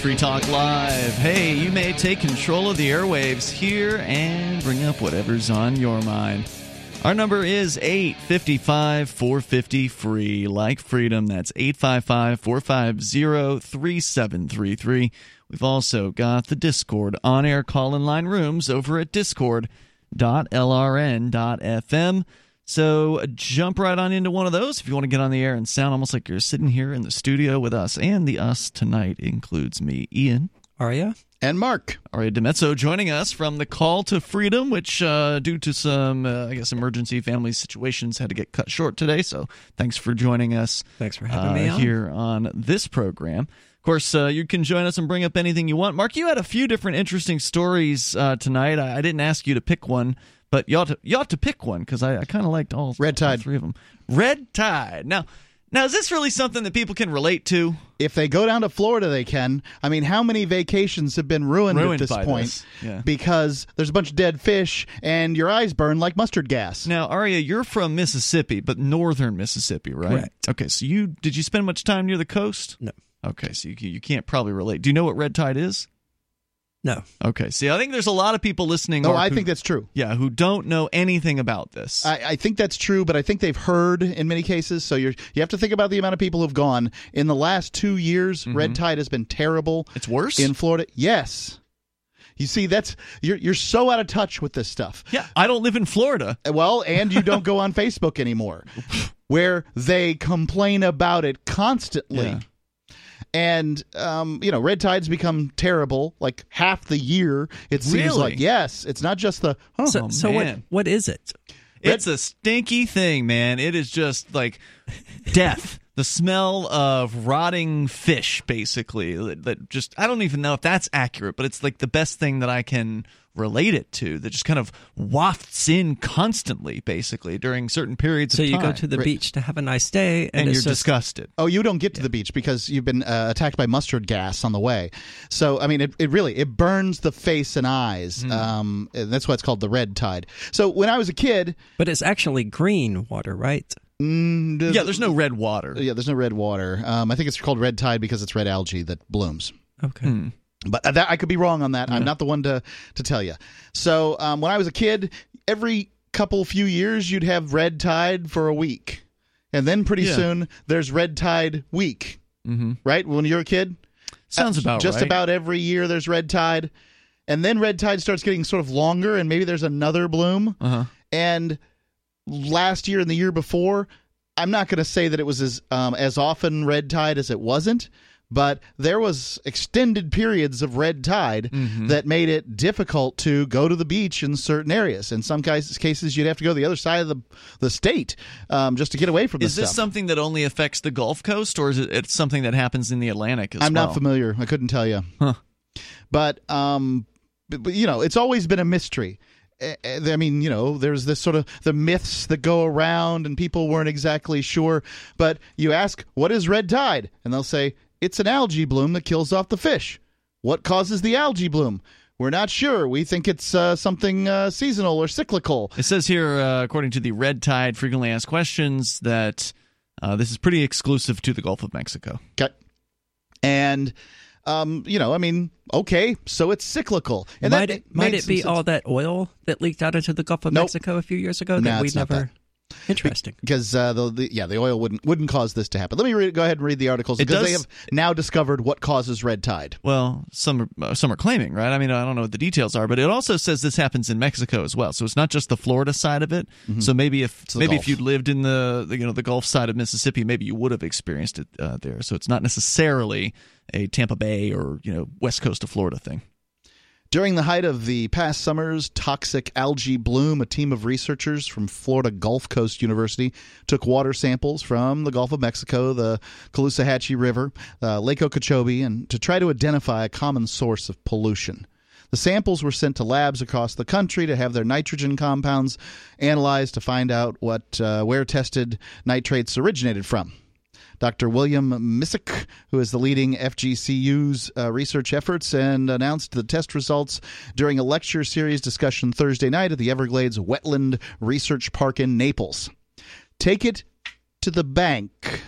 Free Talk Live. Hey, you may take control of the airwaves here and bring up whatever's on your mind. Our number is 855 450 free. Like freedom, that's 855 450 3733. We've also got the Discord on air call in line rooms over at discord.lrn.fm. So jump right on into one of those if you want to get on the air and sound almost like you're sitting here in the studio with us. And the us tonight includes me, Ian. Aria? And Mark. Aria DiMezzo joining us from the Call to Freedom, which, uh, due to some, uh, I guess, emergency family situations, had to get cut short today. So thanks for joining us. Thanks for having uh, me on. here on this program. Of course, uh, you can join us and bring up anything you want. Mark, you had a few different interesting stories uh, tonight. I, I, didn't ask you to pick one, but you ought to you ought to pick one because I, I kind of liked all Red Tide, all three of them. Red Tide. Now, now is this really something that people can relate to? If they go down to Florida, they can. I mean, how many vacations have been ruined, ruined at this point this. Yeah. because there's a bunch of dead fish and your eyes burn like mustard gas? Now, Aria, you're from Mississippi, but northern Mississippi, right? Correct. Okay, so you did you spend much time near the coast? No. Okay, so you you can't probably relate. Do you know what red tide is? No. Okay. See, I think there's a lot of people listening. Oh, I who, think that's true. Yeah, who don't know anything about this. I, I, think that's true, but I think they've heard in many cases. So you're you have to think about the amount of people who've gone in the last two years. Mm-hmm. Red tide has been terrible. It's worse in Florida. Yes. You see, that's you're you're so out of touch with this stuff. Yeah, I don't live in Florida. Well, and you don't go on Facebook anymore, where they complain about it constantly. Yeah and um, you know red tides become terrible like half the year it seems really? like yes it's not just the oh, so, so what, what is it? It's red- a stinky thing man. It is just like death the smell of rotting fish basically that, that just i don't even know if that's accurate but it's like the best thing that i can relate it to that just kind of wafts in constantly basically during certain periods so of time. So you go to the right. beach to have a nice day and, and you're just, disgusted. Oh, you don't get to yeah. the beach because you've been uh, attacked by mustard gas on the way. So I mean it, it really it burns the face and eyes. Mm. Um, and that's why it's called the red tide. So when I was a kid, but it's actually green water, right? Mm, yeah, there's no red water. Yeah, there's no red water. Um, I think it's called red tide because it's red algae that blooms. Okay. Mm. But that, I could be wrong on that. Yeah. I'm not the one to to tell you. So um, when I was a kid, every couple few years you'd have red tide for a week, and then pretty yeah. soon there's red tide week. Mm-hmm. Right when you're a kid, sounds about just right. about every year there's red tide, and then red tide starts getting sort of longer, and maybe there's another bloom. Uh-huh. And last year and the year before, I'm not going to say that it was as um, as often red tide as it wasn't but there was extended periods of red tide mm-hmm. that made it difficult to go to the beach in certain areas. In some cases, cases you'd have to go to the other side of the the state um, just to get away from this. Is this stuff. something that only affects the Gulf Coast, or is it it's something that happens in the Atlantic as well. I'm well? not familiar. I couldn't tell you. Huh. But um, but, you know, it's always been a mystery. I mean, you know, there's this sort of the myths that go around, and people weren't exactly sure. But you ask, "What is red tide?" and they'll say it's an algae bloom that kills off the fish. What causes the algae bloom? We're not sure. We think it's uh, something uh, seasonal or cyclical. It says here, uh, according to the Red Tide Frequently Asked Questions, that uh, this is pretty exclusive to the Gulf of Mexico. Okay. And, um, you know, I mean, okay, so it's cyclical. And might that, it, might it be sense. all that oil that leaked out into the Gulf of nope. Mexico a few years ago that we never. Interesting, because uh, the, the, yeah the oil wouldn't wouldn't cause this to happen. Let me read, go ahead and read the articles because does, they have now discovered what causes red tide. Well, some are, uh, some are claiming, right? I mean, I don't know what the details are, but it also says this happens in Mexico as well. So it's not just the Florida side of it. Mm-hmm. So maybe if maybe Gulf. if you'd lived in the, the, you know the Gulf side of Mississippi, maybe you would have experienced it uh, there. So it's not necessarily a Tampa Bay or you know West Coast of Florida thing. During the height of the past summer's toxic algae bloom, a team of researchers from Florida Gulf Coast University took water samples from the Gulf of Mexico, the Caloosahatchee River, uh, Lake Okeechobee, and to try to identify a common source of pollution. The samples were sent to labs across the country to have their nitrogen compounds analyzed to find out what uh, where tested nitrates originated from. Dr. William Mitsch, who is the leading FGCU's uh, research efforts, and announced the test results during a lecture series discussion Thursday night at the Everglades Wetland Research Park in Naples. Take it to the bank.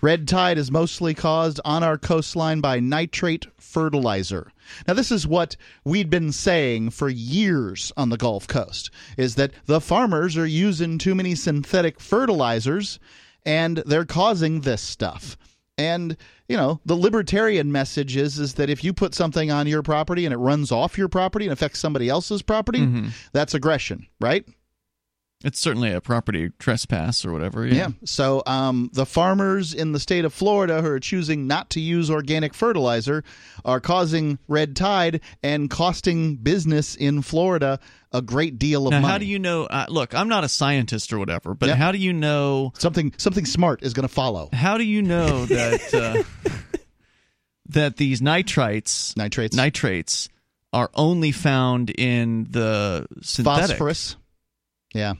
Red tide is mostly caused on our coastline by nitrate fertilizer. Now this is what we'd been saying for years on the Gulf Coast is that the farmers are using too many synthetic fertilizers and they're causing this stuff. And you know, the libertarian message is is that if you put something on your property and it runs off your property and affects somebody else's property, Mm-hmm. that's aggression, right? It's certainly a property trespass or whatever. Yeah. Yeah. So um, the farmers in the state of Florida who are choosing not to use organic fertilizer are causing red tide and costing business in Florida a great deal of Now, money. how do you know? Uh, look, I'm not a scientist or whatever, but Yeah. how do you know? something something smart is going to follow. How do you know that uh, that these nitrites, Nitrates, nitrates, are only found in the synthetic? phosphorus. Yeah.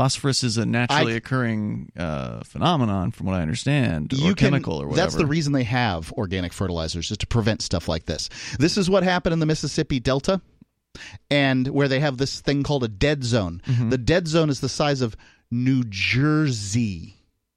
Phosphorus is a naturally I- occurring uh, phenomenon, from what I understand, or can, chemical or whatever. That's the reason they have organic fertilizers is to prevent stuff like this. This is what happened in the Mississippi Delta, and where they have this thing called a dead zone. Mm-hmm. The dead zone is the size of New Jersey.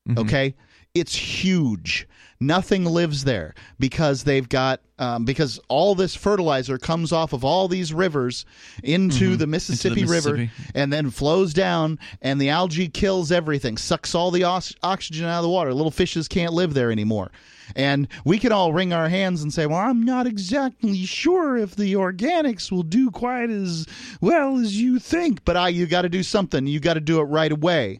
Mm-hmm. Okay, it's huge. Nothing lives there because they've got um, because all this fertilizer comes off of all these rivers into the Mississippi River Mm-hmm. Mississippi. and then flows down and the algae kills everything sucks all the ox- oxygen out of the water little fishes can't live there anymore and we can all wring our hands and say well i'm not exactly sure if the organics will do quite as well as you think but i you got to do something you got to do it right away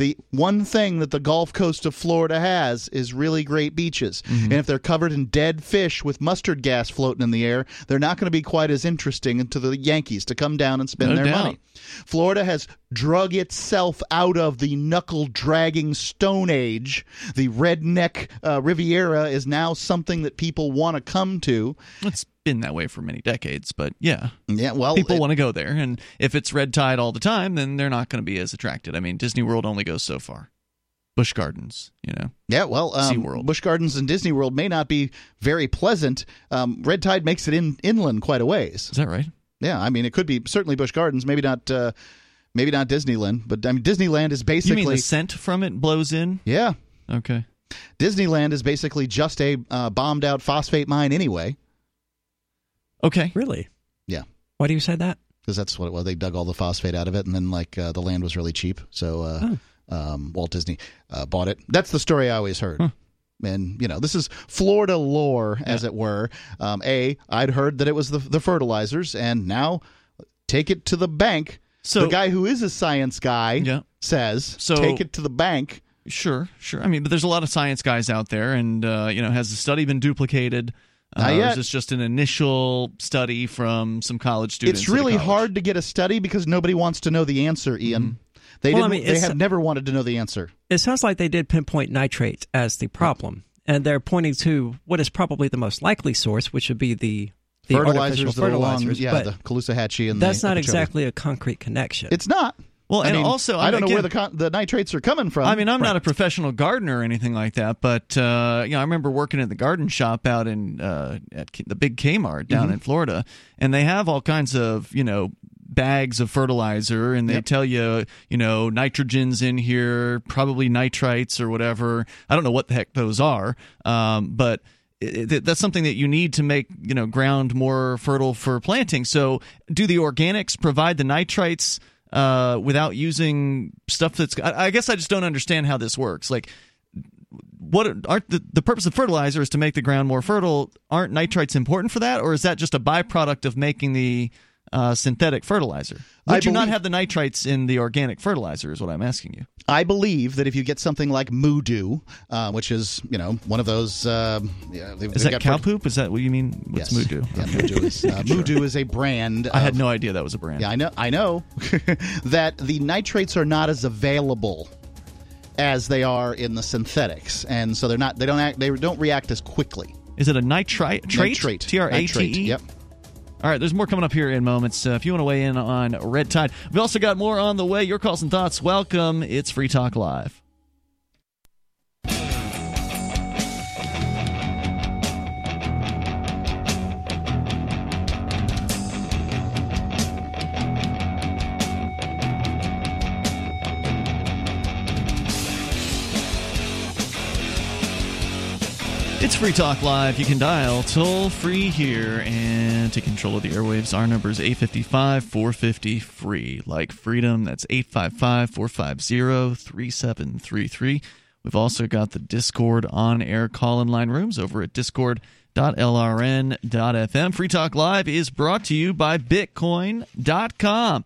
the one thing that the Gulf Coast of Florida has is really great beaches. Mm-hmm. And if they're covered in dead fish with mustard gas floating in the air, they're not going to be quite as interesting to the Yankees to come down and spend No their doubt. money. Florida has drug itself out of the knuckle dragging Stone Age. The redneck uh, Riviera is now something that people want to come to. It's been that way for many decades, but yeah, Yeah, well, people want to go there, and if it's red tide all the time, then they're not going to be as attracted. I mean, Disney World only goes so far. Busch Gardens, you know. Yeah, well, um, SeaWorld. Busch Gardens and Disney World may not be very pleasant. Um, red tide makes it in inland quite a ways. Is that right? Yeah, I mean, it could be certainly Busch Gardens, maybe not, uh, maybe not Disneyland, but I mean, Disneyland is You basically mean the scent from it blows in? yeah, Okay. Disneyland is basically just a uh, bombed out phosphate mine anyway, Okay. Really? Yeah. Why do you say that? because that's what it was. They dug all the phosphate out of it, and then like uh, the land was really cheap, so uh, um, Walt Disney uh, bought it. That's the story I always heard. And you know, this is Florida lore, as it were. Um, a, I'd heard that it was the the fertilizers, and now take it to the bank. So the guy who is a science guy Yeah. says, So- take it to the bank. Sure, sure. I mean, but there's a lot of science guys out there, and uh, you know, has the study been duplicated? Uh, Not or yet. is this just an initial study from some college students? It's really hard to get a study because nobody wants to know the answer, Ian. They Well, I didn't. mean, they it's- have never wanted to know the answer. It sounds like they did pinpoint nitrate as the problem, and they're pointing to what is probably the most likely source, which would be the the artificial fertilizers that are along, fertilizers. yeah, but the Caloosahatchee and that's the not Okeechobee. exactly a concrete connection. It's not. Well, I and mean, also, I don't know again, where the con- the nitrates are coming from. I mean, I'm not a professional gardener or anything like that, but uh, you know, I remember working at the garden shop out in uh, at K- the big Kmart down Mm-hmm. in Florida, and they have all kinds of you know bags of fertilizer, and they Yep. tell you you know nitrogens in here, probably nitrites or whatever. I don't know what the heck those are, um, but. That's something that you need to make you know ground more fertile for planting. So, do the organics provide the nitrites uh, without using stuff that's? I, I guess I just don't understand how this works. Like, what aren't the, the purpose of fertilizer is to make the ground more fertile aren't nitrites important for that or is that just a byproduct of making the uh, synthetic fertilizer would I you not have the nitrites in the organic fertilizer is what i'm asking you I believe that if you get something like Moodoo, uh, which is you know one of those, uh, yeah, is that cow fer- poop is that what you mean what's yes. Moodoo? Yeah, Okay. Moodoo is uh, Moodoo is a brand. i had no idea that was a brand Yeah, I know. I know that the nitrates are not as available as they are in the synthetics, and so they're not. They don't act. They don't react as quickly. is it a nitrite trait Nitrate. t-r-a-t-e Nitrate, Yep. All right, there's more coming up here in moments. Uh, if you want to weigh in on Red Tide, we've also got more on the way. Your calls and thoughts, welcome. It's Free Talk Live. Free Talk Live. You can dial toll free here and take control of the airwaves. Our number is 855 450 free. Like freedom, that's 855 450 3733. We've also got the Discord on air call in line rooms over at discord.lrn.fm. Free Talk Live is brought to you by Bitcoin.com.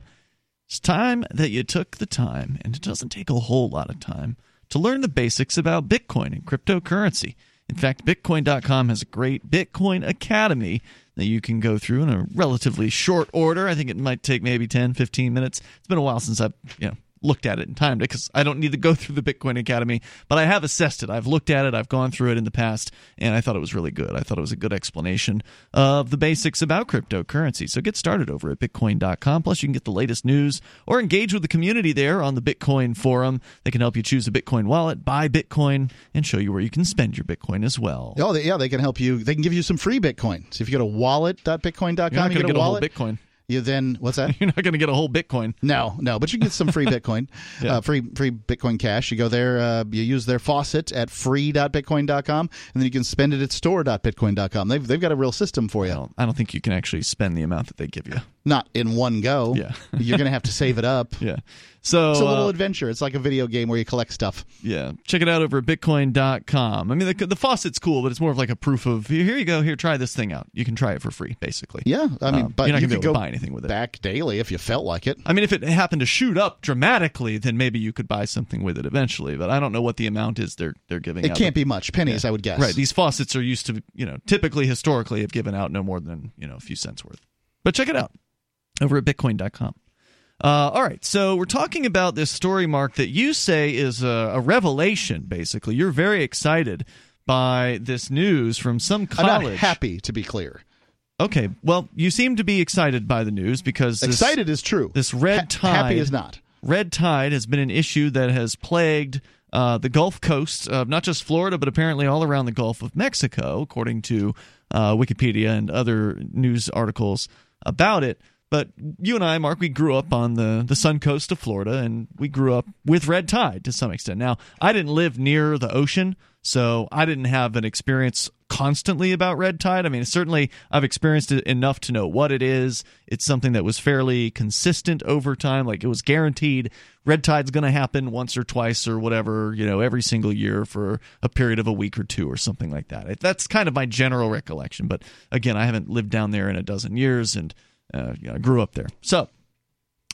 It's time that you took the time, and it doesn't take a whole lot of time, to learn the basics about Bitcoin and cryptocurrency. In fact, Bitcoin.com has a great Bitcoin Academy that you can go through in a relatively short order. I think it might take maybe 10, 15 minutes. It's been a while since I've you know, looked at it and timed it because I don't need to go through the Bitcoin Academy, but I have assessed it. I've looked at it, I've gone through it in the past, and I thought it was really good. I thought it was a good explanation of the basics about cryptocurrency. So get started over at bitcoin.com. Plus, you can get the latest news or engage with the community there on the Bitcoin forum. They can help you choose a Bitcoin wallet, buy Bitcoin, and show you where you can spend your Bitcoin as well. Oh, yeah, they can help you. They can give you some free Bitcoin. So if you go to wallet.bitcoin.com, You're not you get get a a whole wallet. Bitcoin. You then what's that? You're not going to get a whole Bitcoin. No, no, but you get some free Bitcoin, Yeah. uh, free free Bitcoin Cash. You go there, uh, you use their faucet at free.bitcoin.com, and then you can spend it at store.bitcoin.com. They've they've got a real system for you. I don't think you can actually spend the amount that they give you. Not in one go. Yeah. you're gonna have to save it up. Yeah. So It's a little uh, adventure. It's like a video game where you collect stuff. Yeah, check it out over at bitcoin.com. I mean, the, the faucet's cool, but it's more of like a proof of here you go, here, try this thing out. You can try it for free, basically. Yeah, I mean, Um, but you're not you gonna able go to buy anything with it. back daily if you felt like it. I mean, if it happened to shoot up dramatically, then maybe you could buy something with it eventually. But I don't know what the amount is they're they're giving. It out. can't be much pennies, I would guess. right. These faucets are used to, you know, typically historically have given out no more than you know a few cents worth. But check it out over at bitcoin.com. Uh, all right, so we're talking about this story, Mark, that you say is a, a revelation. Basically, you're very excited by this news from some I'm college. not happy to be clear. Okay, well, you seem to be excited by the news because this, Excited is true. This red Ha- tide. happy is not. Red tide has been an issue that has plagued uh, the Gulf Coast, of not just Florida, but apparently all around the Gulf of Mexico, according to uh, Wikipedia and other news articles about it. But you and I, Mark, we grew up on the, the sun coast of Florida, and we grew up with red tide to some extent. Now, I didn't live near the ocean, so I didn't have an experience constantly about red tide. I mean, certainly I've experienced it enough to know what it is. It's something that was fairly consistent over time. Like it was guaranteed red tide's going to happen once or twice or whatever, you know, every single year for a period of a week or two or something like that. That's kind of my general recollection. But again, I haven't lived down there in a dozen years and uh, you know, I grew up there. So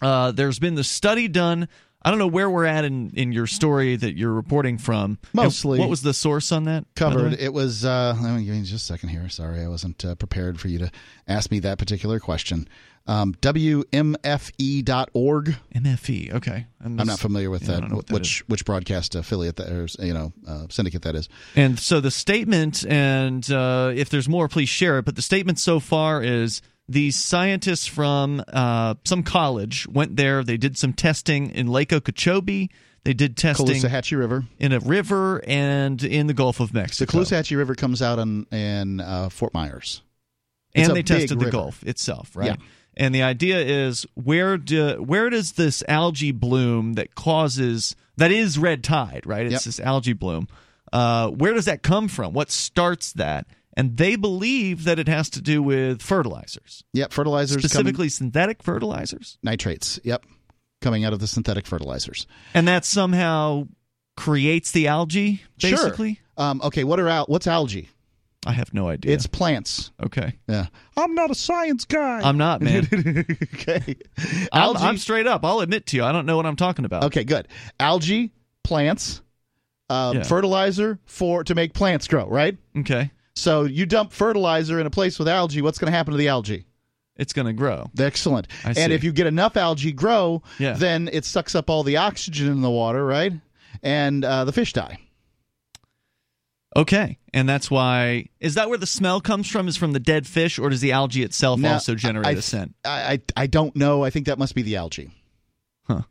uh, there's been the study done. I don't know where we're at in, in your story that you're reporting from. Mostly- And what was the source on that? covered. It was. Uh, let me give me just a second here. Sorry, I wasn't uh, prepared for you to ask me that particular question. Um, WMFE.org. MFE. Okay, I'm not familiar with Yeah, that. what that which which broadcast affiliate that or you know uh, syndicate that is. And so the statement, and uh, if there's more, please share it. But the statement so far is these scientists from uh, some college went there. They did some testing in Lake Okeechobee. They did testing Caloosahatchee River. in a river and in the Gulf of Mexico. The. Caloosahatchee River comes out in in uh, Fort Myers. It's and they tested the river. Gulf itself, right? Yeah. And the idea is where do where does this algae bloom that causes that is red tide, right? It's Yep. this algae bloom. Uh, where does that come from? What starts that? And they believe that it has to do with fertilizers, Yep, fertilizers come- specifically synthetic fertilizers, nitrates. Yep, coming out of the synthetic fertilizers. and that somehow creates the algae. Basically, Sure. Um, okay, what are al- what's algae? I have no idea. It's plants. okay. Yeah, I'm not a science guy. I'm not, man. okay, I'm, algae. I'm straight up. I'll admit to you, I don't know what I'm talking about. Okay, good. Algae, plants, uh, Yeah. fertilizer for to make plants grow. Right. Okay. So you dump fertilizer in a place with algae. What's going to happen to the algae? It's going to grow. Excellent. I and see. if you get enough algae grow, Yeah. then it sucks up all the oxygen in the water, right? And uh, the fish die. Okay, and that's why is that where the smell comes from? Is from the dead fish, or does the algae itself Now, also generate I, a scent? I, I I don't know. I think that must be the algae. Huh.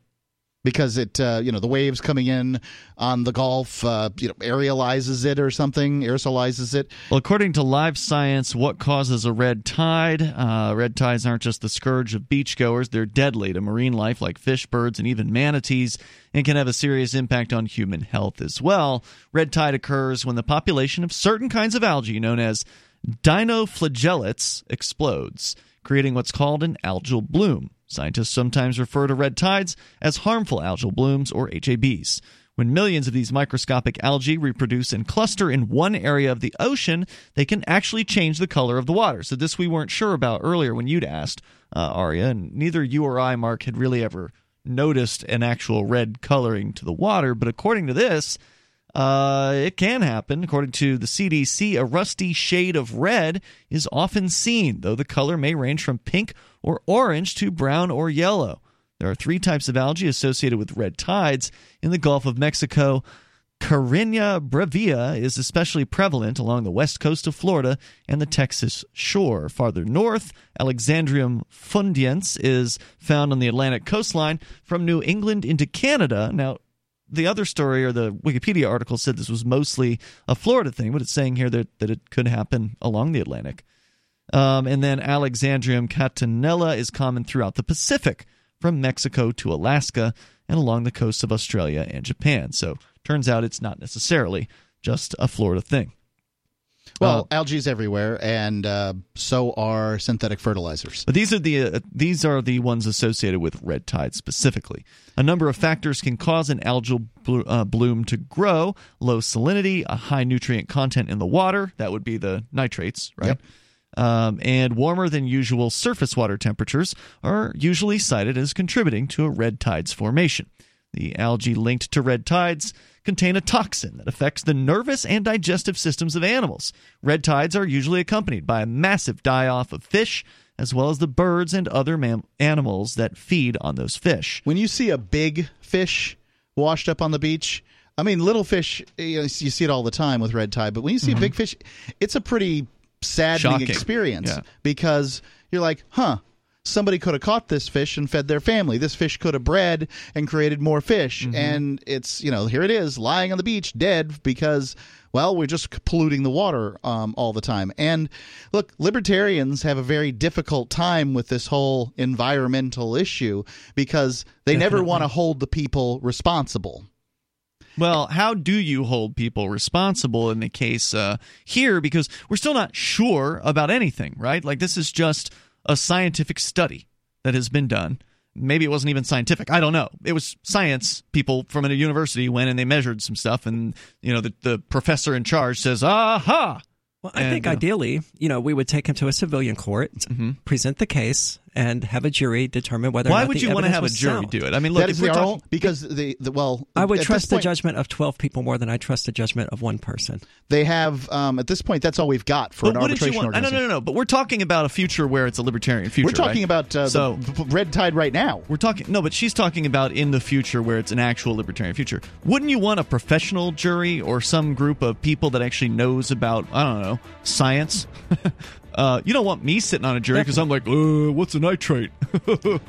Because it uh, you know the waves coming in on the Gulf uh, you know aerializes it or something aerosolizes it. Well, according to Live Science, what causes a red tide? Uh, red tides aren't just the scourge of beachgoers; they're deadly to marine life like fish, birds, and even manatees, and can have a serious impact on human health as well. Red tide occurs when the population of certain kinds of algae, known as dinoflagellates, explodes, creating what's called an algal bloom. Scientists sometimes refer to red tides as harmful algal blooms or HABs. When millions of these microscopic algae reproduce and cluster in one area of the ocean, they can actually change the color of the water. So, this we weren't sure about earlier when you'd asked, uh, Aria, and neither you or I, Mark, had really ever noticed an actual red coloring to the water. But according to this, uh, it can happen. According to the CDC, a rusty shade of red is often seen, though the color may range from pink or orange to brown or yellow. There are three types of algae associated with red tides in the Gulf of Mexico. Karenia brevis is especially prevalent along the west coast of Florida and the Texas shore. Farther north, Alexandrium fundyense is found on the Atlantic coastline from New England into Canada. Now, the other story or the Wikipedia article said this was mostly a Florida thing, but it's saying here that, that it could happen along the Atlantic. Um, and then Alexandrium catenella is common throughout the Pacific, from Mexico to Alaska and along the coasts of Australia and Japan. So turns out it's not necessarily just a Florida thing. Well, uh, algae is everywhere, and uh, so are synthetic fertilizers. But these are the uh, these are the ones associated with red tide specifically. A number of factors can cause an algal blo- uh, bloom to grow: low salinity, a high nutrient content in the water, that would be the nitrates, right? Yep. Um, and warmer than usual surface water temperatures are usually cited as contributing to a red tide's formation. The algae linked to red tides contain a toxin that affects the nervous and digestive systems of animals. Red tides are usually accompanied by a massive die off of fish, as well as the birds and other mam- animals that feed on those fish. When you see a big fish washed up on the beach, I mean, little fish, you, know, you see it all the time with red tide, but when you see mm-hmm. a big fish, it's a pretty saddening Shocking. experience yeah. because you're like, huh, somebody could have caught this fish and fed their family. This fish could have bred and created more fish. Mm-hmm. And it's, you know, here it is lying on the beach dead because, well, we're just polluting the water um, all the time. And look, libertarians have a very difficult time with this whole environmental issue because they Definitely. never want to hold the people responsible. Well, how do you hold people responsible in the case uh, here? Because we're still not sure about anything, right? Like, this is just a scientific study that has been done. Maybe it wasn't even scientific. I don't know. It was science people from a university went and they measured some stuff, and you know the, the professor in charge says, "Aha!" Well, I and, think uh, ideally, you know, we would take him to a civilian court, mm-hmm. present the case, and have a jury determine whether. Why would you want to have a jury sound. do it? I mean, look, that is the talking, because the, the well, I would trust point, the judgment of twelve people more than I trust the judgment of one person. They have um, at this point. That's all we've got for but an arbitration want, organization. No, no, no, no. But we're talking about a future where it's a libertarian future. We're talking right? about uh, so, the red tide right now. We're talking no, but she's talking about in the future where it's an actual libertarian future. Wouldn't you want a professional jury or some group of people that actually knows about I don't know science? Uh, you don't want me sitting on a jury because I'm like, uh, what's a nitrate? yeah.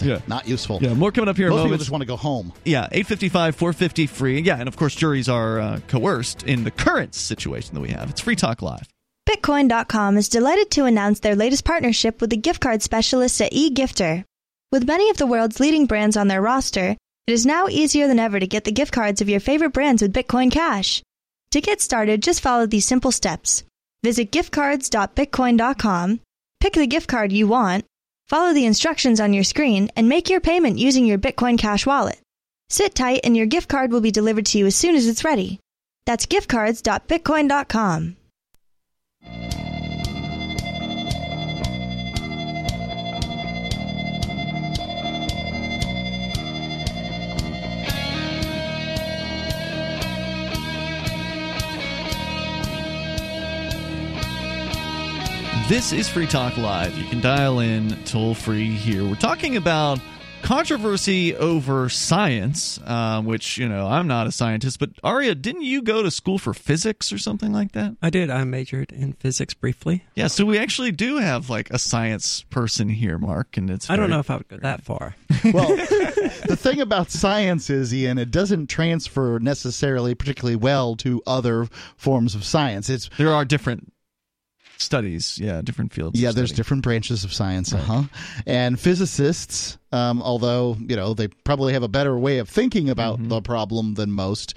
Yeah. Not useful. Yeah, more coming up here Most in people just want to go home. Yeah, 855 450 free. Yeah, and of course, juries are uh, coerced in the current situation that we have. It's Free Talk Live. Bitcoin.com is delighted to announce their latest partnership with the gift card specialist at eGifter. With many of the world's leading brands on their roster, it is now easier than ever to get the gift cards of your favorite brands with Bitcoin Cash. To get started, just follow these simple steps. Visit giftcards.bitcoin.com, pick the gift card you want, follow the instructions on your screen, and make your payment using your Bitcoin Cash wallet. Sit tight and your gift card will be delivered to you as soon as it's ready. That's giftcards.bitcoin.com. This is Free Talk Live. You can dial in toll free here. We're talking about controversy over science, uh, which you know I'm not a scientist, but Aria, didn't you go to school for physics or something like that? I did. I majored in physics briefly. Yeah, so we actually do have like a science person here, Mark, and it's. I don't know if I would go that far. Well, the thing about science is, Ian, it doesn't transfer necessarily particularly well to other forms of science. It's there are different studies. Yeah, different fields. yeah, there's different branches of science, uh-huh. And physicists, um, although you know they probably have a better way of thinking about Mm-hmm. the problem than most,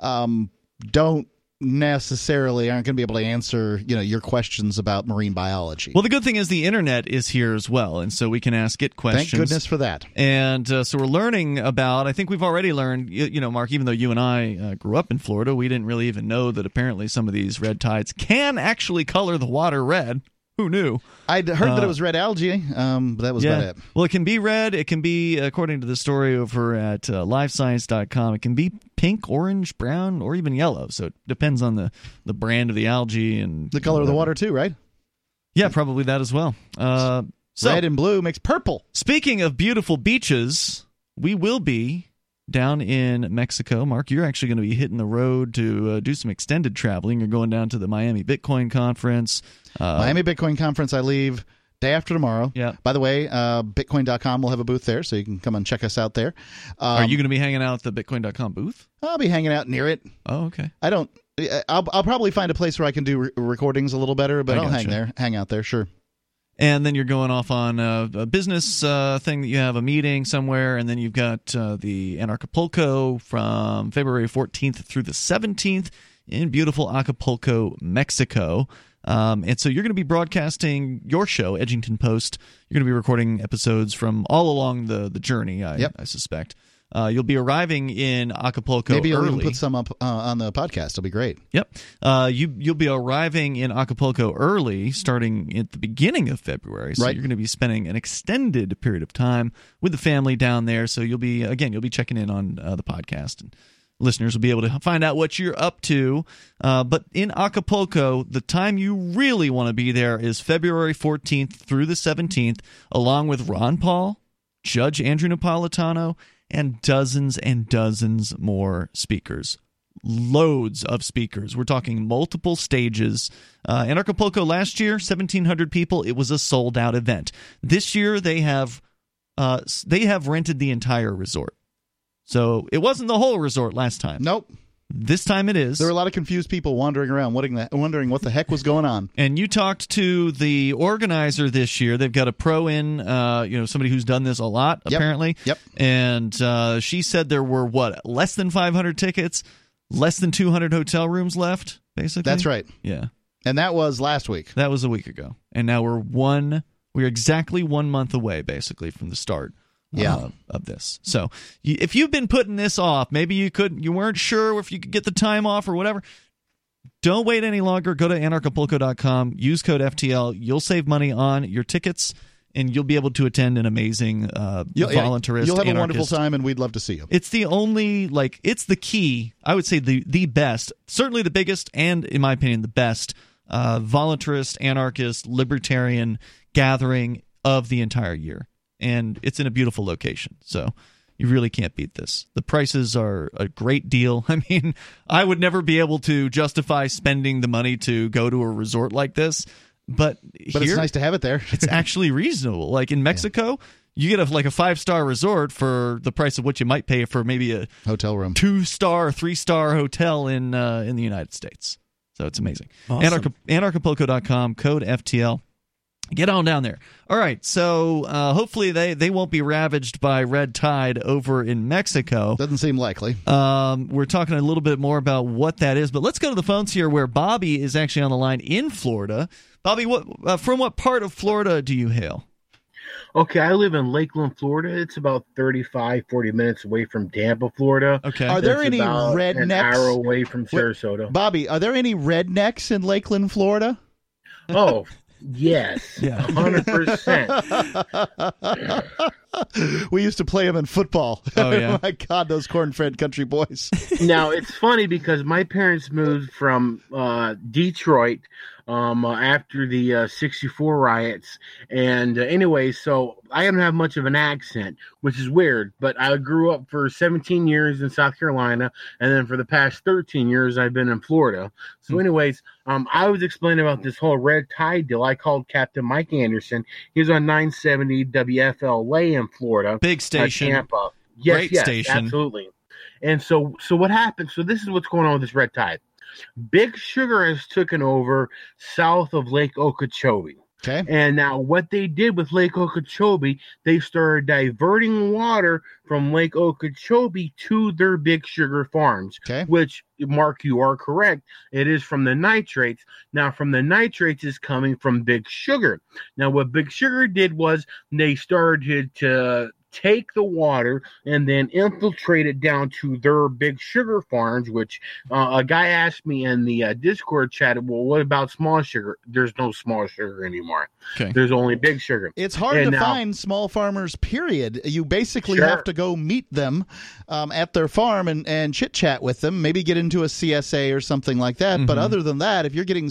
um, don't necessarily aren't going to be able to answer you know your questions about marine biology. Well, the good thing is the internet is here as well, and so we can ask it questions. Thank goodness for that. And uh, so we're learning about. I think we've already learned. You, you know, Mark. Even though you and I uh, grew up in Florida, we didn't really even know that apparently some of these red tides can actually color the water red. Who knew? I'd heard that Uh, it was red algae, um, but that was about it. Well, it can be red. It can be, according to the story over at uh, livescience.com, it can be pink, orange, brown, or even yellow. So it depends on the, the brand of the algae and The color of the water too, right? Yeah, probably that as well. Uh, so, Red and blue makes purple. speaking of beautiful beaches, we will be down in Mexico. Mark, you're actually going to be hitting the road to uh, do some extended traveling. You're going down to the Miami Bitcoin Conference. Uh, Miami Bitcoin Conference. I leave day after tomorrow. Yeah. By the way, uh, Bitcoin.com will have a booth there, so you can come and check us out there. Um, Are you going to be hanging out at the Bitcoin.com booth? I'll be hanging out near it. Oh, okay. I don't. I'll, I'll probably find a place where I can do re- recordings a little better, but I I'll hang there, hang out there, sure. And then you're going off on a, a business uh, thing that you have a meeting somewhere, and then you've got uh, the Anarchapulco from February 14th through the 17th in beautiful Acapulco, Mexico. Um, and so you're going to be broadcasting your show, Edgington Post. You're going to be recording episodes from all along the the journey. I, Yep. I suspect. Uh, you'll be arriving in Acapulco Maybe I'll early. even put some up uh, on the podcast. It'll be great. Yep. Uh, you you'll be arriving in Acapulco early, starting at the beginning of February. So Right. you're going to be spending an extended period of time with the family down there. So you'll be again, you'll be checking in on uh, the podcast, and listeners will be able to find out what you're up to. Uh, but in Acapulco, the time you really want to be there is February 14th through the 17th, along with Ron Paul, Judge Andrew Napolitano, and dozens and dozens more speakers loads of speakers. We're talking multiple stages. Uh, in Acapulco last year, 1,700 people. It was a sold out event. This year, they have uh, they have rented the entire resort. So it wasn't the whole resort last time. Nope. This time it is. There were a lot of confused people wandering around, wondering, what the heck was going on. and you talked to the organizer this year. They've got a pro in, uh, you know, somebody who's done this a lot Yep. apparently. Yep. And uh, she said there were what less than 500 tickets, less than 200 hotel rooms left. Basically, That's right. Yeah. And that was last week. That was a week ago, and now we're one. We're exactly one month away, basically, from the start. Yeah. uh, of this. So, if you've been putting this off, maybe you couldn't, you weren't sure if you could get the time off or whatever. Don't wait any longer. Go to anarchapulco.com. Use code FTL. You'll save money on your tickets, and you'll be able to attend an amazing uh, You'll, voluntarist. you'll have a wonderful time, and we'd love to see you. it's the only like it's the key. I would say the the best, certainly the biggest, and in my opinion the best uh, voluntarist, anarchist, libertarian gathering of the entire year, and it's in a beautiful location. So you really can't beat this. The prices are a great deal. I mean, I would never be able to justify spending the money to go to a resort like this, but But here, it's nice to have it there. it's actually reasonable. Like in Mexico, you get a like a five star resort for the price of what you might pay for maybe a Hotel room. two star, three star hotel in uh, in the United States. So it's amazing. Awesome. Anarch- anarchapulco.com, code FTL. Get on down there. All right. So uh, hopefully they, they won't be ravaged by red tide over in Mexico. Doesn't seem likely. Um, we're talking a little bit more about what that is, but let's go to the phones here where Bobby is actually on the line in Florida. Bobby, what uh, from what part of Florida do you hail? Okay, I live in Lakeland, Florida. It's about 35, 40 minutes away from Tampa, Florida. Okay. Are there It's any about An rednecks? hour away from Sarasota. Bobby, are there any rednecks in Lakeland, Florida? Oh, yes. Yeah. 100%. we used to play them in football. Oh, yeah. my God, those corn-fed country boys. now it's funny because my parents moved from uh, Detroit um, uh, after the uh, 64 riots. And uh, anyway, so I don't have much of an accent, which is weird, but I grew up for 17 years in South Carolina. And then for the past 13 years, I've been in Florida. So, anyways, um, I was explaining about this whole red tide deal. I called Captain Mike Anderson. He was on 970 WFLA in Florida. Big uh, station. Tampa. Yes, Great yes, station. absolutely. And so, so what happened? So this is what's going on with this red tide. Big Sugar has taken over south of Lake Okeechobee. Okay. And now, what they did with Lake Okeechobee, they started diverting water from Lake Okeechobee to their Big Sugar farms. Okay. Which, Mark, you are correct. It is from the nitrates. Now, from the nitrates is coming from Big Sugar. Now, what Big Sugar did was they started to take the water and then infiltrate it down to their big sugar farms which uh, a guy asked me in the uh, discord chat well what about small sugar there's no small sugar anymore Okay. there's only big sugar It's hard And to now- find small farmers. Period. You basically Sure. have to go meet them um, at their farm and, and chit chat with them. Maybe get into a CSA or something like that. But Mhm. other than that, if you're getting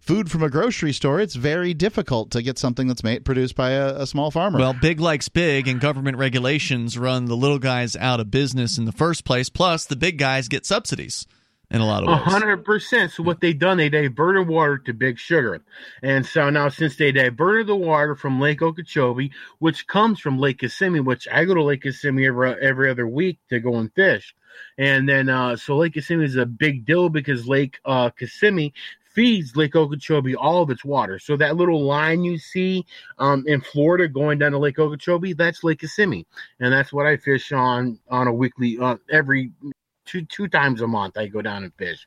food from a grocery store, it's very difficult to get something that's made produced by a, a small farmer. Well, big likes big, and government regulations run the little guys out of business in the first place. Plus, the big guys get subsidies in a lot of ways. hundred percent. So what they done, they diverted water to Big Sugar, and so now since they diverted the water from Lake Okeechobee, which comes from Lake Kissimmee, which I go to Lake Kissimmee every every other week to go and fish, and then uh, so Lake Kissimmee is a big deal because Lake uh, Kissimmee feeds Lake Okeechobee all of its water. So that little line you see um, in Florida going down to Lake Okeechobee, that's Lake Kissimmee, and that's what I fish on on a weekly, uh, every two two times a month. I go down and fish.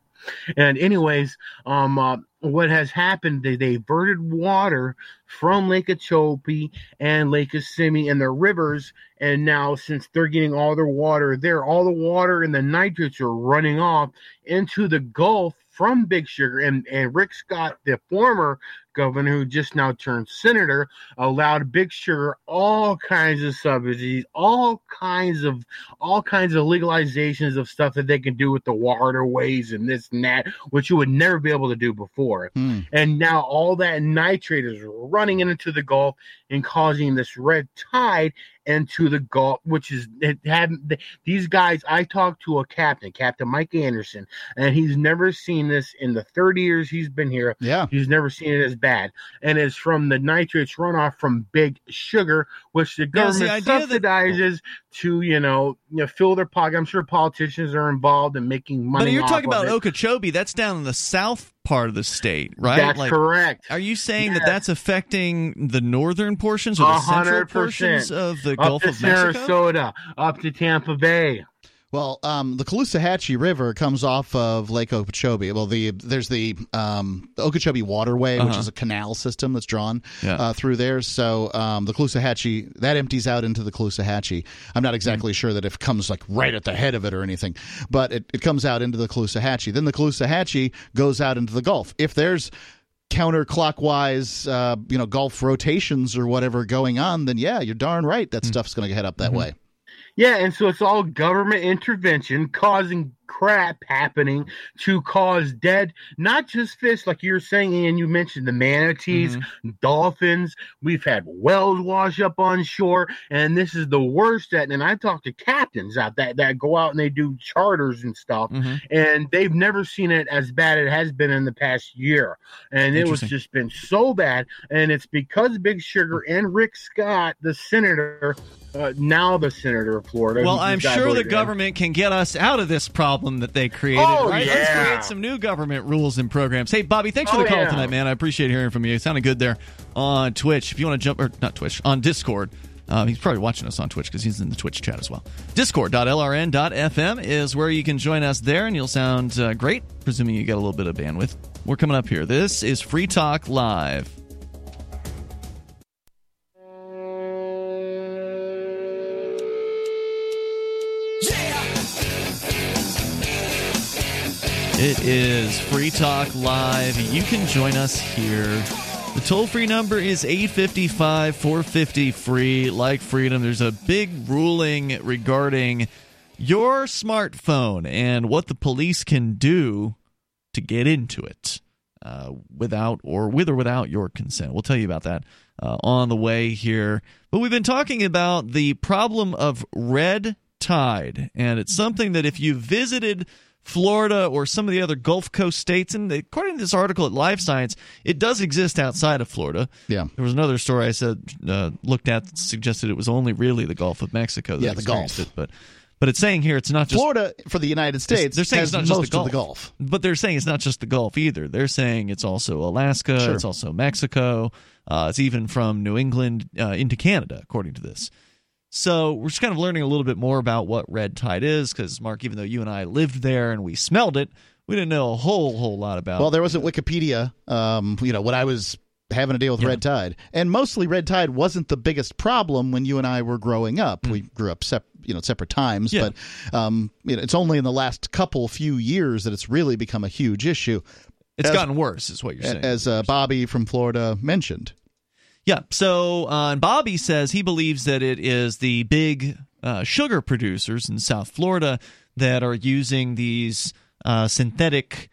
And anyways, um, uh, what has happened? They diverted water from Lake Okeechobee and Lake Kissimmee and their rivers, and now since they're getting all their water there, all the water and the nitrates are running off into the Gulf from Big Sugar. And and Rick Scott, the former governor who just now turned senator, allowed Big Sugar all kinds of subsidies, all kinds of all kinds of legalizations of stuff that they can do with the waterways and this and that, which you would never be able to do before. Hmm. And now all that nitrate is running into the Gulf and causing this red tide into the Gulf, which is it hadn't. these guys. I talked to a captain, Captain Mike Anderson, and he's never seen this in the 30 years he's been here. yeah. He's never seen it as bad, and it's from the nitrates runoff from Big Sugar, which the is the government that- subsidizes to you know you know fill their pocket. I'm sure politicians are involved in making money. But you're talking about it. Okeechobee. That's down in the south part of the state, right? That's Like, correct. Are you saying that that's affecting the northern portions or the A central portions of the Gulf of Mexico? Sarasota, up to Tampa Bay. Well, um, the Caloosahatchee River comes off of Lake Okeechobee. Well, the there's the, um, Okeechobee Waterway, which Uh-huh. is a canal system that's drawn Yeah. uh, through there. So um, the Caloosahatchee that empties out into the Caloosahatchee. I'm not exactly sure that if it comes like right at the head of it or anything, but it, it comes out into the Caloosahatchee. Then the Caloosahatchee goes out into the Gulf. If there's counterclockwise, uh, you know, Gulf rotations or whatever going on, then yeah, you're darn right that stuff's going to head up that way. Yeah, and so it's all government intervention causing crap happening to cause dead, not just fish, like you're saying, and you mentioned the manatees, dolphins. We've had whales wash up on shore, and this is the worst. That and I talked to captains out that that go out and they do charters and stuff, Mhm. and they've never seen it as bad it has been in the past year. And it was just been so bad, and it's because Big Sugar and Rick Scott, the senator, uh, now the senator of Florida. Well, I'm sure the in. government can get us out of this problem that they created. Oh, right? Let's yeah. create some new government rules and programs. Hey, Bobby, thanks for Oh, the call yeah. tonight, man. I appreciate hearing from you. It sounded good there on Twitch. If you want to jump, or not Twitch, on Discord. Um, he's probably watching us on Twitch because he's in the Twitch chat as well. Discord.lrn.fm is where you can join us there, and you'll sound uh, great, presuming you get a little bit of bandwidth. We're coming up here. This is Free Talk Live. It is Free Talk Live. You can join us here The toll free number is 855 450 free. Like freedom, there's a big ruling regarding your smartphone and what the police can do to get into it uh, without or with or without your consent. We'll tell you about that uh, on the way here. But we've been talking about the problem of red tide, and it's something that if you visited Florida or some of the other Gulf Coast states. And according to this article at Live Science, it does exist outside of Florida. Yeah. There was another story I said uh, looked at that suggested it was only really the Gulf of Mexico. That Yeah, the Gulf. It, but but it's saying here it's not just Florida for the United States. They're saying it's not just the Gulf. the Gulf. But they're saying it's not just the Gulf either. They're saying it's also Alaska. Sure. It's also Mexico. Uh, it's even from New England uh, into Canada, according to this. So we're just kind of learning a little bit more about what red tide is, because Mark, even though you and I lived there and we smelled it, we didn't know a whole whole lot about. Well, there wasn't Wikipedia. Um, you know, when I was having to deal with Yeah. red tide, and mostly red tide wasn't the biggest problem when you and I were growing up. We grew up sep- you know separate times. Yeah. but um, you know, it's only in the last couple few years that it's really become a huge issue. it's as- gotten worse, is what you're saying. As uh, Bobby from Florida mentioned. Yeah. So, uh, and Bobby says he believes that it is the big uh, sugar producers in South Florida that are using these uh, synthetic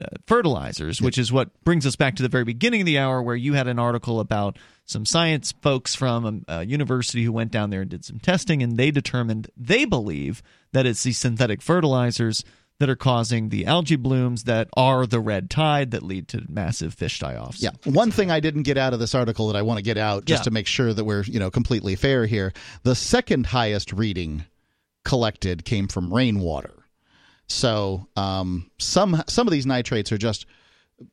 uh, fertilizers, which is what brings us back to the very beginning of the hour where you had an article about some science folks from a, a university who went down there and did some testing, and they determined they believe that it's these synthetic fertilizers that are causing the algae blooms that are the red tide that lead to massive fish die-offs. Yeah. One thing I didn't get out of this article that I want to get out just Yeah. to make sure that we're, you know, completely fair here. The second highest reading collected came from rainwater. So, um, some some of these nitrates are just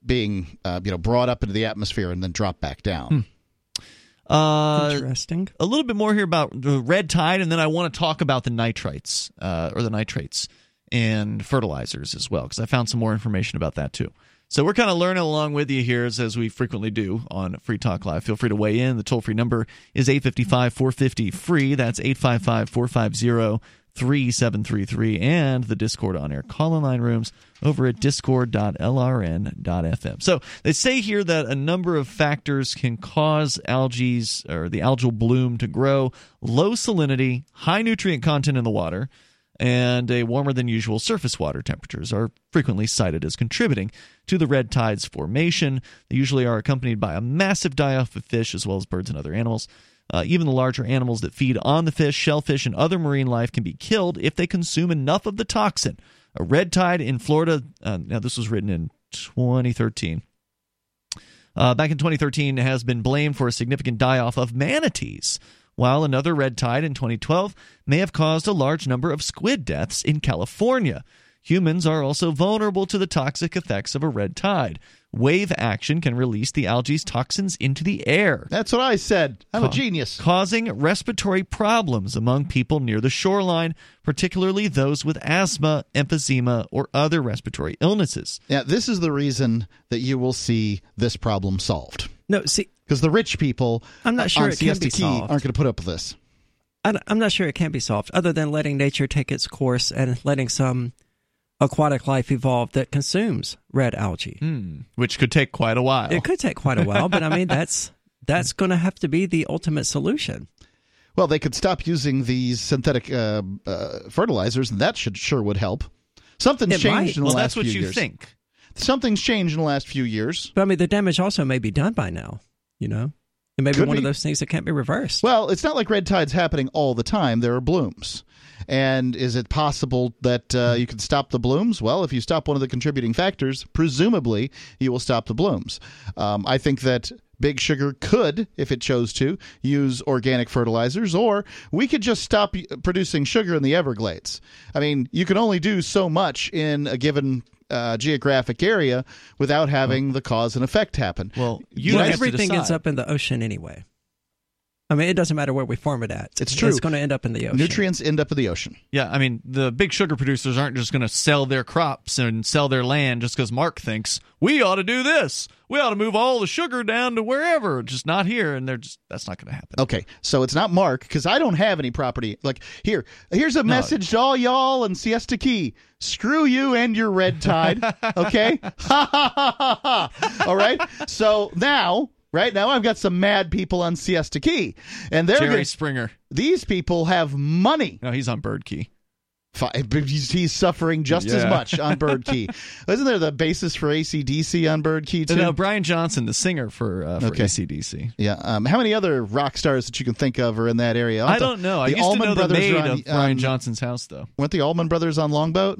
being, uh, you know, brought up into the atmosphere and then dropped back down. Uh, Interesting. a little bit more here about the red tide, and then I want to talk about the nitrites uh, or the nitrates and fertilizers as well, because I found some more information about that too. So we're kind of learning along with you here, as, as we frequently do on Free Talk Live. Feel free to weigh in. The toll free number is 855 450 free. That's 855 450 3733. And the Discord on air call in line rooms over at discord.lrn.fm. So they say here that a number of factors can cause algae or the algal bloom to grow low salinity, high nutrient content in the water and a warmer than usual surface water temperatures are frequently cited as contributing to the red tide's formation. They usually are accompanied by a massive die off of fish as well as birds and other animals. Uh, even the larger animals that feed on the fish, shellfish, and other marine life can be killed if they consume enough of the toxin. A red tide in Florida, uh, now this was written in 2013. Uh, back in 2013, has been blamed for a significant die off of manatees, while another red tide in 2012 may have caused a large number of squid deaths in California. Humans are also vulnerable to the toxic effects of a red tide. Wave action can release the algae's toxins into the air, That's what I said. I'm a genius. causing respiratory problems among people near the shoreline, particularly those with asthma, emphysema, or other respiratory illnesses. Yeah, this is the reason that you will see this problem solved. No, see, Because the rich people I'm not sure on it can Siesta be Key solved. aren't going to put up with this. I, am not sure it can be solved other than letting nature take its course and letting some aquatic life evolve that consumes red algae. Hmm, which could take quite a while. It could take quite a while, but I mean that's that's going to have to be the ultimate solution. Well, they could stop using these synthetic uh, uh, fertilizers, and that should sure would help. Something's It changed might. in the well, last that's what you years. think. Something's changed in the last few years. But I mean the damage also may be done by now. You know, it may be Could one be. of those things that can't be reversed. Well, it's not like red tide's happening all the time. There are blooms. And is it possible that uh, you can stop the blooms? Well, if you stop one of the contributing factors, presumably you will stop the blooms. Um, I think that Big Sugar could, if it chose to, use organic fertilizers, or we could just stop producing sugar in the Everglades. I mean, you can only do so much in a given uh, geographic area without having the cause and effect happen. Well, you Well, have everything to ends up in the ocean anyway. I mean, it doesn't matter where we farm it at. It's true. It's going to end up in the ocean. Nutrients end up in the ocean. Yeah, I mean, the big sugar producers aren't just going to sell their crops and sell their land just because Mark thinks we ought to do this. We ought to move all the sugar down to wherever, just not here. And they're just that's not going to happen. Okay, so it's not Mark because I don't have any property. Like here, here's a message to all y'all in Siesta Key. Screw you and your red tide. Okay, ha ha ha ha ha. All right. So now right now I've got some mad people on Siesta Key, and they're Jerry gonna, Springer. these people have money. No, he's on Bird Key. He's, he's suffering just as much on Bird Key. Isn't there the basis for ACDC on Bird Key too? No, Brian Johnson, the singer for uh, for Okay. ACDC. Yeah. Um, how many other rock stars that you can think of are in that area? I don't know. I the used Allman to know the Brothers maid are on- of Brian um, Johnson's house, though. Weren't the Allman Brothers on Longboat?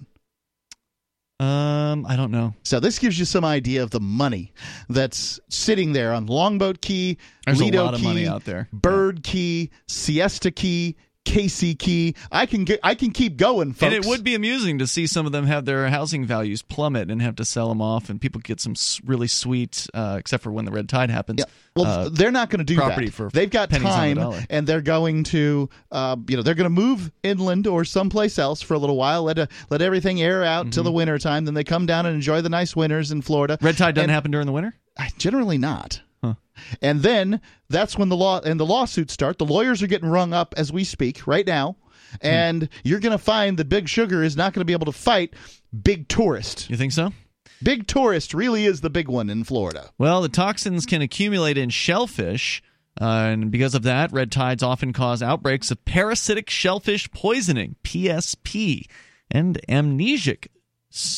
Um, I don't know. So this gives you some idea of the money that's sitting there on Longboat Key, There's Lido a lot of Key, money out there. Bird Key, Siesta Key, Casey Key. I can get. I can keep going, folks. And it would be amusing to see some of them have their housing values plummet and have to sell them off, and people get some really sweet, uh, except for when the red tide happens. Yeah. Well, uh, they're not going to do property that. for They've got on the time, and they're going to, uh, you know, they're going to move inland or someplace else for a little while. Let uh let everything air out till the Mm-hmm. winter time. Then they come down and enjoy the nice winters in Florida. red tide doesn't and- happen during the winter. Generally not. And then that's when the law and the lawsuits start. The lawyers are getting rung up as we speak right now. Hmm. And you're going to find that Big Sugar is not going to be able to fight Big Tourist. You think so? Big Tourist really is the big one in Florida. Well, the toxins can accumulate in shellfish, uh, and because of that, red tides often cause outbreaks of parasitic shellfish poisoning (PSP) and amnesic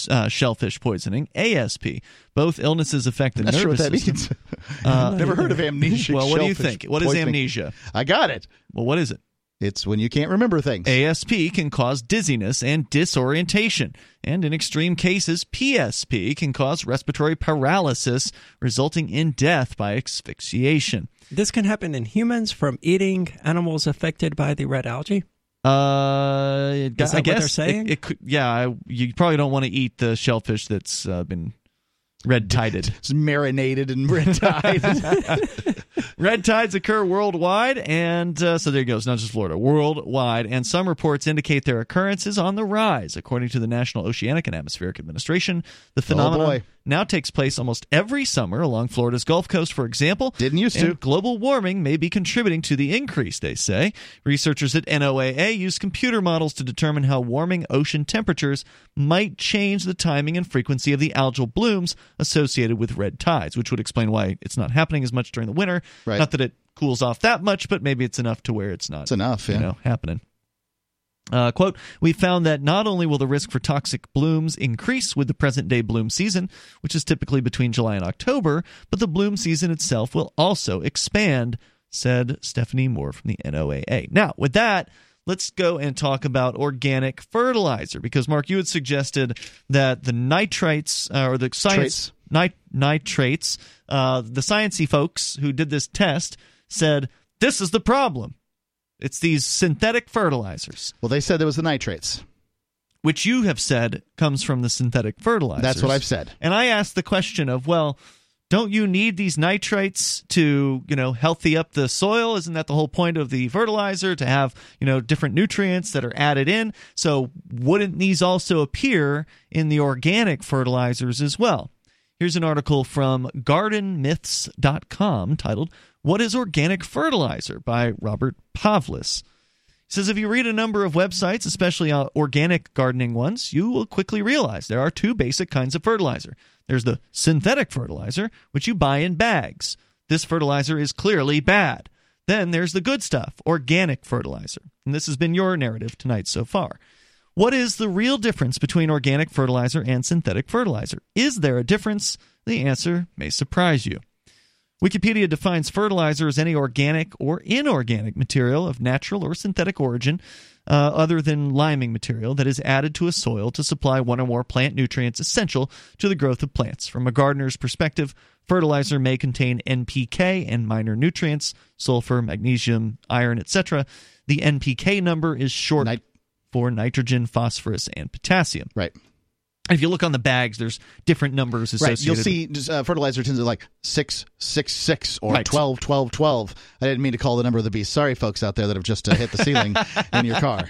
uh, shellfish poisoning (ASP). Both illnesses affect the Not sure what nervous that system. means. Uh, Never heard of amnesia. well, what do you think? What is poisoning. amnesia? I got it. Well, what is it? It's when you can't remember things. ASP can cause dizziness and disorientation, and in extreme cases, PSP can cause respiratory paralysis, resulting in death by asphyxiation. This can happen in humans from eating animals affected by the red algae. Uh, Is I what guess they're saying? It, it could, yeah, I, you probably don't want to eat the shellfish that's uh, been red tided. It's marinated in red tide. red tides occur worldwide, and uh, so there you go. It's not just Florida, worldwide, and some reports indicate their occurrence is on the rise. According to the National Oceanic and Atmospheric Administration, the phenomenon boy. Now takes place almost every summer along Florida's Gulf Coast, for example. Didn't used to. global warming may be contributing to the increase, they say. Researchers at NOAA use computer models to determine how warming ocean temperatures might change the timing and frequency of the algal blooms associated with red tides, which would explain why it's not happening as much during the winter. Right. Not that it cools off that much, but maybe it's enough to where it's not It's enough, you know, happening. Uh, quote, we found that not only will the risk for toxic blooms increase with the present day bloom season, which is typically between July and October, but the bloom season itself will also expand, said Stephanie Moore from the NOAA. Now, with that, let's go and talk about organic fertilizer because, Mark, you had suggested that the nitrites uh, or the science. Nit- nitrates, uh, the sciencey folks who did this test said this is the problem. It's these synthetic fertilizers, well, they said there was the nitrates. which you have said comes from the synthetic fertilizers. That's what I've said. And I asked the question of, well, don't you need these nitrates to, you know, healthy up the soil? Isn't that the whole point of the fertilizer to have, you know, different nutrients that are added in? So wouldn't these also appear in the organic fertilizers as well? Here's an article from gardenmyths.com titled What is Organic Fertilizer by Robert Pavlis. He says if you read a number of websites, especially uh, organic gardening ones, you will quickly realize there are two basic kinds of fertilizer. There's the synthetic fertilizer, which you buy in bags. This fertilizer is clearly bad. Then there's the good stuff, organic fertilizer. And this has been your narrative tonight so far. What is the real difference between organic fertilizer and synthetic fertilizer? Is there a difference? The answer may surprise you. Wikipedia defines fertilizer as any organic or inorganic material of natural or synthetic origin, uh, other than liming material, that is added to a soil to supply one or more plant nutrients essential to the growth of plants. From a gardener's perspective, fertilizer may contain NPK and minor nutrients, sulfur, magnesium, iron, etc. The NPK number is short for nitrogen, phosphorus, and potassium. Right. If you look on the bags, there's different numbers associated. Right. You'll see just, uh, fertilizer tends to like 666 or Right. twelve twelve twelve. I didn't mean to call the number of the beast. Sorry, folks out there that have just uh, hit the ceiling in your car.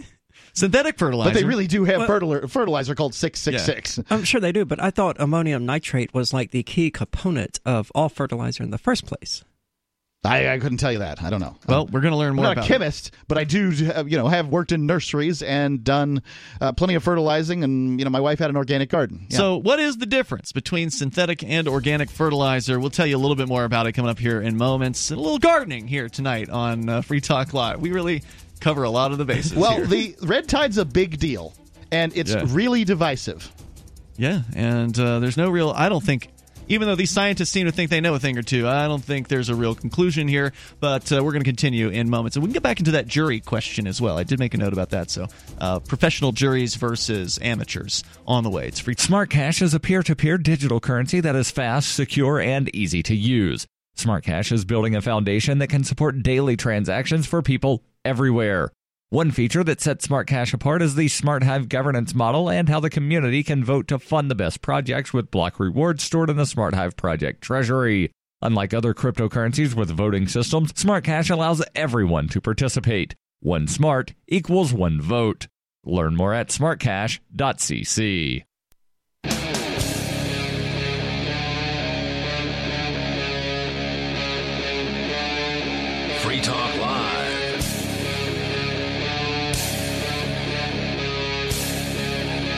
synthetic fertilizer. But they really do have fertilizer, fertilizer called 666. I'm sure they do, but I thought ammonium nitrate was like the key component of all fertilizer in the first place. I, I couldn't tell you that. I don't know. Well, we're going to learn I'm more not about a it. chemist, but I do, you know, have worked in nurseries and done uh, plenty of fertilizing, and you know, my wife had an organic garden. Yeah. So, what is the difference between synthetic and organic fertilizer? We'll tell you a little bit more about it coming up here in moments. And a little gardening here tonight on uh, Free Talk Live. We really cover a lot of the bases. well, here. the red tide's a big deal, and it's Yeah. really divisive. yeah, and uh, there's no real. I don't think. Even though these scientists seem to think they know a thing or two, I don't think there's a real conclusion here. But uh, we're going to continue in moments, and we can get back into that jury question as well. I did make a note about that. So, uh, professional juries versus amateurs on the way. It's free. Smart Cash is a peer to peer digital currency that is fast, secure, and easy to use. Smart Cash is building a foundation that can support daily transactions for people everywhere. One feature that sets Smart Cash apart is the Smart Hive governance model and how the community can vote to fund the best projects with block rewards stored in the Smart Hive project treasury. Unlike other cryptocurrencies with voting systems, Smart Cash allows everyone to participate. One smart equals one vote. Learn more at smartcash.cc.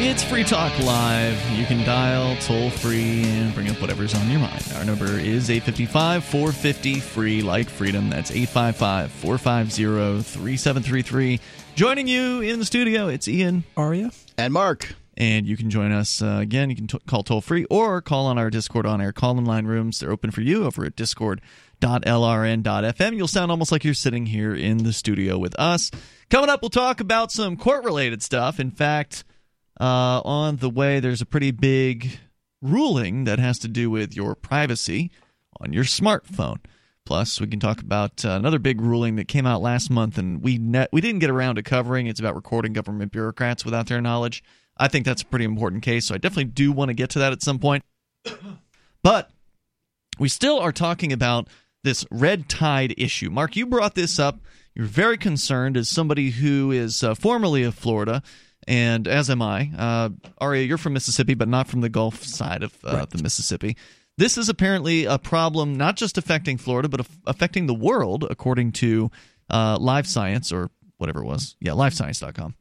It's Free Talk Live. You can dial toll free and bring up whatever's on your mind. Our number is 855 450 free, like freedom. That's 855 450 3733. Joining you in the studio, it's Ian. Aria? And Mark, And you can join us uh, again. You can t- call toll free or call on our Discord on air call in line rooms. They're open for you over at discord.lrn.fm. You'll sound almost like you're sitting here in the studio with us. Coming up, we'll talk about some court related stuff. In fact, uh, on the way, there's a pretty big ruling that has to do with your privacy on your smartphone. Plus, we can talk about uh, another big ruling that came out last month, and we we didn't get around to covering. It's about recording government bureaucrats without their knowledge. I think that's a pretty important case, so I definitely do want to get to that at some point. but we still are talking about this red tide issue. Mark, you brought this up. You're very concerned as somebody who is uh, formerly of Florida, and as am I. Uh, Aria, you're from Mississippi, but not from the Gulf side of uh, the Mississippi. This is apparently a problem not just affecting Florida, but aff- affecting the world, according to uh, Live Science or whatever it was. Yeah, livescience.com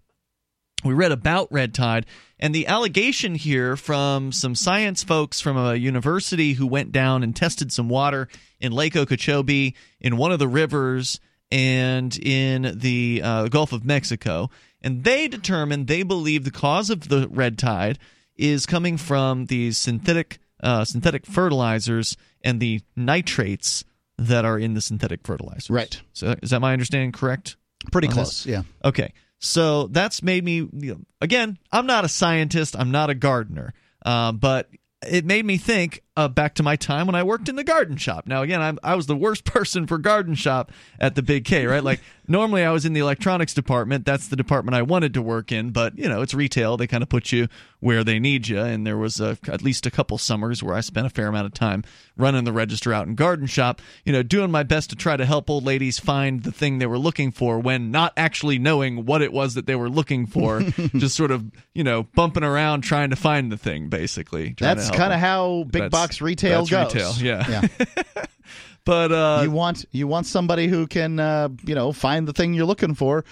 we read about red tide and the allegation here from some science folks from a university who went down and tested some water in lake okeechobee in one of the rivers and in the uh, gulf of mexico and they determined they believe the cause of the red tide is coming from these synthetic uh, synthetic fertilizers and the nitrates that are in the synthetic fertilizers Right. so is that my understanding correct pretty close. this? Yeah. Okay. So that's made me, you know, again, I'm not a scientist, I'm not a gardener, uh, but it made me think uh, back to my time when I worked in the garden shop. Now, again, I'm, I was the worst person for garden shop at the Big K, right? Like, normally I was in the electronics department. That's the department I wanted to work in, but, you know, it's retail. They kind of put you where they need you. And there was a, at least a couple summers where I spent a fair amount of time running the register out in garden shop, you know, doing my best to try to help old ladies find the thing they were looking for when not actually knowing what it was that they were looking for, just sort of, you know, bumping around trying to find the thing, basically. That's kind of how big That's- retail goes. retail, yeah. yeah. But uh, you want you want somebody who can uh, you know find the thing you're looking for.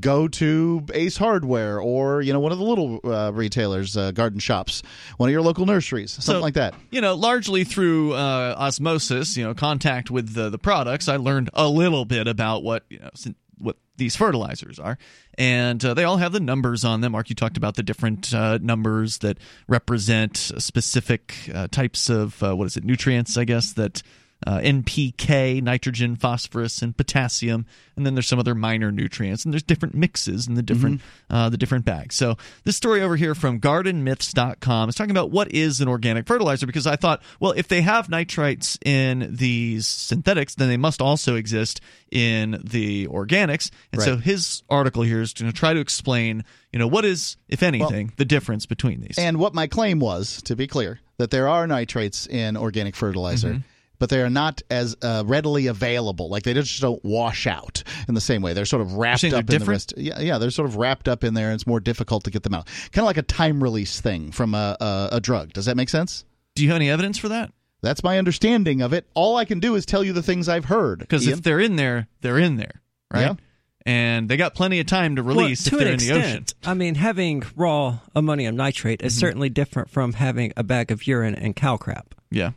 Go to Ace Hardware or you know one of the little uh, retailers, uh, garden shops, one of your local nurseries, something So- like that. you know, largely through uh, osmosis, you know, contact with the, the products, I learned a little bit about what you know what these fertilizers are, and uh, they all have the numbers on them. Mark, you talked about the different uh, numbers that represent specific uh, types of uh, what is it, nutrients, I guess that. Uh, NPK, nitrogen, phosphorus, and potassium, and then there's some other minor nutrients, and there's different mixes in the different uh, the different bags. So this story over here from GardenMyths.com is talking about what is an organic fertilizer because I thought, well, if they have nitrites in these synthetics, then they must also exist in the organics. And so his article here is going to try to explain, you know, what is, if anything, the difference between these. And what my claim was, to be clear, that there are nitrates in organic fertilizer. Mm-hmm. But they are not as uh, readily available. Like they just don't wash out in the same way. They're sort of wrapped up they're in the different? rest. Yeah, yeah, they're sort of wrapped up in there. and It's more difficult to get them out. Kind of like a time release thing from a, a, a drug. Does that make sense? Do you have any evidence for that? That's my understanding of it. All I can do is tell you the things I've heard. Because if they're in there, they're in there, right? Yeah. And they got plenty of time to release well, if to they're an in extent, the ocean. I mean, having raw ammonium nitrate is certainly different from having a bag of urine and cow crap. Yeah.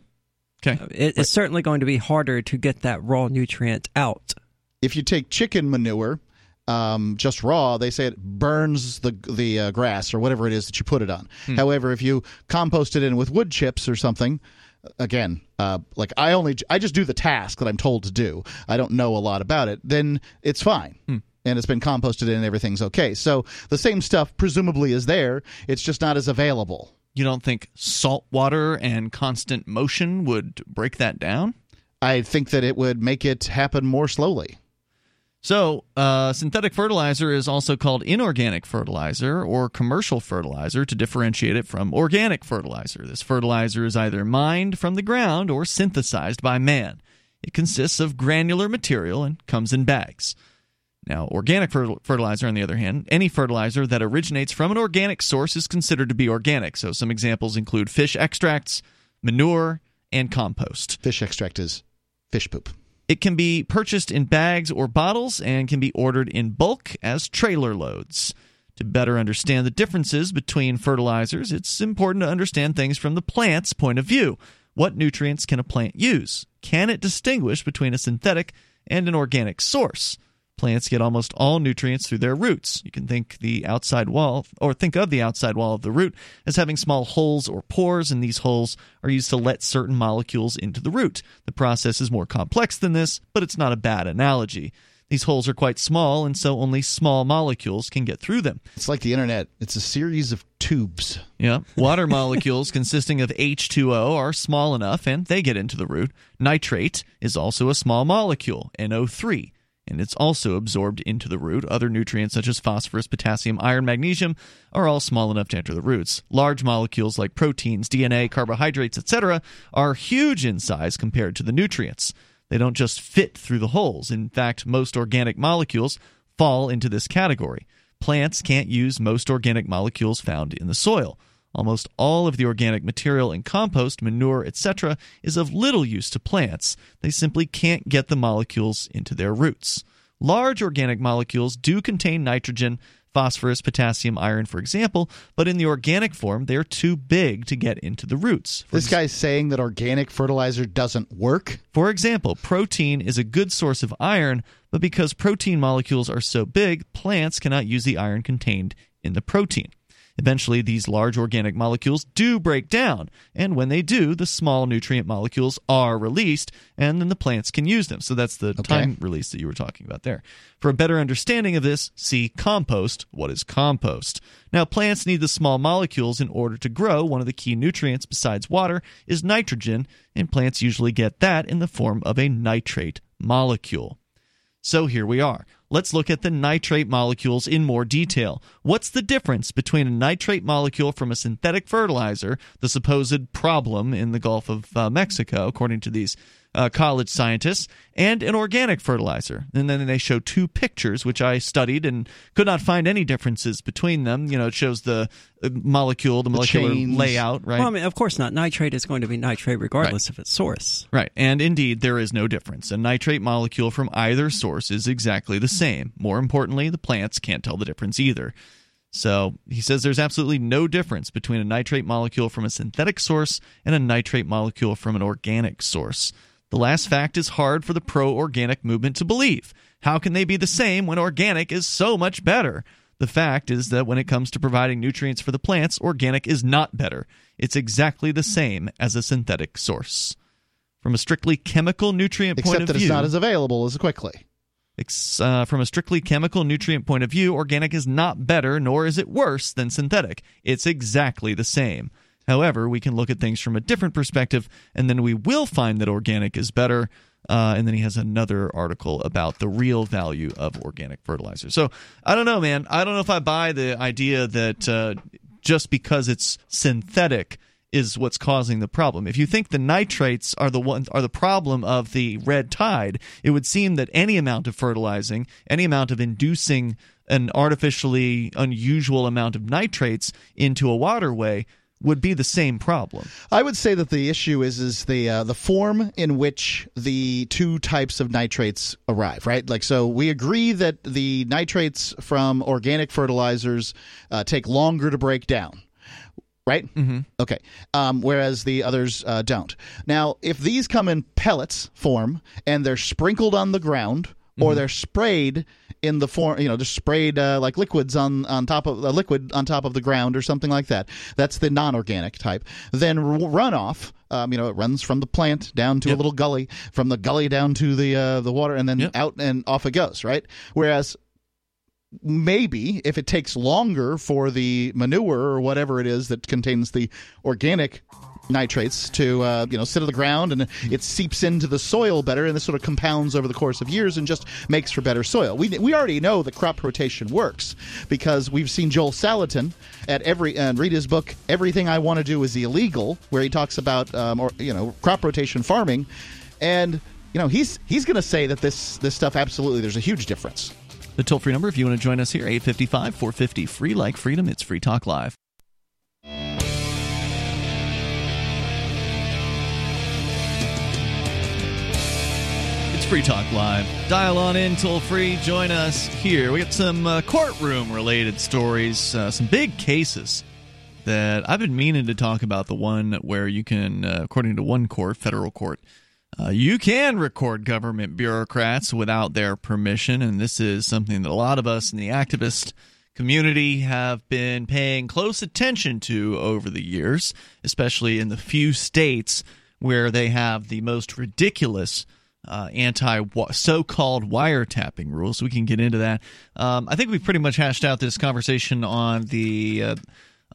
Okay. It, It's certainly going to be harder to get that raw nutrient out. if you take chicken manure, um, just raw, they say it burns the the uh, grass or whatever it is that you put it on. However, if you compost it in with wood chips or something, again, uh, like I only I just do the task that I'm told to do. I don't know a lot about it. Then it's fine. And it's been composted and everything's okay. So the same stuff presumably is there. It's just not as available. You don't think salt water and constant motion would break that down? I think that it would make it happen more slowly. So, uh, synthetic fertilizer is also called inorganic fertilizer or commercial fertilizer to differentiate it from organic fertilizer. This fertilizer is either mined from the ground or synthesized by man. It consists of granular material and comes in bags. Now, organic fer- fertilizer, on the other hand, any fertilizer that originates from an organic source is considered to be organic. So, some examples include fish extracts, manure, and compost. Fish extract is fish poop. It can be purchased in bags or bottles and can be ordered in bulk as trailer loads. To better understand the differences between fertilizers, it's important to understand things from the plant's point of view. What nutrients can a plant use? Can it distinguish between a synthetic and an organic source? Plants get almost all nutrients through their roots. You can think the outside wall or think of the outside wall of the root as having small holes or pores and these holes are used to let certain molecules into the root. The process is more complex than this, but it's not a bad analogy. These holes are quite small and so only small molecules can get through them. It's like the internet. It's a series of tubes. Yeah. Water molecules consisting of H2O are small enough and they get into the root. Nitrate is also a small molecule, NO3, and it's also absorbed into the root. Other nutrients such as phosphorus, potassium, iron, magnesium are all small enough to enter the roots. Large molecules like proteins, DNA, carbohydrates, etc. are huge in size compared to the nutrients. They don't just fit through the holes. In fact, most organic molecules fall into this category. Plants can't use most organic molecules found in the soil. Almost all of the organic material in compost, manure, etc., is of little use to plants. They simply can't get the molecules into their roots. Large organic molecules do contain nitrogen, phosphorus, potassium, iron, for example, but in the organic form, they're too big to get into the roots. For This guy's saying that organic fertilizer doesn't work. for example, protein is a good source of iron, but because protein molecules are so big, plants cannot use the iron contained in the protein. Eventually, these large organic molecules do break down, and when they do, the small nutrient molecules are released, and then the plants can use them. So that's the time release that you were talking about there. For a better understanding of this, see compost. What is compost? Now, plants need the small molecules in order to grow. One of the key nutrients besides water is nitrogen, and plants usually get that in the form of a nitrate molecule. So here we are. Let's look at the nitrate molecules in more detail. What's the difference between a nitrate molecule from a synthetic fertilizer, the supposed problem in the Gulf of uh, Mexico, according to these uh, college scientists, and an organic fertilizer? And then they show two pictures, which I studied and could not find any differences between them. You know, it shows the molecule, the molecular chains. layout, right? Well, I mean, of course not. Nitrate is going to be nitrate regardless of its source. Right, and indeed, there is no difference. A nitrate molecule from either source is exactly the same. More importantly, the plants can't tell the difference either. So he says there's absolutely no difference between a nitrate molecule from a synthetic source and a nitrate molecule from an organic source. The last fact is hard for the pro organic movement to believe. How can they be the same when organic is so much better? The fact is that when it comes to providing nutrients for the plants, organic is not better. It's exactly the same as a synthetic source. From a strictly chemical nutrient point Except of that view, it's not as available as quickly. Uh, from a strictly chemical nutrient point of view, organic is not better nor is it worse than synthetic. It's exactly the same. However, we can look at things from a different perspective, and then we will find that organic is better. Uh, and then he has another article about the real value of organic fertilizer. So I don't know, man. I don't know if I buy the idea that uh, just because it's synthetic is what's causing the problem. If you think the nitrates are the ones are the problem of the red tide, it would seem that any amount of fertilizing, any amount of inducing an artificially unusual amount of nitrates into a waterway would be the same problem. I would say that the issue is is the uh, the form in which the two types of nitrates arrive, right? Like, so we agree that the nitrates from organic fertilizers uh, take longer to break down. Right. Mm-hmm. Okay. Um, whereas the others uh, don't. Now, if these come in pellets form and they're sprinkled on the ground, or they're sprayed in the form, you know, they're sprayed uh, like liquids on on top of a liquid on top of the ground or something like that. That's the non-organic type. Then r- runoff. Um, you know, it runs from the plant down to a little gully, from the gully down to the uh, the water, and then Yep. out and off it goes. Right. Whereas maybe if it takes longer for the manure or whatever it is that contains the organic nitrates to uh, you know sit on the ground and it seeps into the soil better and this sort of compounds over the course of years and just makes for better soil. We, we already know that crop rotation works because we've seen Joel Salatin at every and read his book Everything I Want to Do Is Illegal where he talks about um, or you know crop rotation farming and you know he's he's going to say that this this stuff absolutely there's a huge difference. The toll free number, if you want to join us here, 855 450 free like freedom. It's Free Talk Live. Free Talk Live. Dial on in toll free. Join us here. We got some uh, courtroom related stories, uh, some big cases that I've been meaning to talk about. The one where you can, uh, according to one court, federal court, uh, you can record government bureaucrats without their permission, and this is something that a lot of us in the activist community have been paying close attention to over the years, especially in the few states where they have the most ridiculous uh, anti so-called wiretapping rules. We can get into that. Um, I think we've pretty much hashed out this conversation on the uh,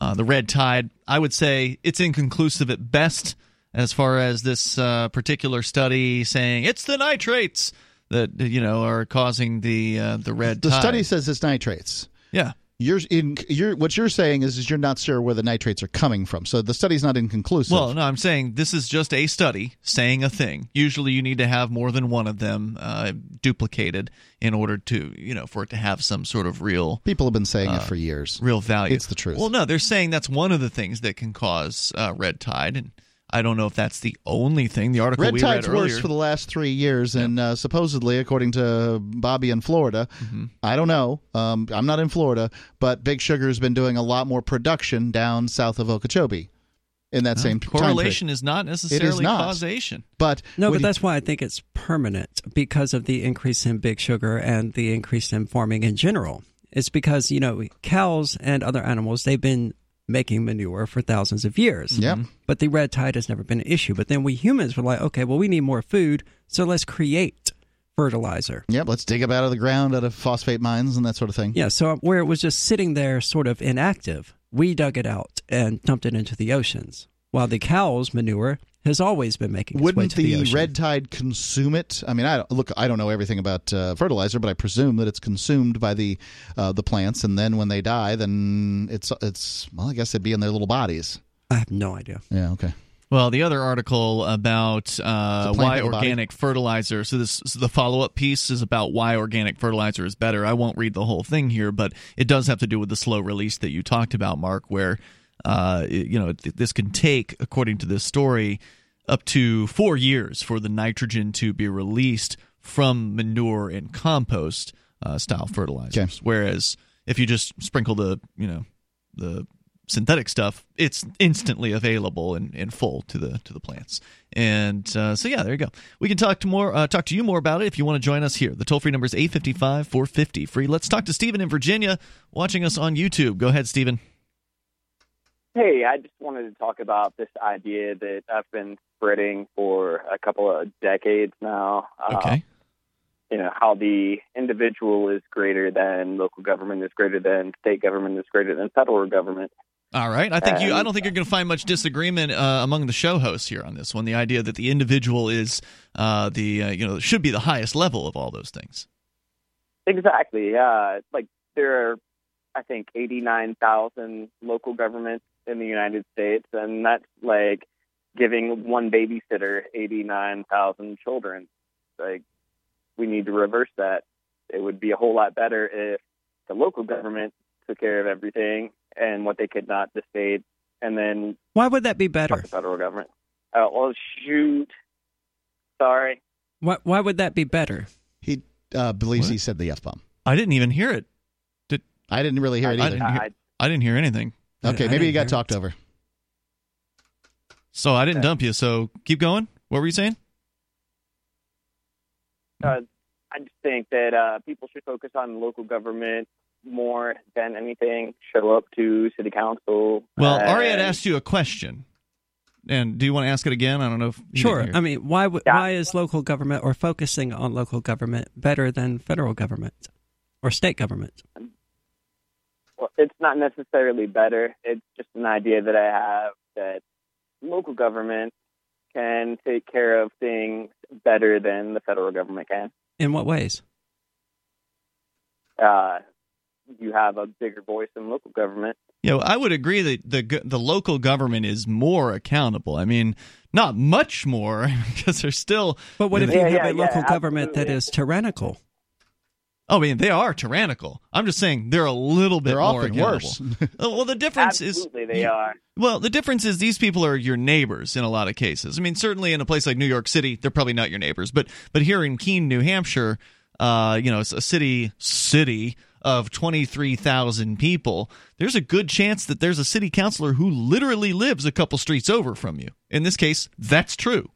uh, the red tide. I would say it's inconclusive at best as far as this uh, particular study saying it's the nitrates that you know are causing the uh, the red The tide. study says it's nitrates. yeah. You're in. You're what you're saying is, is you're not sure where the nitrates are coming from. So the study's not inconclusive. Well, no, I'm saying this is just a study saying a thing. Usually, you need to have more than one of them uh, duplicated in order to, you know, for it to have some sort of real, people have been saying it for years. real value. It's the truth. Well, no, they're saying that's one of the things that can cause uh, red tide, and I don't know if that's the only thing. The article Red we tide's read worse for the last three years, and uh, supposedly, according to Bobby in Florida, Mm-hmm. I don't know. Um, I'm not in Florida, but Big Sugar's been doing a lot more production down south of Okeechobee in that same time period. correlation is not necessarily not. causation. But No, but you- that's why I think it's permanent because of the increase in big sugar and the increase in farming in general. It's because, you know, cows and other animals, they've been making manure for thousands of years. Yep. Mm-hmm. But the red tide has never been an issue. But then we humans were like, okay, well, we need more food, so let's create fertilizer. Yep, let's dig up out of the ground, out of phosphate mines, and that sort of thing. Yeah, so where it was just sitting there sort of inactive, we dug it out and dumped it into the oceans. While the cow's manure has always been making its way Wouldn't to the, the, ocean. red tide consume it? I mean, I don't, look. I don't know everything about uh, fertilizer, but I presume that it's consumed by the uh, the plants, and then when they die, then it's it's well, I guess it'd be in their little bodies. I have no idea. Yeah. Okay. Well, the other article about uh, why have a body? organic fertilizer. So this so the follow up piece is about why organic fertilizer is better. I won't read the whole thing here, but it does have to do with the slow release that you talked about, Mark. Where uh, you know th- this can take, according to this story, up to four years for the nitrogen to be released from manure and compost uh, style fertilizers. Okay. Whereas if you just sprinkle the you know the synthetic stuff, it's instantly available in, in full to the to the plants. And uh, so yeah, there you go. We can talk to more uh, talk to you more about it if you want to join us here. The toll free number is 855-450 free. Let's talk to Stephen in Virginia watching us on YouTube. Go ahead, Stephen. Hey, I just wanted to talk about this idea that I've been spreading for a couple of decades now. Uh, Okay. you know, how the individual is greater than local government, is greater than state government, is greater than federal government. All right. I think you. I don't think you're going to find much disagreement uh, among the show hosts here on this one. The idea that the individual is uh, the uh, you know should be the highest level of all those things. Exactly. Uh, like there are, I think, 89,000 local governments in the United States, and that's like giving one babysitter 89,000 children. Like, we need to reverse that. It would be a whole lot better if the local government took care of everything, and what they could not, the state and then Why would that be better? the federal government. Uh, well, shoot. Sorry. Why, why would that be better? He uh, believes What? he said the f bomb. I didn't even hear it. Did I didn't really hear it I either. didn't hear- I, I didn't hear anything. Okay, I maybe you got hear it. talked over. So I didn't dump you. So keep going. What were you saying? uh, I just think that uh, people should focus on local government more than anything. Show up to city council. Well, Ari had asked you a question. And do you want to ask it again? I don't know if Sure. I mean, why would Yeah. why is local government or focusing on local government better than federal government or state government? Well, it's not necessarily better. It's just an idea that I have that local government can take care of things better than the federal government can. In what ways? Uh, you have a bigger voice in local government. Yeah, well, I would agree that the the local government is more accountable. I mean, not much more because they're still. But what if Yeah, you have yeah, a local yeah, government that absolutely. is tyrannical? Oh, I mean, they are tyrannical. I'm just saying they're a little bit They're more often worse. Uh, well, the difference is Absolutely, they are. Well, the difference is these people are your neighbors in a lot of cases. I mean, certainly in a place like New York City, they're probably not your neighbors, but but here in Keene, New Hampshire, uh, you know, it's a city city of 23,000 people. There's a good chance that there's a city councilor who literally lives a couple streets over from you. In this case, that's true.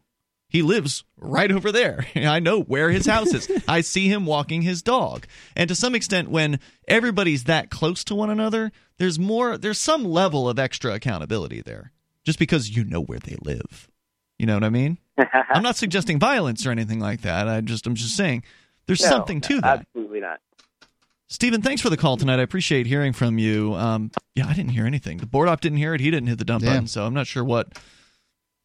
He lives right over there. I know where his house is. I see him walking his dog. And to some extent, when everybody's that close to one another, there's more, there's some level of extra accountability there just because you know where they live. You know what I mean? I'm not suggesting violence or anything like that. I just, I'm just saying there's No, something to that. Absolutely not. Stephen, thanks for the call tonight. I appreciate hearing from you. Um, yeah, I didn't hear anything. The board op didn't hear it. He didn't hit the dump button, so I'm not sure what.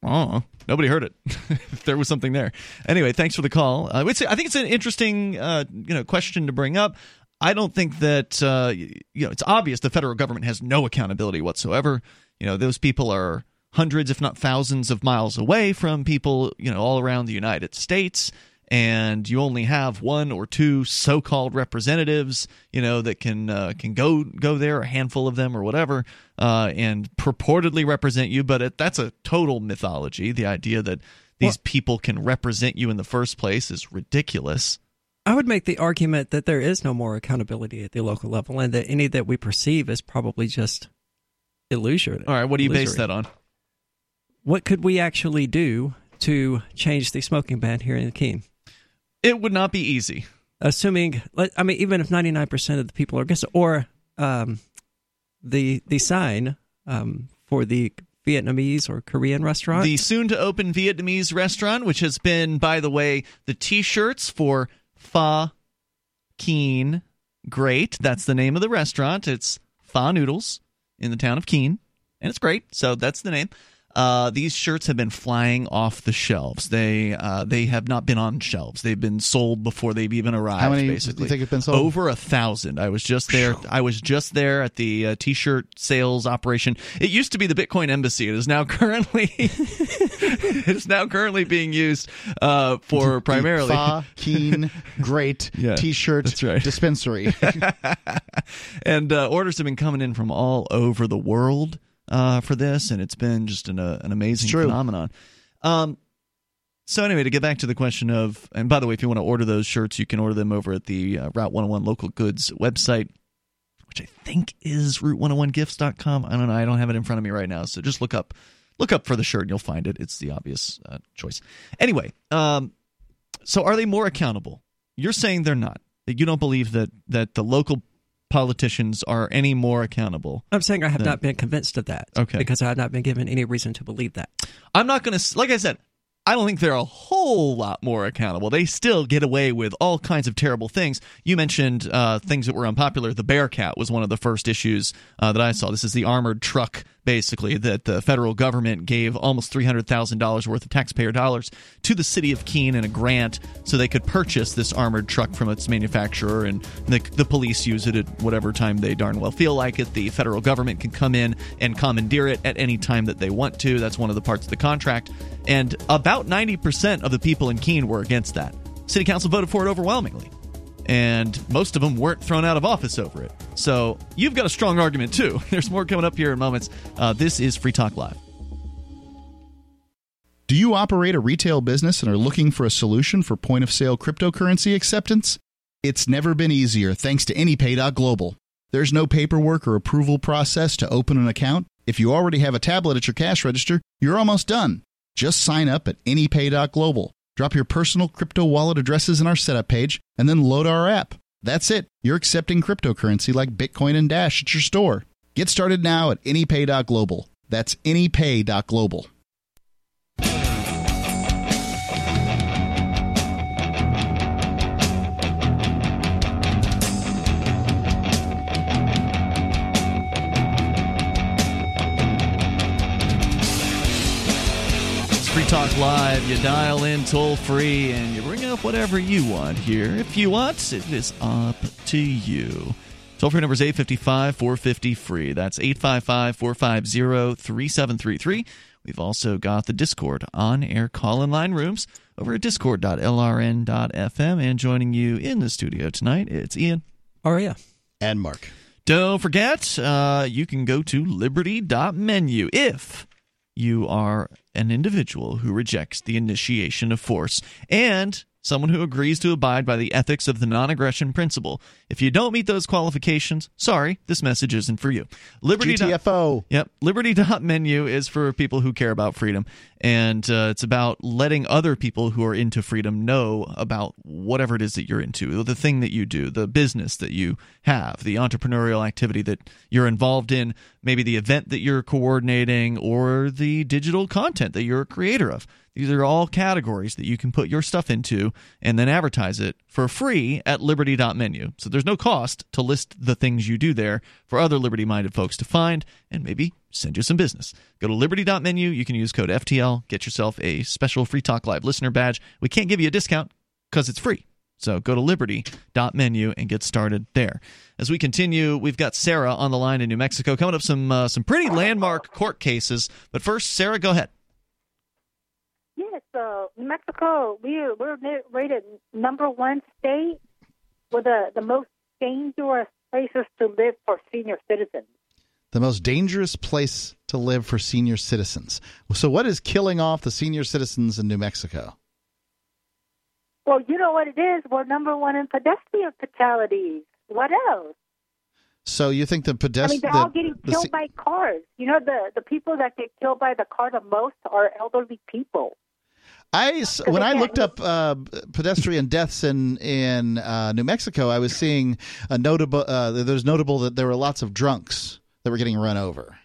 Oh, nobody heard it. there was something there. Anyway, thanks for the call. Uh, I think it's an interesting, uh, you know, question to bring up. I don't think that uh, you know it's obvious the federal government has no accountability whatsoever. You know, those people are hundreds, if not thousands, of miles away from people, you know, all around the United States and you only have one or two so-called representatives, you know, that can uh, can go go there, a handful of them or whatever, uh, and purportedly represent you. But it, that's a total mythology. The idea that these people can represent you in the first place is ridiculous. I would make the argument that there is no more accountability at the local level, and that any that we perceive is probably just illusion. All right, what do you base that on? What could we actually do to change the smoking ban here in Keene? It would not be easy. Assuming, I mean, even if ninety nine percent of the people are against it, or um, the the sign um, for the Vietnamese or Korean restaurant. The soon to open Vietnamese restaurant, which has been, by the way, the t shirts for Pho Keene Great. That's the name of the restaurant. It's Pho Noodles in the town of Keene, and it's great. So that's the name. Uh, these shirts have been flying off the shelves. They uh, they have not been on shelves. They've been sold before they've even arrived. How many do basically, you think have been sold? Over a thousand. I was just there. I was just there at the uh, t-shirt sales operation. It used to be the Bitcoin Embassy. It is now currently it is now currently being used uh, for primarily. Fa, Keene, Great Yeah, T-shirt right. dispensary. and uh, orders have been coming in from all over the world uh, for this, and it's been just an, uh, an amazing phenomenon. Um, so anyway, to get back to the question of, and by the way, if you want to order those shirts, you can order them over at the uh, Route 101 Local Goods website, which I think is route101gifts.com. I don't know. I don't have it in front of me right now, so just look up look up for the shirt and you'll find it. It's the obvious uh, choice. Anyway, um, so are they more accountable? You're saying they're not. That you don't believe that that the local politicians are any more accountable. I'm saying I have Then- not been convinced of that. Okay. Because I have not been given any reason to believe that. I'm not going to, like I said, I don't think they're a whole lot more accountable. They still get away with all kinds of terrible things. You mentioned uh, things that were unpopular. The Bearcat was one of the first issues uh, that I saw. This is the armored truck, basically, that the federal government gave almost $300,000 worth of taxpayer dollars to the city of Keene in a grant so they could purchase this armored truck from its manufacturer, and the, the police use it at whatever time they darn well feel like it. The federal government can come in and commandeer it at any time that they want to. That's one of the parts of the contract. And about 90% of the people in Keene were against that. City Council voted for it overwhelmingly. And most of them weren't thrown out of office over it. So you've got a strong argument too. There's more coming up here in moments. Uh, this is Free Talk Live. Do you operate a retail business and are looking for a solution for point of sale cryptocurrency acceptance? It's never been easier thanks to AnyPay.global. There's no paperwork or approval process to open an account. If you already have a tablet at your cash register, you're almost done. Just sign up at AnyPay.global. Drop your personal crypto wallet addresses in our setup page and then load our app. That's it. You're accepting cryptocurrency like Bitcoin and Dash at your store. Get started now at AnyPay.global. That's AnyPay.global. Talk Live. You dial in toll free and you bring up whatever you want here. If you want, it is up to you. Toll free number is 855 450 free. That's 855 450 3733. We've also got the Discord on air call in line rooms over at discord.lrn.fm. And joining you in the studio tonight, it's Ian. Yeah. And Mark. Don't forget, uh, you can go to liberty.menu if you are an individual who rejects the initiation of force. And someone who agrees to abide by the ethics of the non aggression principle. If you don't meet those qualifications, sorry, this message isn't for you. Liberty. GTFO. Yep. Liberty.menu is for people who care about freedom. And uh, it's about letting other people who are into freedom know about whatever it is that you're into, the thing that you do, the business that you have, the entrepreneurial activity that you're involved in, maybe the event that you're coordinating, or the digital content that you're a creator of. These are all categories that you can put your stuff into and then advertise it for free at liberty.menu. So there's no cost to list the things you do there for other liberty minded folks to find and maybe send you some business. Go to liberty.menu. You can use code FTL, get yourself a special Free Talk Live listener badge. We can't give you a discount because it's free. So go to liberty.menu and get started there. As we continue, we've got Sarah on the line in New Mexico. Coming up some uh, some pretty landmark court cases. But first, Sarah, go ahead. Uh, New Mexico, we're we're rated number one state with the the most dangerous places to live for senior citizens. The most dangerous place to live for senior citizens. So, what is killing off the senior citizens in New Mexico? Well, you know what it is. We're number one in pedestrian fatalities. What else? So you think the I mean, they're all getting killed by cars. You know, the the people that get killed by the car the most are elderly people. I s- when I looked up uh, pedestrian deaths in in uh, New Mexico, I was seeing a notable. Uh, there's notable that there were lots of drunks that were getting run over.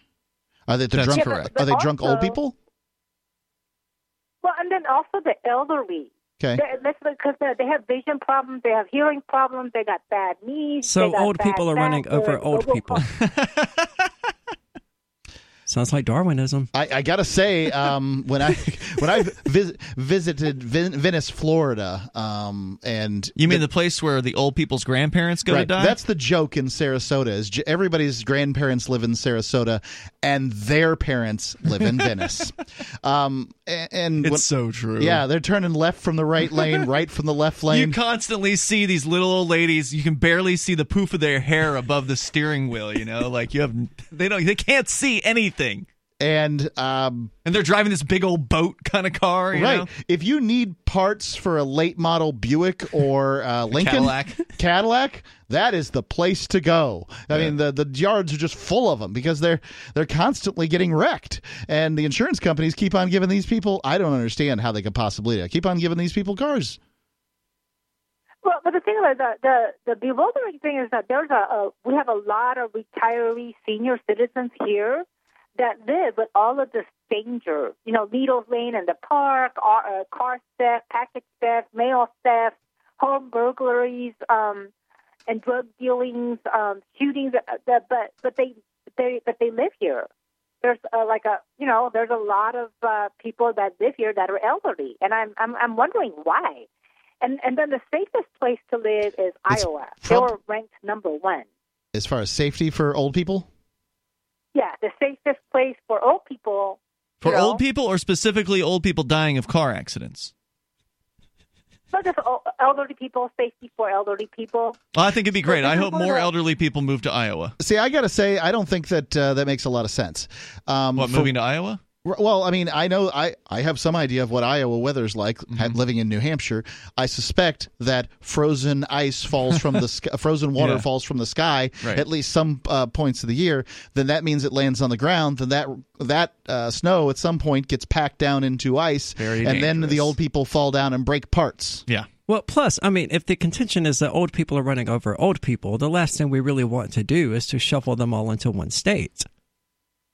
Are they the That's drunk? correct. Are they But drunk old people? Well, and then also the elderly. Okay. That's because they they have vision problems, they have hearing problems, they got bad knees. So old people are running over old people. Sounds like Darwinism. I, I gotta say, um, when I when I vis- visited Vin- Venice, Florida, um, and You mean the place where the old people's grandparents go to die? That's the joke in Sarasota. Is j- everybody's grandparents live in Sarasota, and their parents live in Venice. Um, a- and it's when- so true. yeah, they're turning left from the right lane, right from the left lane. You constantly see these little old ladies. You can barely see the poof of their hair above the steering wheel. You know, like you have they don't they can't see anything, and um, and they're driving this big old boat kind of car. You right, know? if you need parts for a late model Buick or uh, Lincoln Cadillac. Cadillac, that is the place to go. I mean, the the yards are just full of them because they're they're constantly getting wrecked, and the insurance companies keep on giving these people. I don't understand how they could possibly do keep on giving these people cars. Well, but the thing about the the, the bewildering thing is that there's a, a we have a lot of retiree senior citizens here that live with all of this danger. You know, needles laying in the park, uh, car theft, package theft, mail theft, home burglaries, um, and drug dealings, um, shootings. uh, But but they they but they live here. There's uh, like a you know there's a lot of uh, people that live here that are elderly, and I'm I'm I'm wondering why. And and then the safest place to live is It's Iowa. they were ranked number one. As far as safety for old people, Yeah, the safest place for old people. For know, old people, or specifically old people dying of car accidents. not just elderly people, safety for elderly people. Well, I think it'd be great. I hope is one of more elderly people move to Iowa. See, I got to say, I don't think that uh, that makes a lot of sense. Um, What, for- moving to Iowa? Well, I mean, I know I, I have some idea of what Iowa weather's like Mm-hmm. had- living in New Hampshire. I suspect that frozen ice falls from the sky, frozen water Yeah. falls from the sky Right. at least some uh, points of the year. Then that means it lands on the ground. Then that that uh, snow at some point gets packed down into ice, Very and then the old people fall down and break parts. Yeah. Well, plus, I mean, if the contention is that old people are running over old people, the last thing we really want to do is to shuffle them all into one state.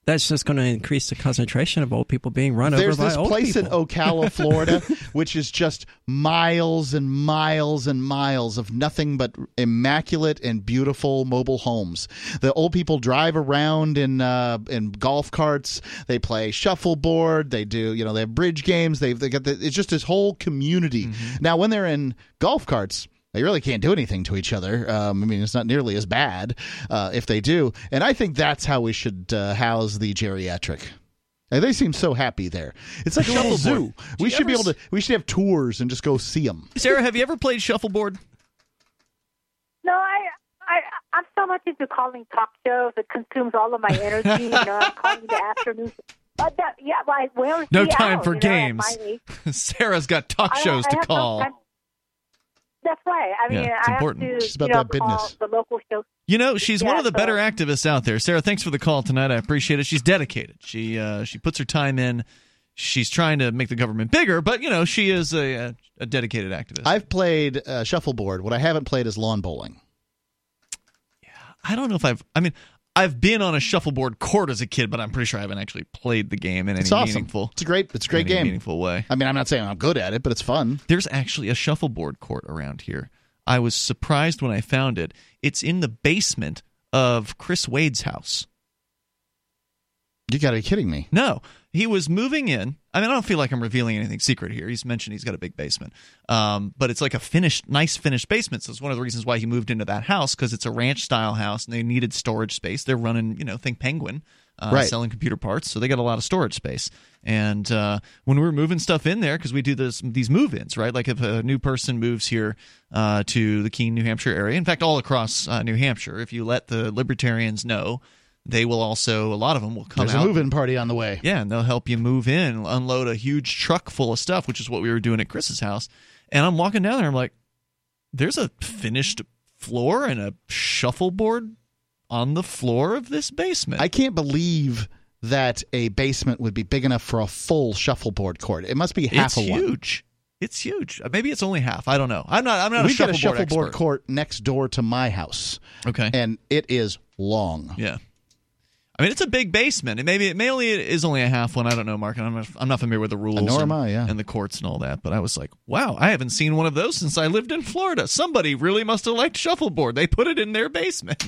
That's just going to increase the concentration of old people being run There's over by old There's this place people. in Ocala, Florida, which is just miles and miles and miles of nothing but immaculate and beautiful mobile homes. The old people drive around in uh, in golf carts. They play shuffleboard. They do, you know, they have bridge games. They've they got the, it's just this whole community. Now, when they're in golf carts. They really can't do anything to each other. Um, I mean, it's not nearly as bad uh, if they do. And I think that's how we should uh, house the geriatric. And they seem so happy there. It's like a little zoo. Shuffleboard. We you should be able to. We should have tours and just go see them. Sarah, have you ever played shuffleboard? No, I, I, I'm so much into calling talk shows. It consumes all of my energy. you know, I'm calling the afternoon. But that, yeah, like where's No time hour, for you know, games. Sarah's got talk I shows I to have no call. time- That's right. I mean, Yeah, it's I important. have to. She's about you know, that business. The local shows. You know, she's Yeah, one of the so- better activists out there. Sarah, thanks for the call tonight. I appreciate it. She's dedicated. She uh, she puts her time in. She's trying to make the government bigger, but you know, she is a, a, a dedicated activist. I've played uh, shuffleboard. What I haven't played is lawn bowling. Yeah, I don't know if I've. I mean, I've been on a shuffleboard court as a kid, but I'm pretty sure I haven't actually played the game in any It's awesome. meaningful. It's a great. It's a great game. Meaningful way. I mean, I'm not saying I'm good at it, but it's fun. There's actually a shuffleboard court around here. I was surprised when I found it. It's in the basement of Chris Waid's house. You got to be kidding me. No, he was moving in. I mean, I don't feel like I'm revealing anything secret here. He's mentioned he's got a big basement, um, but it's like a finished, nice finished basement. So it's one of the reasons why he moved into that house because it's a ranch style house and they needed storage space. They're running, you know, ThinkPenguin, uh, Right. selling computer parts, so they got a lot of storage space. And uh, when we were moving stuff in there, because we do this these move-ins, right? Like if a new person moves here uh, to the Keene, New Hampshire area, in fact, all across uh, New Hampshire, if you let the libertarians know. They will also, a lot of them will come There's out. a move-in party on the way. Yeah, and they'll help you move in, unload a huge truck full of stuff, which is what we were doing at Chris's house. And I'm walking down there, I'm like, there's a finished floor and a shuffleboard on the floor of this basement. I can't believe that a basement would be big enough for a full shuffleboard court. It must be half it's a one. huge. It's huge. Uh, maybe it's only half. I don't know. I'm not. I'm not we a got a shuffleboard shuffleboard expert. court next door to my house, Okay. and it is long. Yeah. I mean, it's a big basement. It maybe it may only it is only a half one. I don't know, Mark. And I'm not, I'm not familiar with the rules nor am and, I, yeah. and the courts and all that. But I was like, wow, I haven't seen one of those since I lived in Florida. Somebody really must have liked shuffleboard. They put it in their basement.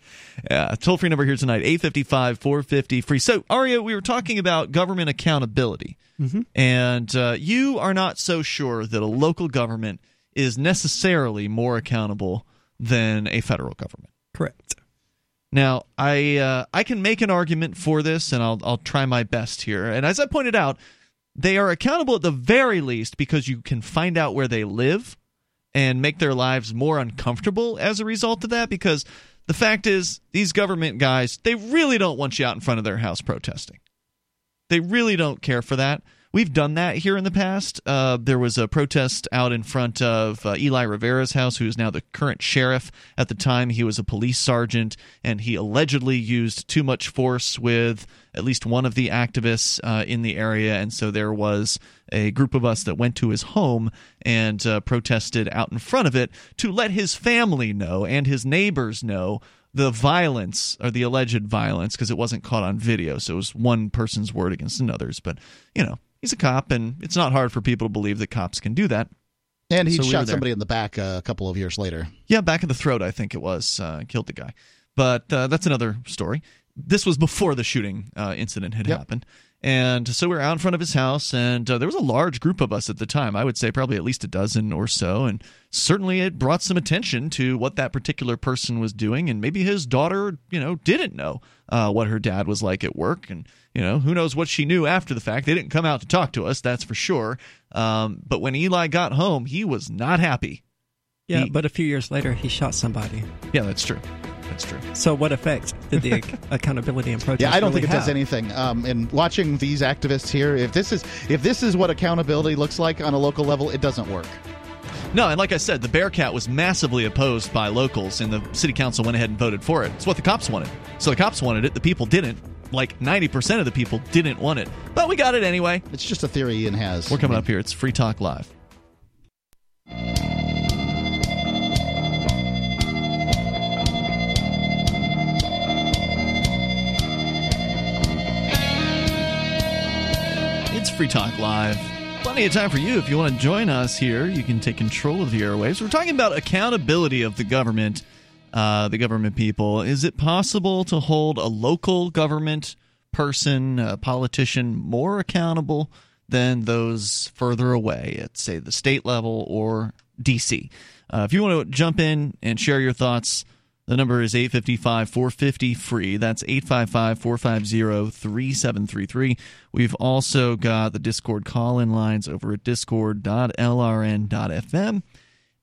yeah, toll free number here tonight 855 450 free. So, Aria, we were talking about government accountability. And uh, you are not so sure that a local government is necessarily more accountable than a federal government. Correct. Now, I uh, I can make an argument for this, and I'll I'll try my best here. And as I pointed out, they are accountable at the very least because you can find out where they live and make their lives more uncomfortable as a result of that. Because the fact is, these government guys they really don't want you out in front of their house protesting. They really don't care for that. We've done that here in the past. Uh, there was a protest out in front of uh, Eli Rivera's house, who is now the current sheriff. At the time, he was a police sergeant, and he allegedly used too much force with at least one of the activists uh, in the area. And so there was a group of us that went to his home and uh, protested out in front of it to let his family know and his neighbors know the violence or the alleged violence because it wasn't caught on video so it was one person's word against another's but you know he's a cop and it's not hard for people to believe that cops can do that And he So shot there. somebody in the back uh, a couple of years later. yeah back in the throat i think it was uh, killed the guy but uh, that's another story this was before the shooting uh, incident had Yep. happened And so we were out in front of his house, and uh, there was a large group of us at the time. I would say probably at least a dozen or so. And certainly it brought some attention to what that particular person was doing. And maybe his daughter, you know, didn't know uh, what her dad was like at work. And, you know, who knows what she knew after the fact. They didn't come out to talk to us, that's for sure. Um, but when Eli got home, he was not happy. Yeah, He- but a few years later, he shot somebody. Yeah, that's true. That's true. So, what effect did the accountability and protest? Yeah, I don't really think it does anything. Um, and watching these activists here, if this is if this is what accountability looks like on a local level, it doesn't work. No, and like I said, the Bearcat was massively opposed by locals, and the city council went ahead and voted for it. It's what the cops wanted. So the cops wanted it, the people didn't. Like 90% of the people didn't want it. But we got it anyway. It's just a theory Ian has. We're coming up here. It's Free Talk Live. It's Free Talk Live. Plenty of time for you if you want to join us here. You can take control of the airwaves. We're talking about accountability of the government, uh, the government people. Is it possible to hold a local government person, a politician, more accountable than those further away at, say, the state level or D.C.? Uh, if you want to jump in and share your thoughts, the number is 855 450 free. That's 855 450 3733. We've also got the Discord call in lines over at discord.lrn.fm.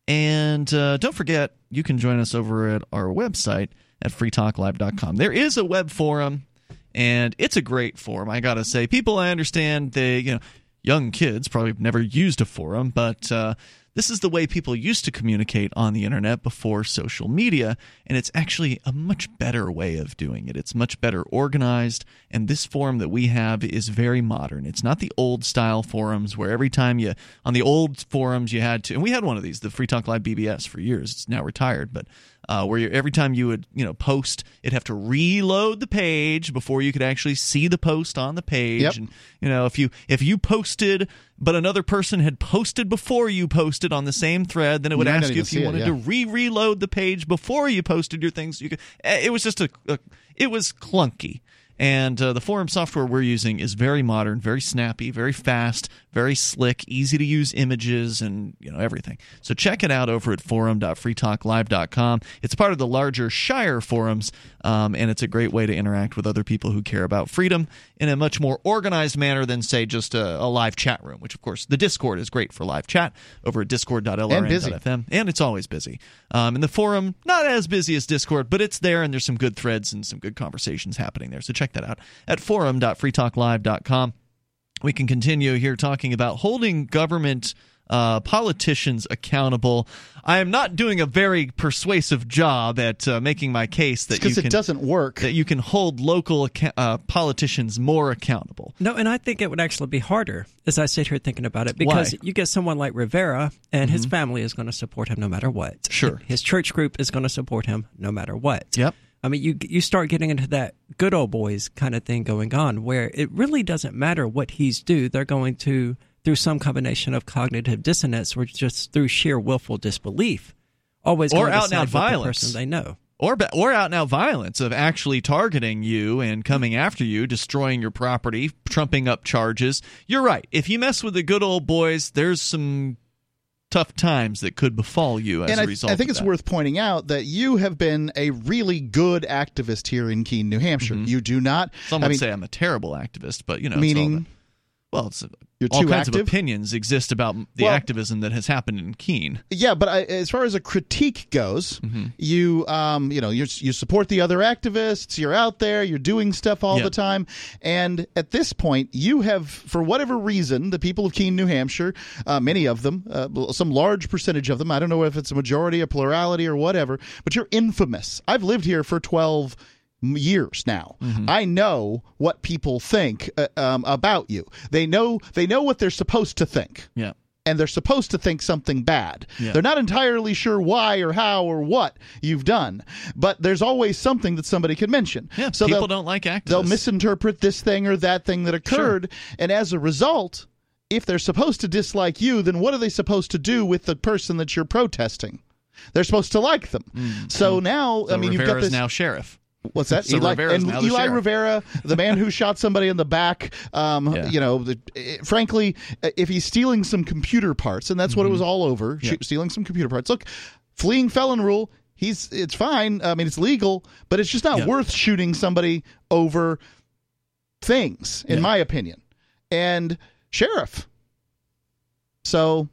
And uh, don't forget, you can join us over at our website at freetalklive.com. There is a web forum, and it's a great forum. I got to say, people I understand, they, you know, young kids probably never used a forum, but uh, this is the way people used to communicate on the internet before social media, and it's actually a much better way of doing it. It's much better organized, and this forum that we have is very modern. It's not the old style forums where every time you, on the old forums, you had to, and we had one of these, the Free Talk Live BBS for years. It's now retired, but uh, where you, every time you would you know post, it'd have to reload the page before you could actually see the post on the page. Yep. And you know if you if you posted, but another person had posted before you posted on the same thread, then it would You're ask you if you it, wanted yeah. to re-reload the page before you posted your things. You could. eh, It was just a, a it was clunky. And uh, the forum software we're using is very modern, very snappy, very fast, very slick, easy to use images and you know everything. So check it out over at forum.freetalklive.com. It's part of the larger Shire forums, um, and it's a great way to interact with other people who care about freedom in a much more organized manner than say just a, a live chat room. Which of course the Discord is great for live chat over at discord.lrn.fm, and it's always busy. Um, and the forum not as busy as Discord, but it's there, and there's some good threads and some good conversations happening there. So check that out at forum.freetalklive.com. We can continue here talking about holding government uh, politicians accountable. I am not doing a very persuasive job at uh, making my case that because it doesn't work. that you can hold local acca- uh, politicians more accountable. No, and I think it would actually be harder as I sit here thinking about it because Why? you get someone like Rivera and his family is going to support him no matter what. Sure. His church group is going to support him no matter what. Yep. I mean, you you start getting into that good old boys kind of thing going on, where it really doesn't matter what he's do; they're going to through some combination of cognitive dissonance or just through sheer willful disbelief, always Or out and out side the violence. person they know. or or out out violence of actually targeting you and coming after you, destroying your property, trumping up charges. You're right. If you mess with the good old boys, there's some tough times that could befall you as and a I, result. I think of it's that. worth pointing out that you have been a really good activist here in Keene, New Hampshire. Mm-hmm. You do not. Some I would mean, say I'm a terrible activist, but you know, it's all meaning well, it's you're all kinds active? of opinions exist about the Well- activism that has happened in Keene. Yeah, but I, as far as a critique goes, Mm-hmm. you um, you know you you support the other activists. You're out there. You're doing stuff all Yep. the time. And at this point, you have, for whatever reason, the people of Keene, New Hampshire, uh, many of them, uh, some large percentage of them. I don't know if it's a majority, a plurality, or whatever. But you're infamous. I've lived here for twelve years now. Mm-hmm. I know what people think uh, um, about you. They know they know what they're supposed to think Yeah. and they're supposed to think something bad. Yeah. They're not entirely sure why or how or what you've done, but there's always something that somebody can mention. Yeah, so people don't like activists. they'll misinterpret this thing or that thing that occurred, and as a result, if they're supposed to dislike you, then what are they supposed to do with the person that you're protesting? They're supposed to like them. so now, Mm. So I mean, you've got this now sheriff. What's that? So Eli, Rivera's and Eli sheriff. Rivera, the man who shot somebody in the back. Um, Yeah. You know, the, eh, frankly, eh, if he's stealing some computer parts, and that's what it was all over, Mm-hmm. Yeah. shoot- stealing some computer parts. Look, fleeing felon rule. He's it's fine. I mean, it's legal, but it's just not Yeah. worth shooting somebody over things, in my opinion. And sheriff. So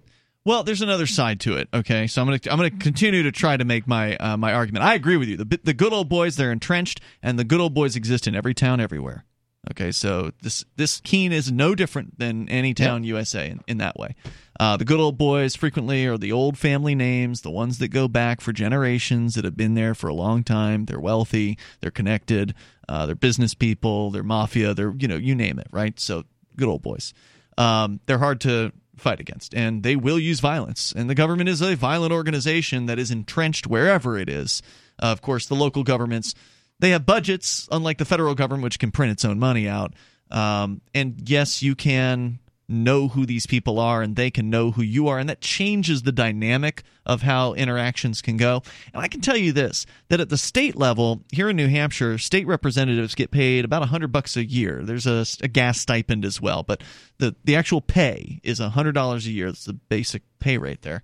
Well, there's another side to it. Okay, so I'm gonna I'm gonna continue to try to make my uh, my argument. I agree with you. The the good old boys they're entrenched, and the good old boys exist in every town everywhere. Okay, so this this Keene is no different than any town USA in, in that way. Uh, the good old boys frequently are the old family names, the ones that go back for generations that have been there for a long time. They're wealthy, they're connected, uh, they're business people, they're mafia, they're you know you name it, right? So good old boys. Um, they're hard to fight against, and they will use violence. And the government is a violent organization that is entrenched wherever it is. Uh, of course, the local governments they have budgets, unlike the federal government, which can print its own money out. Um, and yes, you can know who these people are, and they can know who you are, and that changes the dynamic of how interactions can go. And I can tell you this: that at the state level here in New Hampshire, state representatives get paid about a hundred bucks a year. There's a, a gas stipend as well, but the the actual pay is a hundred dollars a year. That's the basic pay rate there.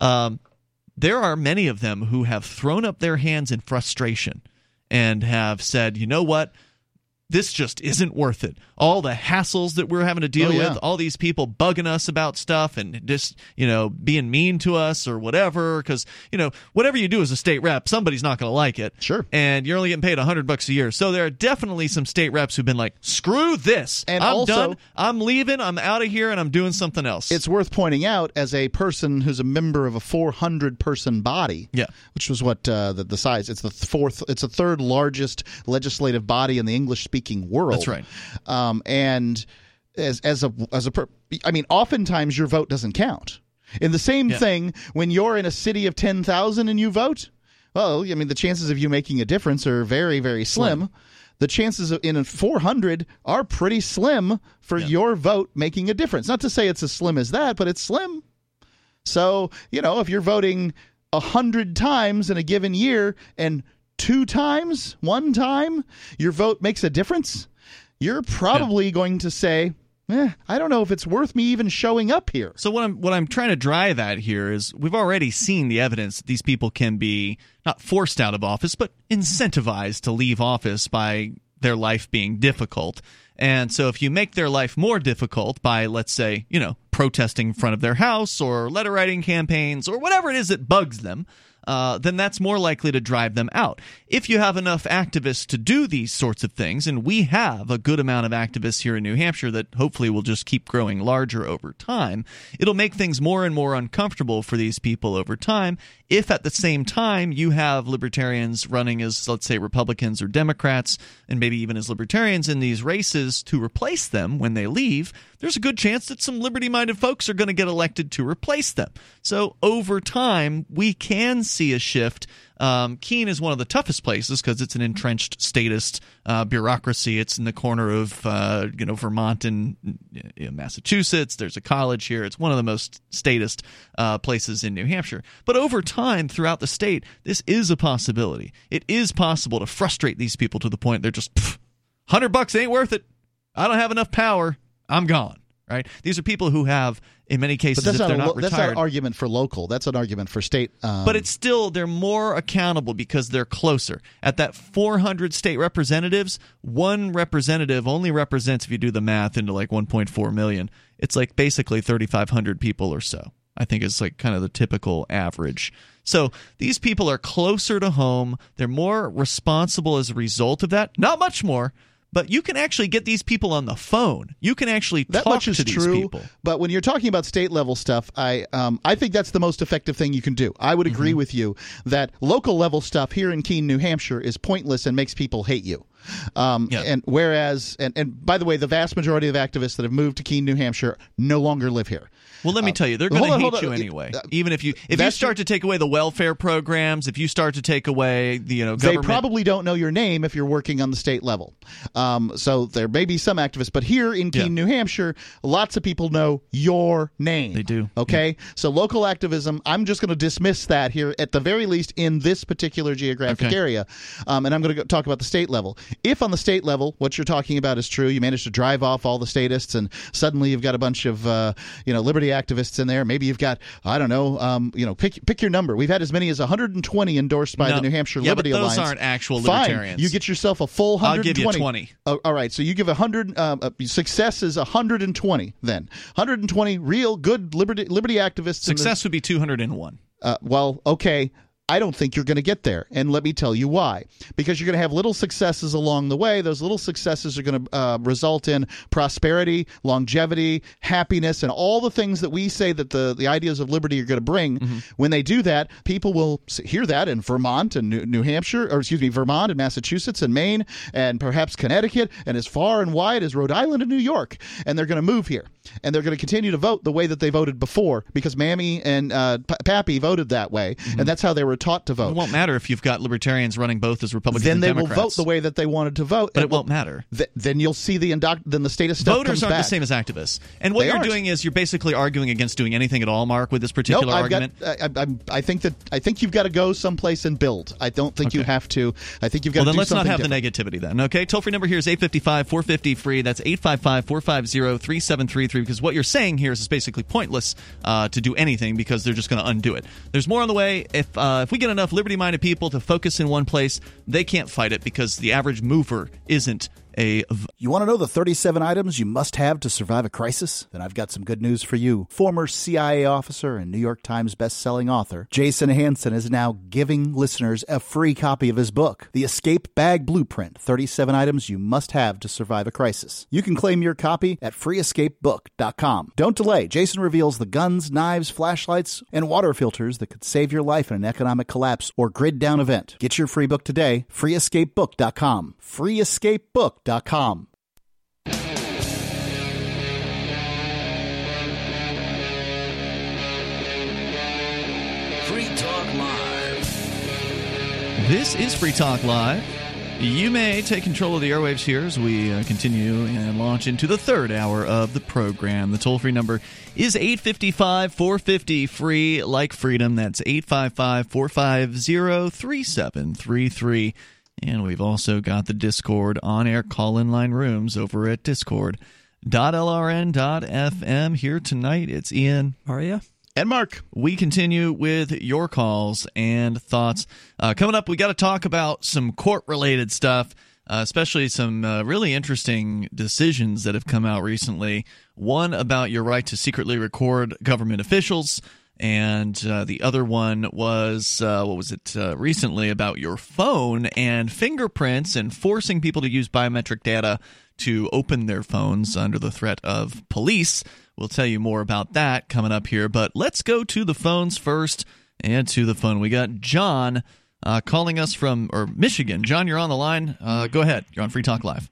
Um, there are many of them who have thrown up their hands in frustration and have said, you know what? This just isn't worth it. All the hassles that we're having to deal Oh, yeah. with, all these people bugging us about stuff and just, you know, being mean to us or whatever. Because, you know, whatever you do as a state rep, somebody's not going to like it. Sure. And you're only getting paid 100 bucks a year. So there are definitely some state reps who've been like, screw this. And I'm also- done. I'm leaving. I'm out of here and I'm doing something else. it's worth pointing out as a person who's a member of a 400 person body Yeah. which was what uh, the, the size it's the fourth it's the third largest legislative body in the english speaking world. That's right. um, and as as a as a per, i mean oftentimes your vote doesn't count. In the same Yeah. thing when you're in a city of 10,000 and you vote well i mean the chances of you making a difference are very very slim, the chances of in a 400 are pretty slim for your vote making a difference. Not to say it's as slim as that but it's slim. So, you know, if you're voting a hundred times in a given year and two times, one time, your vote makes a difference, you're probably going to say, eh, I don't know if it's worth me even showing up here. So what I'm what I'm trying to drive at here is we've already seen the evidence that these people can be not forced out of office, but incentivized to leave office by their life being difficult. And so if you make their life more difficult by let's say, you know, protesting in front of their house or letter writing campaigns or whatever it is that bugs them, uh, then that's more likely to drive them out. If you have enough activists to do these sorts of things, and we have a good amount of activists here in New Hampshire that hopefully will just keep growing larger over time, it'll make things more and more uncomfortable for these people over time. If at the same time you have libertarians running as, let's say, Republicans or Democrats, and maybe even as libertarians in these races to replace them when they leave, there's a good chance that some liberty minded folks are going to get elected to replace them. So over time, we can see a shift. Um, Keene is one of the toughest places because it's an entrenched statist uh, bureaucracy. It's in the corner of uh, you know Vermont and you know, Massachusetts. There's a college here. It's one of the most statist uh, places in New Hampshire. But over time, throughout the state, this is a possibility. It is possible to frustrate these people to the point they're just hundred bucks ain't worth it. I don't have enough power. I'm gone. Right? These are people who have, in many cases, if they're not lo- that's retired, not an argument for local. That's an argument for state. Um, but it's still they're more accountable because they're closer. At that 400 state representatives, one representative only represents, if you do the math, into like 1.4 million. It's like basically 3,500 people or so. I think is like kind of the typical average. So these people are closer to home. They're more responsible as a result of that. Not much more, but you can actually get these people on the phone. You can actually that talk much is to these true. people. But when you're talking about state level stuff, I um, I think that's the most effective thing you can do. I would Mm-hmm. agree with you that local level stuff here in Keene, New Hampshire, is pointless and makes people hate you. Um, Yeah. And whereas, and, and by the way, the vast majority of activists that have moved to Keene, New Hampshire, no longer live here. Well, let me Uh, tell you, they're going to hate you anyway. Uh, Even if you if you start to take away the welfare programs, if you start to take away the you know They probably don't know your name if you're working on the state level. Um, so there may be some activists, but here in Keene, New Hampshire, lots of people know your name. They do. Okay, so local activism. I'm just going to dismiss that here at the very least in this particular geographic Okay. area, um, and I'm going to talk about the state level. If on the state level what you're talking about is true, you manage to drive off all the statists, and suddenly you've got a bunch of uh, you know liberty activists in there. Maybe you've got I don't know, um, you know, pick pick your number. We've had as many as 120 endorsed by No. the New Hampshire Yeah, but Liberty those Alliance. aren't actual Fine. libertarians. You get yourself a full I'll 120. give you 20. Oh, all right, so you give 100. Um, uh, success is 120. Then 120 real good liberty liberty activists. in the- Success would be 201. uh, well, okay. I don't think you're going to get there. And let me tell you why. Because you're going to have little successes along the way. Those little successes are going to uh, result in prosperity, longevity, happiness, and all the things that we say that the, the ideas of liberty are going to bring. Mm-hmm. When they do that, people will hear that in Vermont and New, New Hampshire, or excuse me, Vermont and Massachusetts and Maine, and perhaps Connecticut, and as far and wide as Rhode Island and New York. And they're going to move here. And they're going to continue to vote the way that they voted before because Mammy and uh, P- Pappy voted that way. And that's how they were taught to vote. It won't matter if you've got libertarians running both as Republicans then they Democrats. will vote the way that they wanted to vote. But And it won't matter. th- then you'll see the then the state of stuff Voters aren't back. the same as activists. And what They you're aren't. doing is you're basically arguing against doing anything at all, Mark, with this particular Nope, argument. got. I, I, I think that I think you've got to go someplace and build. I don't think you have to. I think you've got well, to then let's not have different. the negativity then. Okay, toll free number here is 855 450 free. That's 855 450 3733 because what you're saying here is it's basically pointless uh, to do anything because they're just going to undo it. There's more on the way. If, uh, if we get enough liberty minded people to focus in one place, they can't fight it because the average mover isn't a. v- You want to know the 37 items you must have to survive a crisis? Then I've got some good news for you. Former CIA officer and New York Times best-selling author Jason Hanson is now giving listeners a free copy of his book, The Escape Bag Blueprint: 37 Items You Must Have to Survive a Crisis. You can claim your copy at freeescapebook.com. Don't delay. Jason reveals the guns, knives, flashlights, and water filters that could save your life in an economic collapse or grid down event. Get your free book today, freeescapebook.com. Free Talk Live. This is Free Talk Live. You may take control of the airwaves here as we uh, continue and launch into the third hour of the program. The toll free number is 855 450 free, like freedom. That's 855 450 3733. And we've also got the Discord on air call in line rooms over at discord.lrn.fm. Here tonight, it's Ian. Maria. And Mark. We continue with your calls and thoughts. Uh, coming up, we got to talk about some court related stuff, uh, especially some uh, really interesting decisions that have come out recently. One about your right to secretly record government officials. And uh, the other one was, uh, what was it, uh, recently about your phone and fingerprints and forcing people to use biometric data to open their phones under the threat of police. We'll tell you more about that coming up here, but let's go to the phones first and to the phone. We got John uh, calling us from or Michigan. John, you're on the line. Uh, go ahead. You're on Free Talk Live.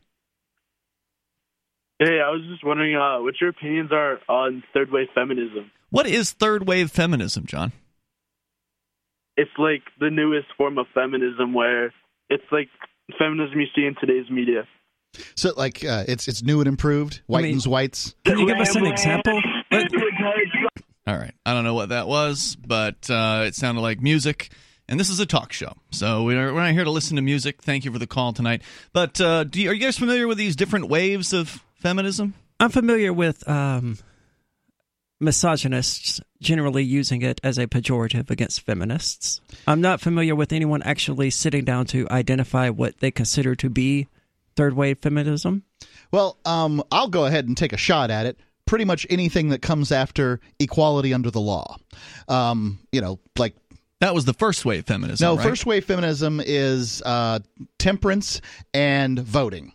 Hey, I was just wondering uh, what your opinions are on third wave feminism. What is third wave feminism, John? It's like the newest form of feminism where it's like feminism you see in today's media. So, like, uh, it's it's new and improved. Whitens whites. Can you give us an example? All right. I don't know what that was, but uh, it sounded like music. And this is a talk show, so we're, we're not here to listen to music. Thank you for the call tonight. But uh, do you, are you guys familiar with these different waves of feminism? I'm familiar with um, misogynists generally using it as a pejorative against feminists. I'm not familiar with anyone actually sitting down to identify what they consider to be third wave feminism. Well, um, I'll go ahead and take a shot at it. Pretty much anything that comes after equality under the law. Um, you know, like that was the first wave feminism. No, right? first wave feminism is uh, temperance and voting.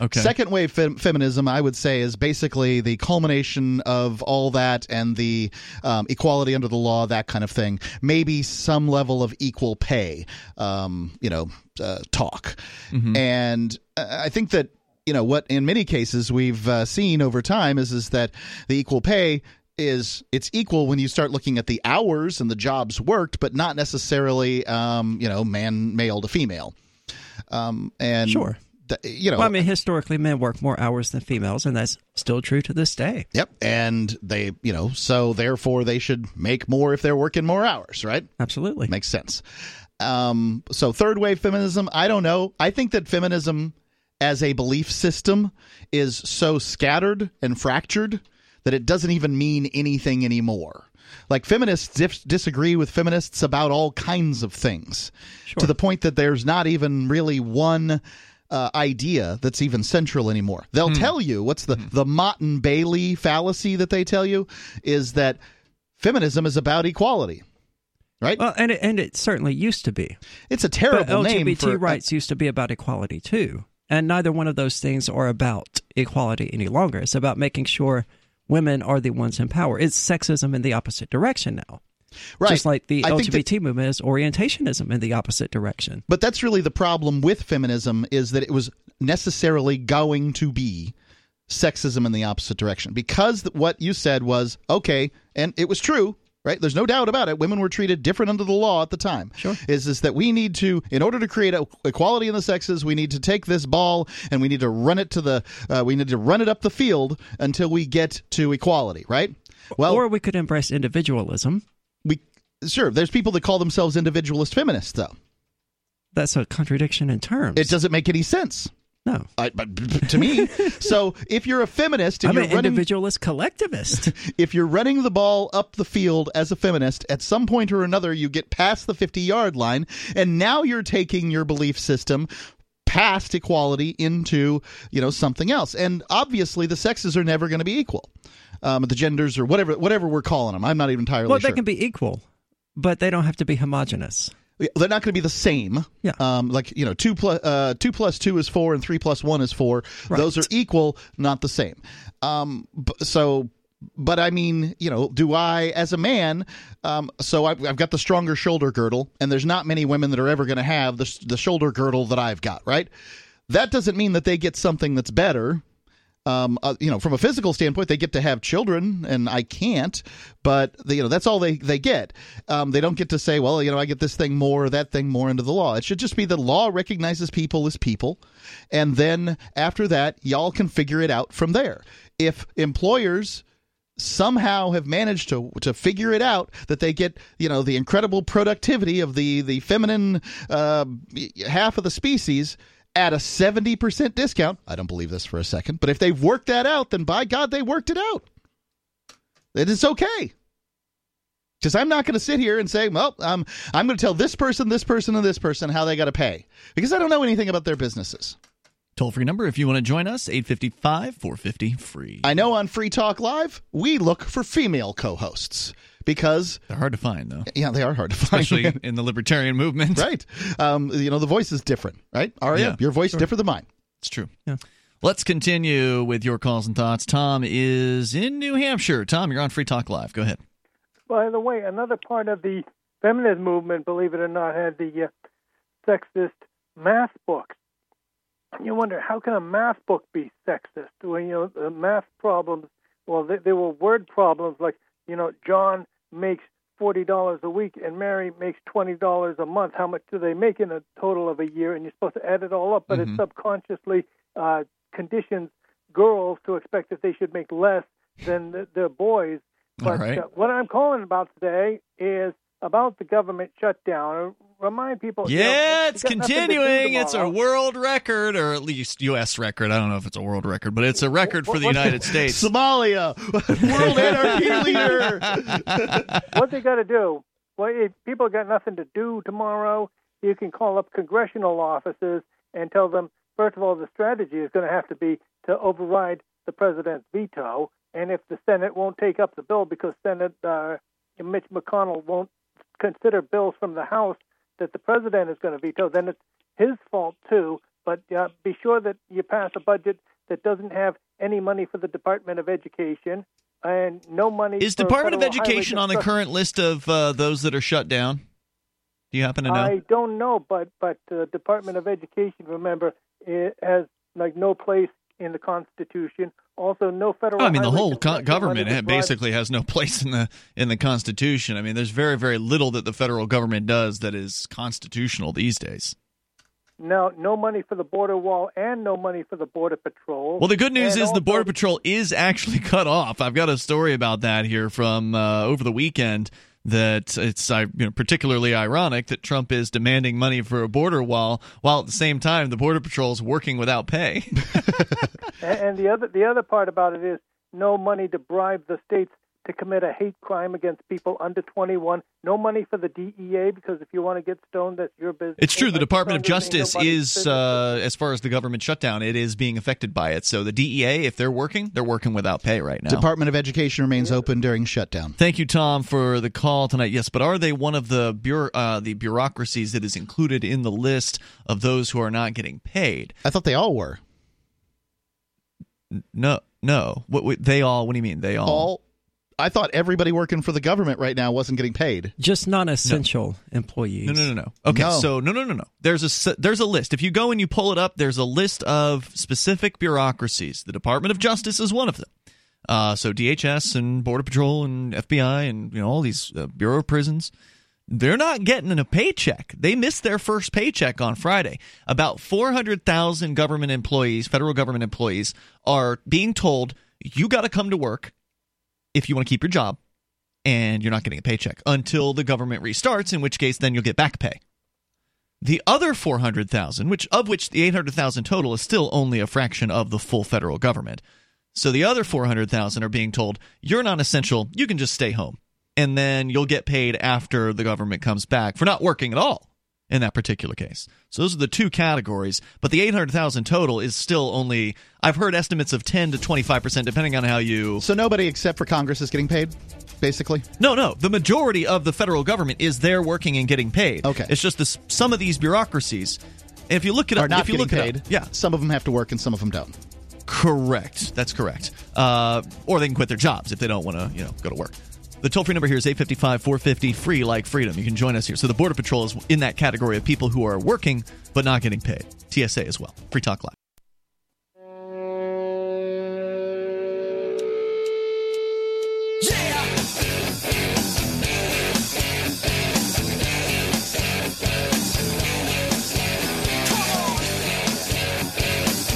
Okay. Second wave fem- feminism, I would say, is basically the culmination of all that and the um, equality under the law, that kind of thing. Maybe some level of equal pay, um, you know, uh, talk. Mm-hmm. And I think that you know what in many cases we've uh, seen over time is is that the equal pay is it's equal when you start looking at the hours and the jobs worked, but not necessarily, um, you know, man, male to female. Um, and Sure. You know, Well, I mean, historically, men work more hours than females, and that's still true to this day. Yep. And they, you know, so therefore they should make more if they're working more hours, right? Absolutely. Makes sense. Um, so third wave feminism, I don't know. I think that feminism as a belief system is so scattered and fractured that it doesn't even mean anything anymore. Like feminists disagree with feminists about all kinds of things to the point that there's not even really one uh, idea that's even central anymore. They'll tell you what's the the Motte and Bailey fallacy that they tell you is that feminism is about equality. Right? Well, and it, and it certainly used to be. It's a terrible but name LGBT for rights used to be about equality too, and neither one of those things are about equality any longer. It's about making sure women are the ones in power. It's sexism in the opposite direction now. Right. Just like the I think that- LGBT movement is orientationism in the opposite direction. But that's really the problem with feminism is that it was necessarily going to be sexism in the opposite direction because what you said was okay and it was true right there's no doubt about it women were treated different under the law at the time sure is is that we need to in order to create a, equality in the sexes we need to take this ball and we need to run it to the uh, we need to run it up the field until we get to equality right well or we could embrace individualism. Sure there's people that call themselves individualist feminists though That's a contradiction in terms. it doesn't make any sense No. I, but to me, so if you're a feminist and I'm you're an running, individualist collectivist. if you're running the ball up the field as a feminist, at some point or another, you get past the 50 yard line, and now you're taking your belief system past equality into you know something else. And obviously, the sexes are never going to be equal. Um, the genders or whatever whatever we're calling them. I'm not even entirely sure. well, sure. they can be equal, but they don't have to be homogenous. they're not going to be the same. Yeah. Um, like you know, two plus uh, two plus two is four, and three plus one is four. Those are equal, not the same. Um, b- so, but I mean, you know, do I as a man? Um, so I've, I've got the stronger shoulder girdle, and there's not many women that are ever going to have the the shoulder girdle that I've got. Right. That doesn't mean that they get something that's better um, uh, you know, from a physical standpoint, they get to have children, and I can't. But you know, that's all they they get. Um, they don't get to say, well, you know, I get this thing more, or that thing more into the law. It should just be the law recognizes people as people, and then after that, y'all can figure it out from there. If employers somehow have managed to to figure it out that they get you know the incredible productivity of the the feminine uh, half of the species at a 70% discount i don't believe this for a second but if they've worked that out then by god they worked it out. It is okay. Because i'm not going to sit here and say well um, i'm going to tell this person this person and this person how they got to pay. Because i don't know anything about their businesses. Toll free number if you want to join us 855 450 free. I know on Free Talk Live, we look for female co hosts because They're hard to find, though. Yeah, they are hard to find. Especially in the libertarian movement. right. Um, you know, the voice is different, right? Aria, Yeah, your voice is different than mine. It's true. Yeah. Let's continue with your calls and thoughts. Tom is in New Hampshire. Tom, you're on Free Talk Live. Go ahead. By the way, another part of the feminist movement, believe it or not, had the uh, sexist math books. And you wonder how can a math book be sexist? When you know the math problems, well, they, they were word problems like you know John makes forty dollars a week and Mary makes twenty dollars a month. How much do they make in a total of a year? And you're supposed to add it all up, but Mhm. it subconsciously uh, conditions girls to expect that they should make less than the, their boys. But right. uh, what I'm calling about today is about the government shutdown. Remind people. Yeah, you it's got nothing to do continuing. It's a world record, or at least U.S. record. I don't know if it's a world record, but it's a record for the What- United States. Somalia, world anarchy leader. what they got to do? Well, if people got nothing to do tomorrow, you can call up congressional offices and tell them. First of all, the strategy is going to have to be to override the president's veto, and if the Senate won't take up the bill because Senate uh, Mitch McConnell won't consider bills from the House that the president is going to veto, then it's his fault too. But uh, be sure that you pass a budget that doesn't have any money for the Department of Education and no money. Is Department of Education on the current list of uh, those that are shut down? Do you happen to know? I don't know, but but uh, Department of Education, remember, it has like no place in the Constitution Also, no federal. I mean, the whole co- government bribe- basically has no place in the in the Constitution. I mean, there's very very little that the federal government does that is constitutional these days. No, no money for the border wall and no money for the border patrol. Well, the good news And is the Border Patrol is actually cut off. I've got a story about that here from uh, over the weekend. That it's you know, particularly ironic that Trump is demanding money for a border wall, while at the same time the Border Patrol is working without pay. And, and the other the other part about it is no money to bribe the states to commit a hate crime against people under 21. No money for the DEA because if you want to get stoned, that's your business. It's true. The Department of Justice is, uh, as far as the government shutdown, it is being affected by it. So the DEA, if they're working, they're working without pay right now. Department of Education remains open during shutdown. Thank you, Tom, for the call tonight. Yes, but are they one of the bureau- uh, the bureaucracies that is included in the list of those who are not getting paid? I thought they all were. No, no. What, what they all? What do you mean they all? All. I thought everybody working for the government right now wasn't getting paid. Just non-essential employees. No, no, no, no. Okay, No. so no, no, no, no. There's a s- there's a list. If you go and you pull it up, there's a list of specific bureaucracies. The Department of Justice is one of them. Uh, so DHS and Border Patrol and FBI and you know all these uh, Bureau of Prisons, they're not getting a paycheck. They missed their first paycheck on Friday. About 400,000 government employees, federal government employees, are being told you got to come to work if you want to keep your job and you're not getting a paycheck until the government restarts, in which case then you'll get back pay. The other 400,000, which of which the 800,000 total is still only a fraction of the full federal government. So the other 400,000 are being told, you're not essential, you can just stay home. And then you'll get paid after the government comes back for not working at all in that particular case. So those are the two categories, but the 800,000 total is still only I've heard estimates of 10 to 25% depending on how you So nobody except for Congress is getting paid, basically. no, no. The majority of the federal government is there working and getting paid. Okay. It's just this, some of these bureaucracies. And if you look up, Are not if you getting look it paid. up, yeah, Some of them have to work and some of them don't. correct. That's correct. Uh, or they can quit their jobs if they don't want to, you know, go to work. The toll free number here is 855 450 free like freedom. You can join us here. So the Border Patrol is in that category of people who are working but not getting paid. TSA as well. Free Talk Live.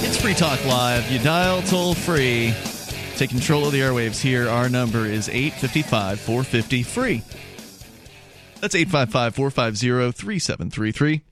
It's Free Talk Live. You dial toll free. Take control of the airwaves here. Our number is 855 450 free. That's 855 450 3733.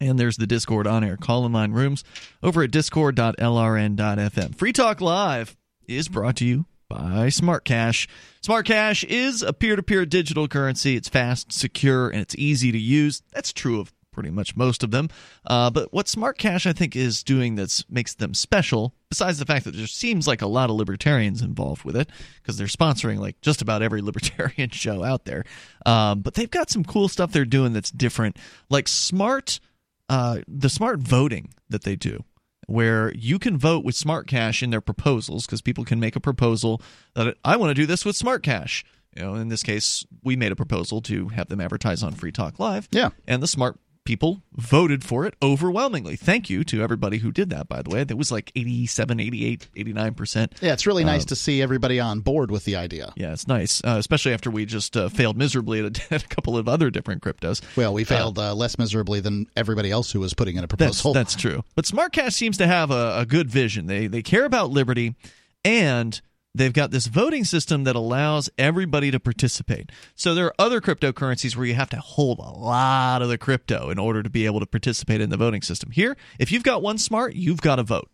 And there's the Discord on air call in line rooms over at discord.lrn.fm. Free Talk Live is brought to you by Smart Cash. Smart Cash is a peer to peer digital currency. It's fast, secure, and it's easy to use. That's true of pretty much most of them. Uh, but what Smart Cash, I think, is doing that makes them special, besides the fact that there seems like a lot of libertarians involved with it, because they're sponsoring like just about every libertarian show out there. Um, but they've got some cool stuff they're doing that's different, like smart, uh, the smart voting that they do where you can vote with Smart Cash in their proposals because people can make a proposal that I want to do this with Smart Cash. You know, in this case, we made a proposal to have them advertise on Free Talk Live. Yeah. And the smart people voted for it overwhelmingly. Thank you to everybody who did that, by the way. That was like 87, 88, 89%. Yeah, it's really nice Um, to see everybody on board with the idea. Yeah, it's nice, uh, especially after we just uh, failed miserably at a, at a couple of other different cryptos. Well, we failed uh, less miserably than everybody else who was putting in a That's, proposal. that's true. But SmartCash seems to have a, a good vision. They they care about liberty, and they've got this voting system that allows everybody to participate. So there are other cryptocurrencies where you have to hold a lot of the crypto in order to be able to participate in the voting system. Here, if you've got one smart, you've got a vote.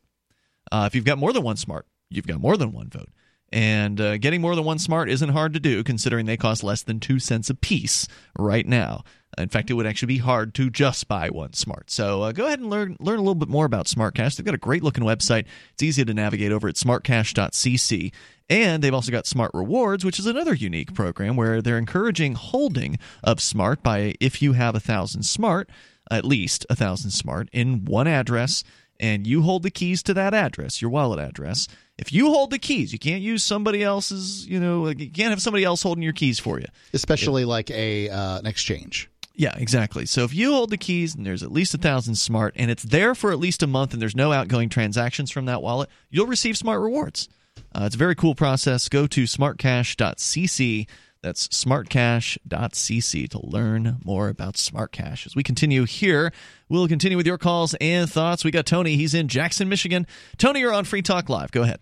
Uh, if you've got more than one smart, you've got more than one vote. And uh, getting more than one smart isn't hard to do, considering they cost less than two cents a piece right now. In fact, it would actually be hard to just buy one smart. So uh, go ahead and learn learn a little bit more about SmartCash. They've got a great looking website. It's easy to navigate over at smartcash.cc. And they've also got Smart Rewards, which is another unique program where they're encouraging holding of Smart by if you have a thousand Smart, at least a thousand Smart in one address, and you hold the keys to that address, your wallet address. If you hold the keys, you can't use somebody else's. You know, you can't have somebody else holding your keys for you. Especially like a uh, an exchange. Yeah, exactly. So if you hold the keys and there's at least a thousand smart and it's there for at least a month and there's no outgoing transactions from that wallet, you'll receive smart rewards. Uh, it's a very cool process. Go to smartcash.cc. That's smartcash.cc to learn more about Smart Cash. As we continue here, we'll continue with your calls and thoughts. We got Tony. He's in Jackson, Michigan. Tony, you're on Free Talk Live. Go ahead.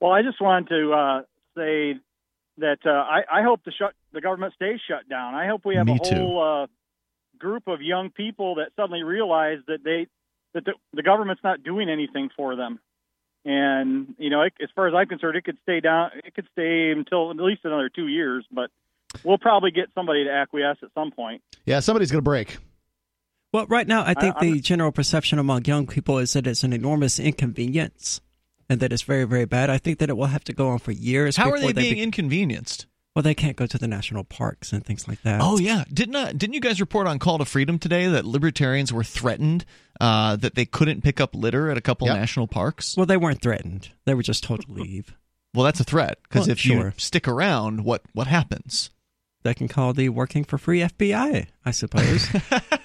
Well, I just wanted to uh, say that uh, I, I hope the shut the government stays shut down. I hope we have Me a whole uh, group of young people that suddenly realize that they that the, the government's not doing anything for them. And you know, it, as far as I'm concerned, it could stay down. It could stay until at least another two years. But we'll probably get somebody to acquiesce at some point. Yeah, somebody's going to break. Well, right now, I think I- the general perception among young people is that it's an enormous inconvenience and that it's very, very bad. I think that it will have to go on for years. How are before they being be- inconvenienced? well, they can't go to the national parks and things like that. Oh yeah, didn't uh, didn't you guys report on Call to Freedom today that libertarians were threatened uh, that they couldn't pick up litter at a couple Yep. national parks? Well, they weren't threatened. They were just told to leave. Well, that's a threat because Well, if you stick around, what what happens? They can call the working for free FBI, I suppose.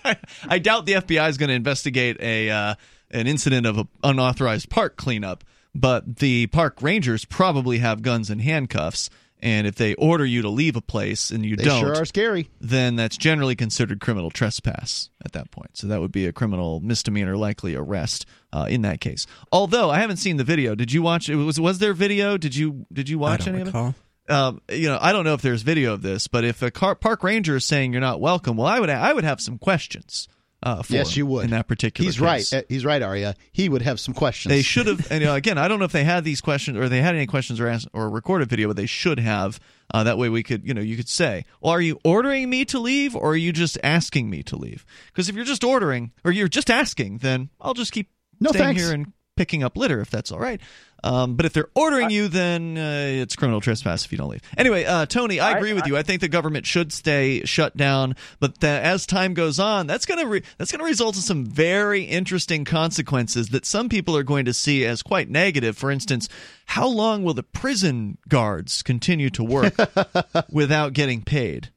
I doubt the FBI is going to investigate a uh, an incident of a unauthorized park cleanup, but the park rangers probably have guns and handcuffs. And if they order you to leave a place and you They don't, sure are scary. then that's generally considered criminal trespass at that point. So that would be a criminal misdemeanor, likely arrest uh, in that case. Although I haven't seen the video. Did you watch? It was was there video? Did you did you I watch don't any of it? Um, you know, I don't know if there's video of this, but if a car, park ranger is saying you're not welcome, well, I would I would have some questions. Uh, for Yes, you would. in that particular. He's case. right. Uh, He's right, Aria. He would have some questions. They should have, and you know, again, I don't know if they had these questions or they had any questions or asked, or recorded video, but they should have. Uh, that way, we could, you know, you could say, "Well, are you ordering me to leave, or are you just asking me to leave?" Because if you're just ordering or you're just asking, then I'll just keep No, staying thanks. here and picking up litter if that's all right. Um, but if they're ordering you, then uh, it's criminal trespass if you don't leave. Anyway, uh, Tony, I I- agree with I- you. I think the government should stay shut down, but that as time goes on, that's going to re- that's going to result in some very interesting consequences that some people are going to see as quite negative. For instance, how long will the prison guards continue to work without getting paid?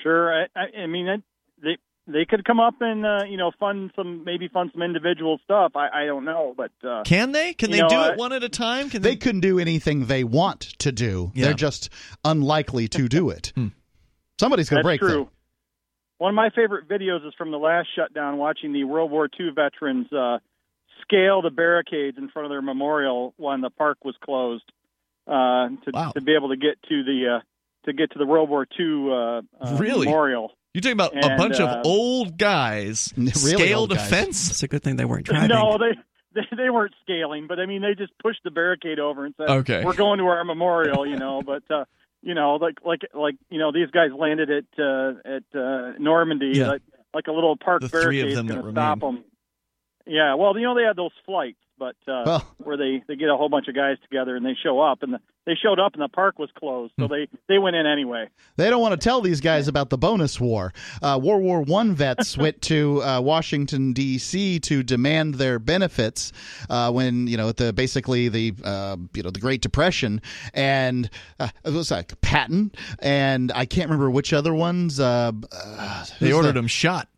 Sure. I, I, I mean, they they could come up and uh, you know fund some maybe fund some individual stuff. I, I don't know, but uh, Can they? Can they know, do I- it one at a time? Can They couldn't do anything they want to do. Yeah. They're just unlikely to do it. Hmm. Somebody's going to break true. One of my favorite videos is from the last shutdown, watching the World War II veterans uh, scale the barricades in front of their memorial when the park was closed uh, to, Wow. to be able to get to the uh, to get to the World War II uh, uh, Really? memorial. You're talking about a bunch uh, of old guys Really scaled old a fence. It's a good thing they weren't driving. No, they, they they weren't scaling, but I mean they just pushed the barricade over and said, Okay. "We're going to our memorial," you know. But uh, you know, like like like you know, these guys landed at uh, at uh, Normandy, Yeah. like like a little park The three of barricade them that to stop remained. them. Yeah, well, you know, they had those flights, but uh, Well- where they they get a whole bunch of guys together and they show up, and the, they showed up and the park was closed, Hmm. so they they went in anyway. They don't want to tell these guys about the bonus war. Uh, World War One vets went to uh, Washington D.C. to demand their benefits uh, when you know the basically the uh, you know the Great Depression, and uh, it was like Patton and I can't remember which other ones. Uh, uh, They ordered the- them shot.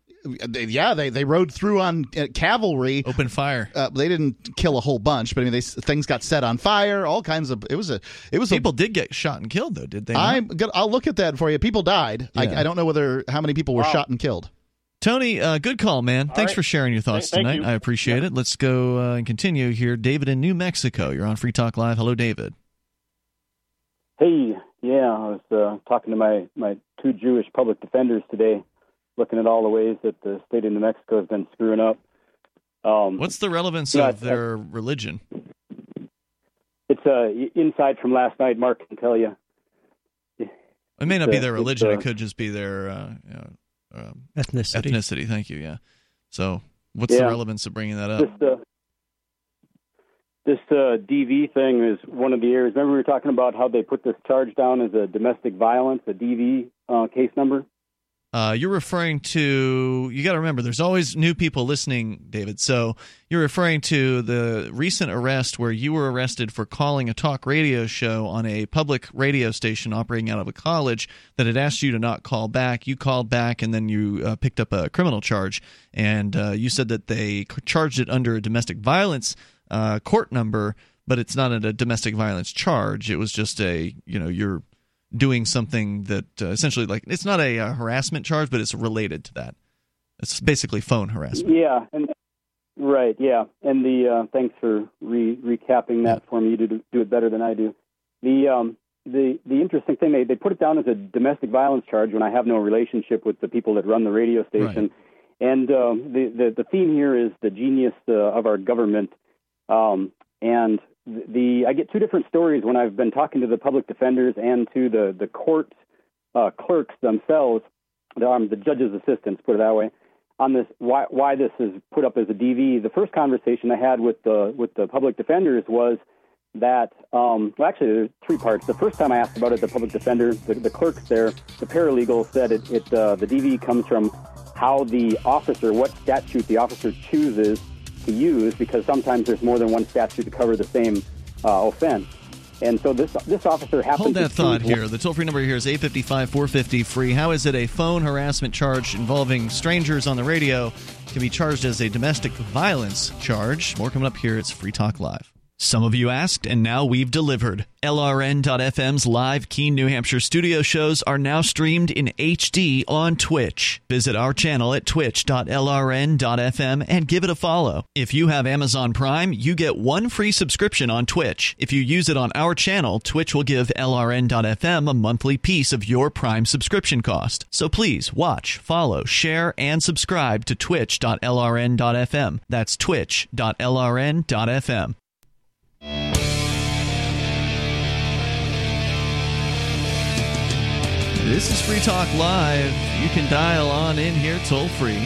They, yeah, they they rode through on uh, cavalry. Open fire. Uh, they didn't kill a whole bunch, but I mean, they things got set on fire. All kinds of. It was a. It was People a. did get shot and killed, though, did they? not? I'm. gonna- I'll look at that for you. People died. Yeah. I, I don't know whether how many people were Wow. shot and killed. Tony, uh, good call, man. Thanks right. for sharing your thoughts Thank- thank tonight. you. I appreciate it. Let's go uh, and continue here. David in New Mexico. You're on Free Talk Live. Hello, David. Hey, yeah, I was uh, talking to my my two Jewish public defenders today, looking at all the ways that the state of New Mexico has been screwing up. Um, What's the relevance Yeah, of their religion? it's uh, inside from last night. Mark can tell you. It may not It's, be uh, their religion. uh, it could just be their uh, you know, um, Ethnicity. ethnicity. Thank you. Yeah. So, what's the relevance of bringing that up? This uh, this uh, DV thing is one of the areas. Remember we were talking about how they put this charge down as a domestic violence, a DV uh, case number. Uh, you're referring to, you got to remember, there's always new people listening, David. So you're referring to the recent arrest where you were arrested for calling a talk radio show on a public radio station operating out of a college that had asked you to not call back. You called back and then you uh, picked up a criminal charge. And uh, you said that they charged it under a domestic violence uh, court number, but it's not a domestic violence charge. It was just a, you know, you're doing something that uh, essentially like it's not a uh, harassment charge, but it's related to that. It's basically phone harassment. Yeah, and right, yeah, and the uh, thanks for re- recapping that for me. You do, do it better than I do. The um, the the interesting thing they they put it down as a domestic violence charge when I have no relationship with the people that run the radio station. Right. And um, the, the the theme here is the genius uh, of our government. Um, and the I get two different stories when I've been talking to the public defenders and to the the court uh, clerks themselves, the, um, the judge's assistants, put it that way, on this why why this is put up as a DV. The first conversation I had with the with the public defenders was that um, well actually there's three parts. The first time I asked about it, the public defender, the, the clerks there, the paralegal said it, it uh, the DV comes from how the officer, what statute the officer chooses to use because sometimes there's more than one statute to cover the same uh, offense. And so this this officer happens Hold that to thought choose- here. The toll free number here is 855 450 free. How is it a phone harassment charge involving strangers on the radio can be charged as a domestic violence charge? More coming up here. It's Free Talk Live. Some of you asked, and now we've delivered. LRN.FM's live Keene, New Hampshire studio shows are now streamed in HD on Twitch. Visit our channel at twitch.lrn.fm and give it a follow. If you have Amazon Prime, you get one free subscription on Twitch. If you use it on our channel, Twitch will give LRN.FM a monthly piece of your Prime subscription cost. So please watch, follow, share, and subscribe to twitch.lrn.fm. That's twitch.lrn.fm. This is Free Talk Live. You can dial on in here toll free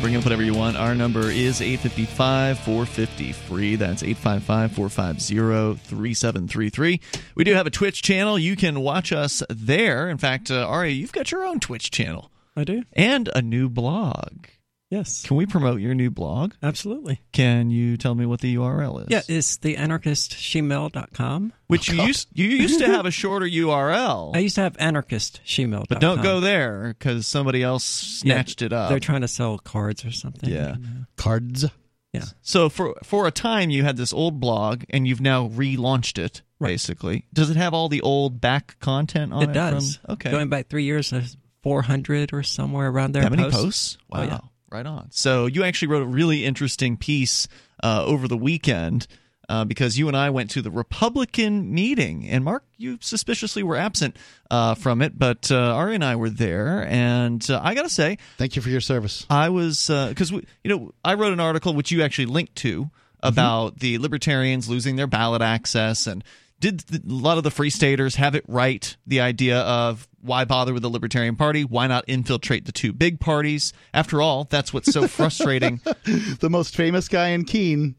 bring up whatever you want. Our number is 855 450 free. That's 855 450 3733. We do have a Twitch channel. You can watch us there. In fact, uh, Ari, you've got your own Twitch channel I do. and a new blog. Yes. Can we promote your new blog? Absolutely. Can you tell me what the URL is? Yeah, it's theanarchistshemale.com. Which you used you used to have a shorter URL. I used to have anarchistsshemale.com. But don't go there because somebody else snatched it up. They're trying to sell cards or something. Yeah. Cards. Yeah. So for for a time you had this old blog and you've now relaunched it basically. Does it have all the old back content on it? It does. From, okay. Going back three years, there's 400 or somewhere around there. that many posts? Wow. Oh, yeah. Right on. So you actually wrote a really interesting piece uh, over the weekend uh, because you and I went to the Republican meeting, and Mark, you suspiciously were absent uh, from it, but uh, Ari and I were there, and uh, I got to say, thank you for your service. I was because we, you know, I wrote an article which you actually linked to about the libertarians losing their ballot access and. Did the, a lot of the free staters have it right? The idea of why bother with the Libertarian Party? Why not infiltrate the two big parties? After all, that's what's so frustrating. the most famous guy in Keene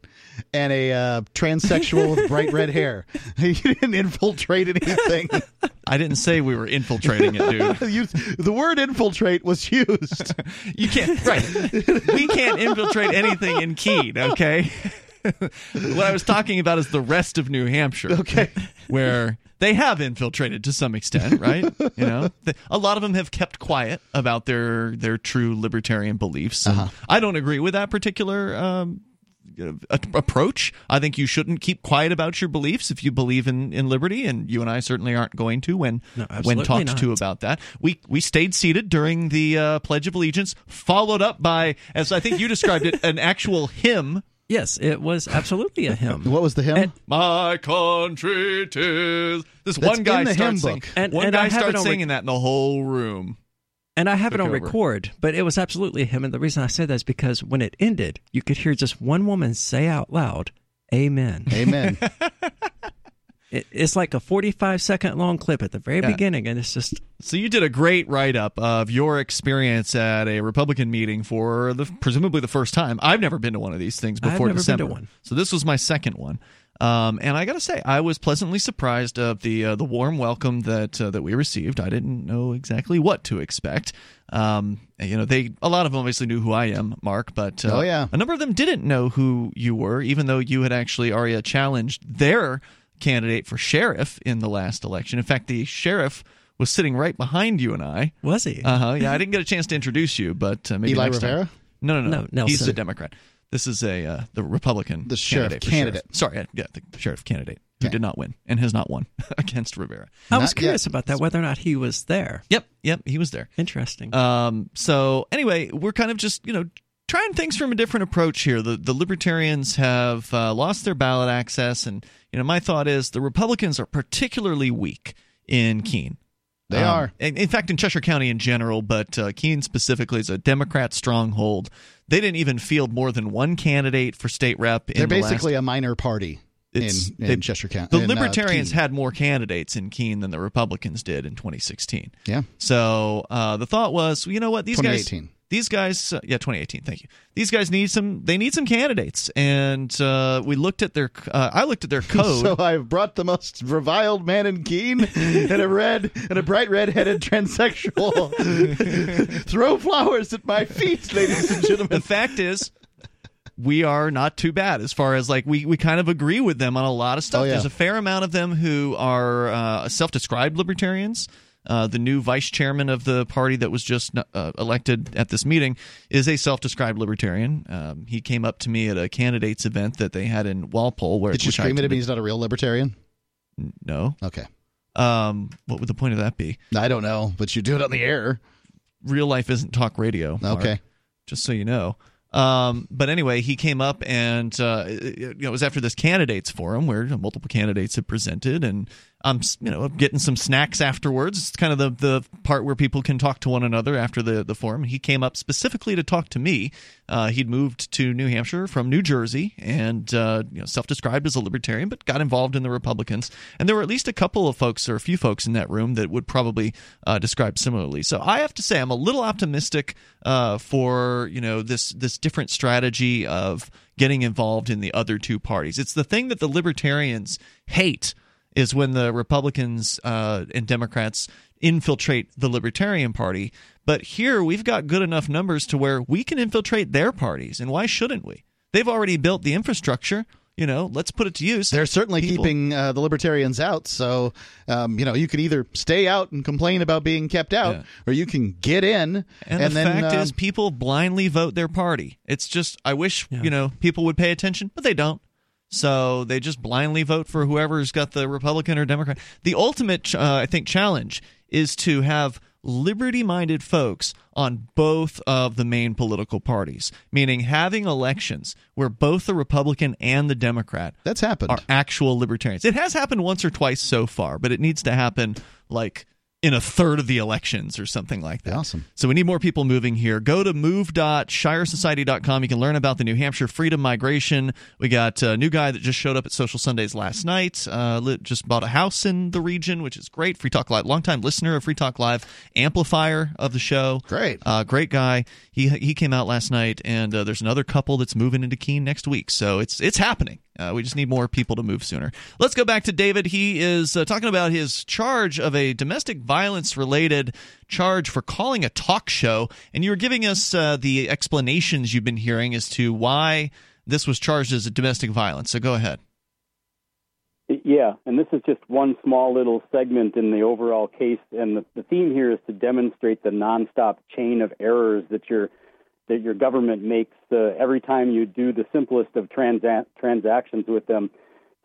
and a uh, transsexual with bright red hair. He didn't infiltrate anything. I didn't say we were infiltrating it, dude. You- the word infiltrate was used. You can't, right? We can't infiltrate anything in Keene, okay? what I was talking about is the rest of New Hampshire, okay, where they have infiltrated to some extent, right? You know, a lot of them have kept quiet about their their true libertarian beliefs. and I don't agree with that particular. Um, approach. I think you shouldn't keep quiet about your beliefs if you believe in, in liberty, and you and I certainly aren't going to when when talked not. to about that. We we stayed seated during the uh, Pledge of Allegiance, followed up by, as I think you described it, an actual hymn. Yes, it was absolutely a hymn. What was the hymn? My country tis. This one guy in the starts hymn singing. book. And- one and I guy starts on rec- singing that, in the whole room. And I have it on over. record, but it was absolutely a hymn. And the reason I said that is because when it ended, you could hear just one woman say out loud, Amen. Amen. It, it's like a 45 second long clip at the very Yeah. beginning, and it's just So you did a great write up of your experience at a Republican meeting for the presumably the first time. I've never been to one of these things I've before never been to December. one. So this was my second one. Um, and I got to say, I was pleasantly surprised of the uh, the warm welcome that uh, that we received. I didn't know exactly what to expect. Um, you know, they a lot of them obviously knew who I am, Mark, but uh, Oh, yeah. a number of them didn't know who you were, even though you had actually Aria challenged their candidate for sheriff in the last election. In fact, the sheriff was sitting right behind you and I. Was he? Uh huh. Yeah, I didn't get a chance to introduce you, but uh, maybe Eli next time. Rivera? No, no, no. No, He's a Democrat. This is a uh, the Republican, The sheriff candidate candidate. sheriff. Sorry, yeah, the sheriff candidate who Okay. did not win and has not won against Rivera. I was Not curious yet. about that, whether or not he was there. Yep, yep, he was there. Interesting. Um, so anyway, we're kind of just you know trying things from a different approach here. The the libertarians have uh, lost their ballot access, and you know my thought is the Republicans are particularly weak in Keene. They Um, are. In, in fact, in Cheshire County in general, but uh, Keene specifically is a Democrat stronghold. They didn't even field more than one candidate for state rep. They're the last- basically a minor party in, It's- in they- Cheshire County. the in, uh, Libertarians Keene. had more candidates in Keene than the Republicans did in 2016. Yeah. So uh, the thought was, you know what, these guys, 2018. These guys, uh, yeah, 2018. Thank you. These guys need some. They need some candidates, and uh, we looked at their. Uh, I looked at their code. So I've brought the most reviled man in Keene and a red and a bright red-headed transsexual. Throw flowers at my feet, ladies and gentlemen. the fact is. We are not too bad as far as like we, we kind of agree with them on a lot of stuff. Oh, yeah. There's a fair amount of them who are uh, self-described libertarians. Uh, the new vice chairman of the party that was just uh, elected at this meeting is a self-described libertarian. Um, he came up to me at a candidates event that they had in Walpole. Where Did you scream at him? He's not a real libertarian. No. Okay. Um, what would the point of that be? I don't know, but you do it on the air. Real life isn't talk radio. Mark, Okay. just so you know. Um, but anyway, he came up and uh, it, you know it was after this candidates forum where multiple candidates had presented, and I'm you know getting some snacks afterwards. It's kind of the the part where people can talk to one another after the the forum. He came up specifically to talk to me. Uh, he'd moved to New Hampshire from New Jersey and uh, you know self-described as a libertarian, but got involved in the Republicans. And there were at least a couple of folks or a few folks in that room that would probably uh, describe similarly. So I have to say I'm a little optimistic uh, for you know this this different strategy of getting involved in the other two parties. It's the thing that the libertarians hate is when the Republicans uh, and Democrats infiltrate the Libertarian Party. But here we've got good enough numbers to where we can infiltrate their parties, and why shouldn't we? They've already built the infrastructure. You know, let's put it to use. They're certainly People- keeping uh, the libertarians out. So, um, you know, you could either stay out and complain about being kept out, Yeah. or you can get in. And, the then, fact um, is, people blindly vote their party. It's just, I wish, you know, people would pay attention, but they don't. So they just blindly vote for whoever's got the Republican or Democrat. The ultimate, uh, I think, challenge is to have liberty minded folks on both of the main political parties, meaning having elections where both the Republican and the Democrat that's happened. are actual libertarians. It has happened once or twice so far, but it needs to happen like in a third of the elections or something like that. Awesome. So we need more people moving here. Go to move.shiresociety.com. You can learn about the New Hampshire Freedom Migration. We got a new guy that just showed up at Social Sundays last night. Uh, lit, just bought a house in the region, which is great. Free Talk Live, longtime listener of Free Talk Live, amplifier of the show. Great. Uh, great guy. He he came out last night, and uh, there's another couple that's moving into Keene next week. So it's it's happening. Uh, we just need more people to move sooner. Let's go back to David. He is uh, talking about his charge of a domestic violence related charge for calling a talk show, and you were giving us uh, the explanations you've been hearing as to why this was charged as a domestic violence. So go ahead. Yeah, and this is just one small little segment in the overall case, and the, the theme here is to demonstrate the nonstop chain of errors that your that your government makes uh, every time you do the simplest of transa- transactions with them.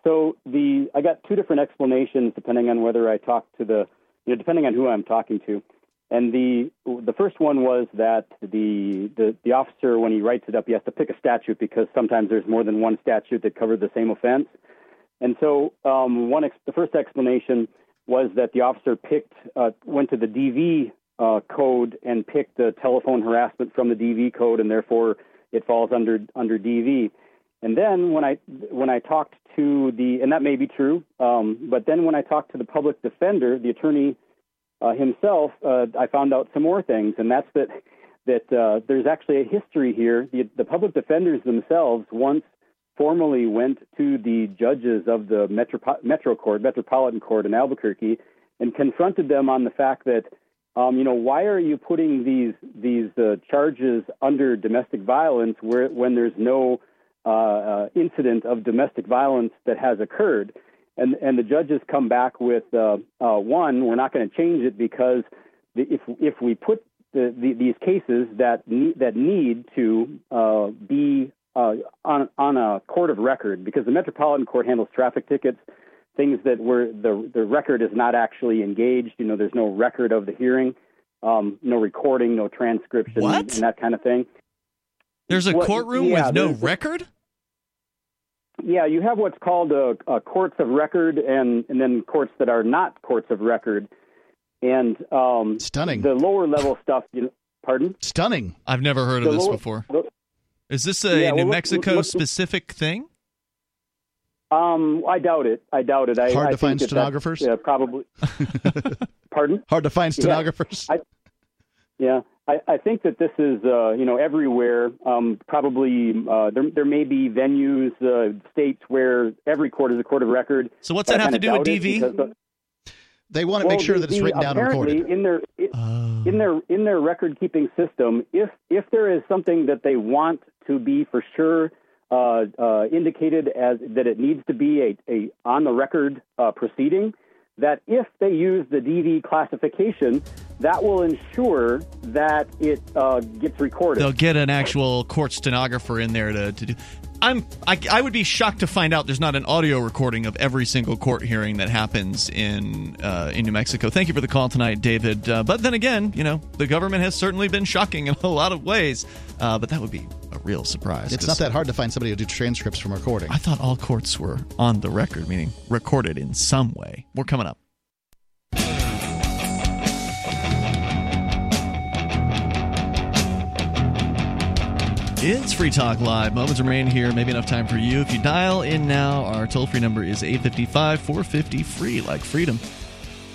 So the I got two different explanations depending on whether I talked to the you know depending on who I'm talking to. And the the first one was that the, the the officer when he writes it up he has to pick a statute because sometimes there's more than one statute that cover the same offense. And so, um, one ex- the first explanation was that the officer picked uh, went to the DV uh, code and picked the telephone harassment from the DV code, and therefore it falls under under DV. And then when I when I talked to the and that may be true, um, but then when I talked to the public defender, the attorney uh, himself, uh, I found out some more things, and that's that that uh, there's actually a history here. The, the public defenders themselves once formally went to the judges of the Metro, Metro Court, Metropolitan Court in Albuquerque, and confronted them on the fact that, um, you know, why are you putting these these uh, charges under domestic violence where when there's no incident of domestic violence that has occurred? And and the judges come back with uh, uh, one, we're not going to change it because the, if if we put the, the, these cases that need, that need to uh, be uh, on on a court of record because the Metropolitan Court handles traffic tickets, things that were the the record is not actually engaged. You know, there's no record of the hearing, um, no recording, no transcription, What? and that kind of thing. There's a What- courtroom yeah, with no record? Yeah, you have what's called a, uh courts of record, and and then courts that are not courts of record, and um, stunning. The lower level stuff, you know, pardon? Stunning. I've never heard The of this lower- before. the- Is this a Yeah, New well, Mexico look- specific thing? Um, I doubt it. I doubt it. I, Hard I to think find that that's, stenographers? Yeah, probably. Pardon? Hard to find Yeah. stenographers. I, yeah, I, I think that this is uh, you know everywhere. Um, probably uh, there there may be venues, uh, states where every court is a court of record. So what's but that have to do with DV? They want to well, make sure the- that it's written down and apparently recorded. in their it, Oh. in their in their record keeping system. If if there is something that they want to be for sure uh, uh, indicated as that it needs to be a, a on the record uh, proceeding, that if they use the DV classification, that will ensure that it uh, gets recorded. They'll get an actual court stenographer in there to, to do. I'm I, I would be shocked to find out there's not an audio recording of every single court hearing that happens in uh, in New Mexico. Thank you for the call tonight, David. Uh, but then again, you know the government has certainly been shocking in a lot of ways. Uh, but that would be a real surprise. It's not that hard to find somebody to do transcripts from recording. I thought all courts were on the record, meaning recorded in some way. We're coming up. It's Free Talk Live. Moments remain here. Maybe enough time for you. If you dial in now, our toll free number is 855 450 free, like freedom.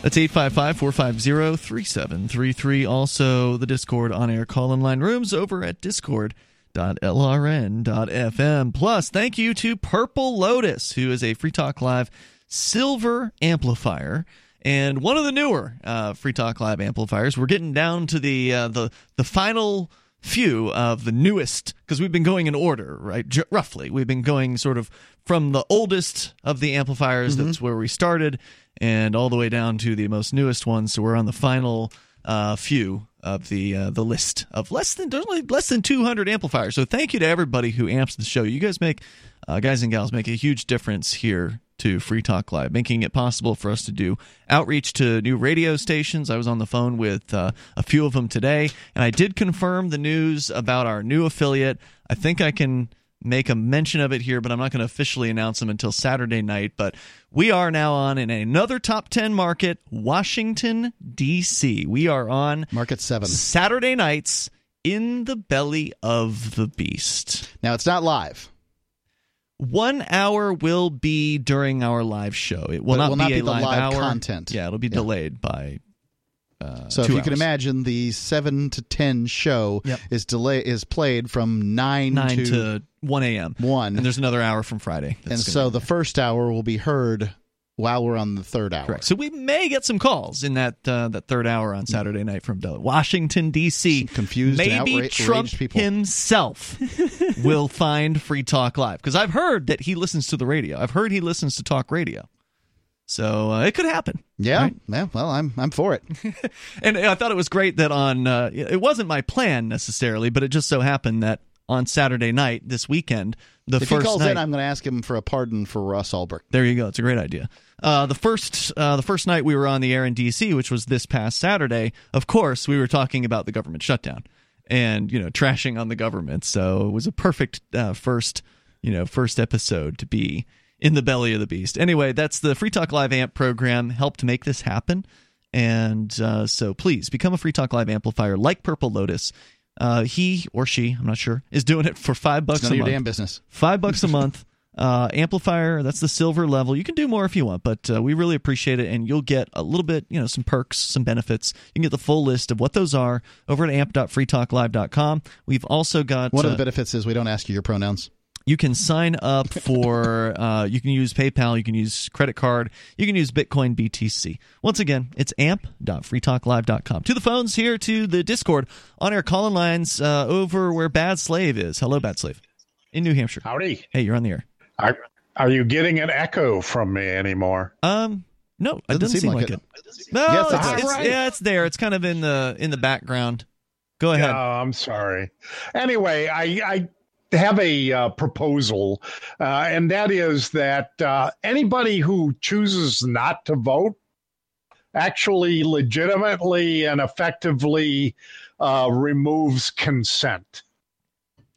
That's 855 450 3733. Also, the Discord on air call in line rooms over at discord.lrn.fm. Plus, thank you to Purple Lotus, who is a Free Talk Live silver amplifier and one of the newer uh, Free Talk Live amplifiers. We're getting down to the uh, the the final few of the newest because we've been going in order, right? J- roughly, we've been going sort of from the oldest of the amplifiers. That's where we started, and all the way down to the most newest ones. So we're on the final uh, few of the uh, the list of less than there's only less than 200 amplifiers. So thank you to everybody who amps the show. You guys make uh, guys and gals make a huge difference here to Free Talk Live, making it possible for us to do outreach to new radio stations. I was on the phone with uh, a few of them today, and I did confirm the news about our new affiliate. I think I can make a mention of it here, but I'm not going to officially announce them until Saturday night. But we are now on in another top 10 market, Washington, D.C. We are on Market 7. Saturday nights in the belly of the beast. Now, it's not live. One hour will be during our live show. It will, But it not, will be not be the live, live content. Yeah, it'll be Yeah. delayed by. Uh, So if you can imagine, the seven to ten show Yep. is delay is played from nine, nine to, to one a.m. one, and there's another hour from Friday. and so the first hour will be heard while we're on the third hour. Correct. So we may get some calls in that uh, that third hour on Saturday night from Del- Washington D.C. confused and Maybe Trump people. himself will find Free Talk Live because I've heard that he listens to the radio. I've heard he listens to talk radio. So uh, it could happen. Yeah, right? yeah. Well, I'm I'm for it. And I thought it was great that on uh, it wasn't my plan necessarily, but it just so happened that on Saturday night this weekend, the if he calls night, in, I'm going to ask him for a pardon for Ross Ulbricht. There you go. It's a great idea. Uh, the first uh, the first night we were on the air in D.C., which was this past Saturday. Of course, we were talking about the government shutdown and you know trashing on the government. So it was a perfect uh, first you know first episode to be in the belly of the beast. Anyway, that's the Free Talk Live amp program helped make this happen. And uh, so please become a Free Talk Live amplifier like Purple Lotus. Uh, he or she, I'm not sure, is doing it for five bucks It's none a of your month. damn business. Five bucks a month. Uh, amplifier, that's the silver level. You can do more if you want, but uh, we really appreciate it, and you'll get a little bit, you know, some perks, some benefits. You can get the full list of what those are over at amp.freetalklive.com. We've also got One of uh, the benefits is we don't ask you your pronouns. You can sign up for uh, you can use paypal you can use credit card you can use bitcoin btc once again it's amp.freetalklive.com to the phones here to the discord. On air calling lines uh, over where bad slave is. Hello bad slave. In new hampshire. Howdy. Hey you're on the air. Are, are you getting an echo from me anymore? Um no it doesn't, seem, like, it, no Yes, it's, it's- it's- yeah it's there. It's kind of in the in the background. Go ahead. Oh, I'm sorry. Anyway, I, I have a uh, proposal, uh, and that is that uh, anybody who chooses not to vote actually legitimately and effectively uh, removes consent.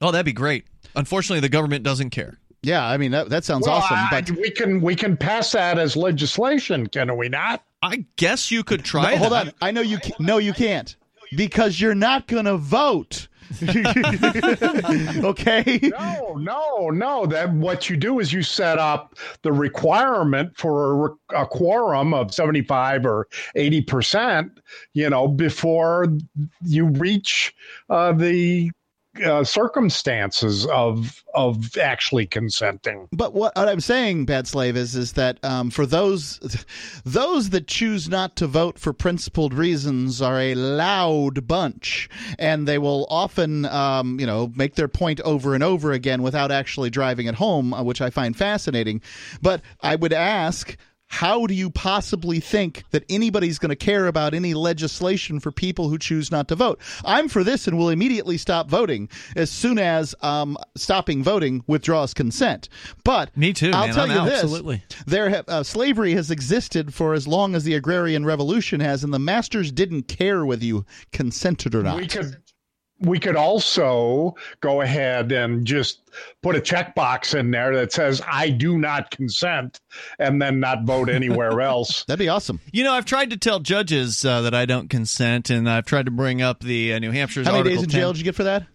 oh that'd be great unfortunately the government doesn't care Yeah, I mean that, that sounds Well, awesome. I- But we can we can pass that as legislation, can we not? I guess you could try. No, hold on, I know you. Can, no, you can't because you're not going to vote. okay. No, no, no. That what you do is you set up the requirement for a, a quorum of seventy-five or eighty percent. You know, before you reach uh, the uh, circumstances of of actually consenting. But what, what I'm saying, bad slave, is is that um, for those those that choose not to vote for principled reasons are a loud bunch, and they will often, um, you know, make their point over and over again without actually driving it home, uh, which I find fascinating. But I would ask. How do you possibly think that anybody's going to care about any legislation for people who choose not to vote? I'm for this and will immediately stop voting as soon as um, stopping voting withdraws consent. But me too. I'll man. tell I'm you out. this: Absolutely. there have, uh, slavery has existed for as long as the agrarian revolution has, and the masters didn't care whether you consented or not. We could we could also go ahead and just put a checkbox in there that says I do not consent and then not vote anywhere else. That'd be awesome. You know, I've tried to tell judges uh, that I don't consent, and I've tried to bring up the uh, New Hampshire's How many Article days in 10. jail did you get for that?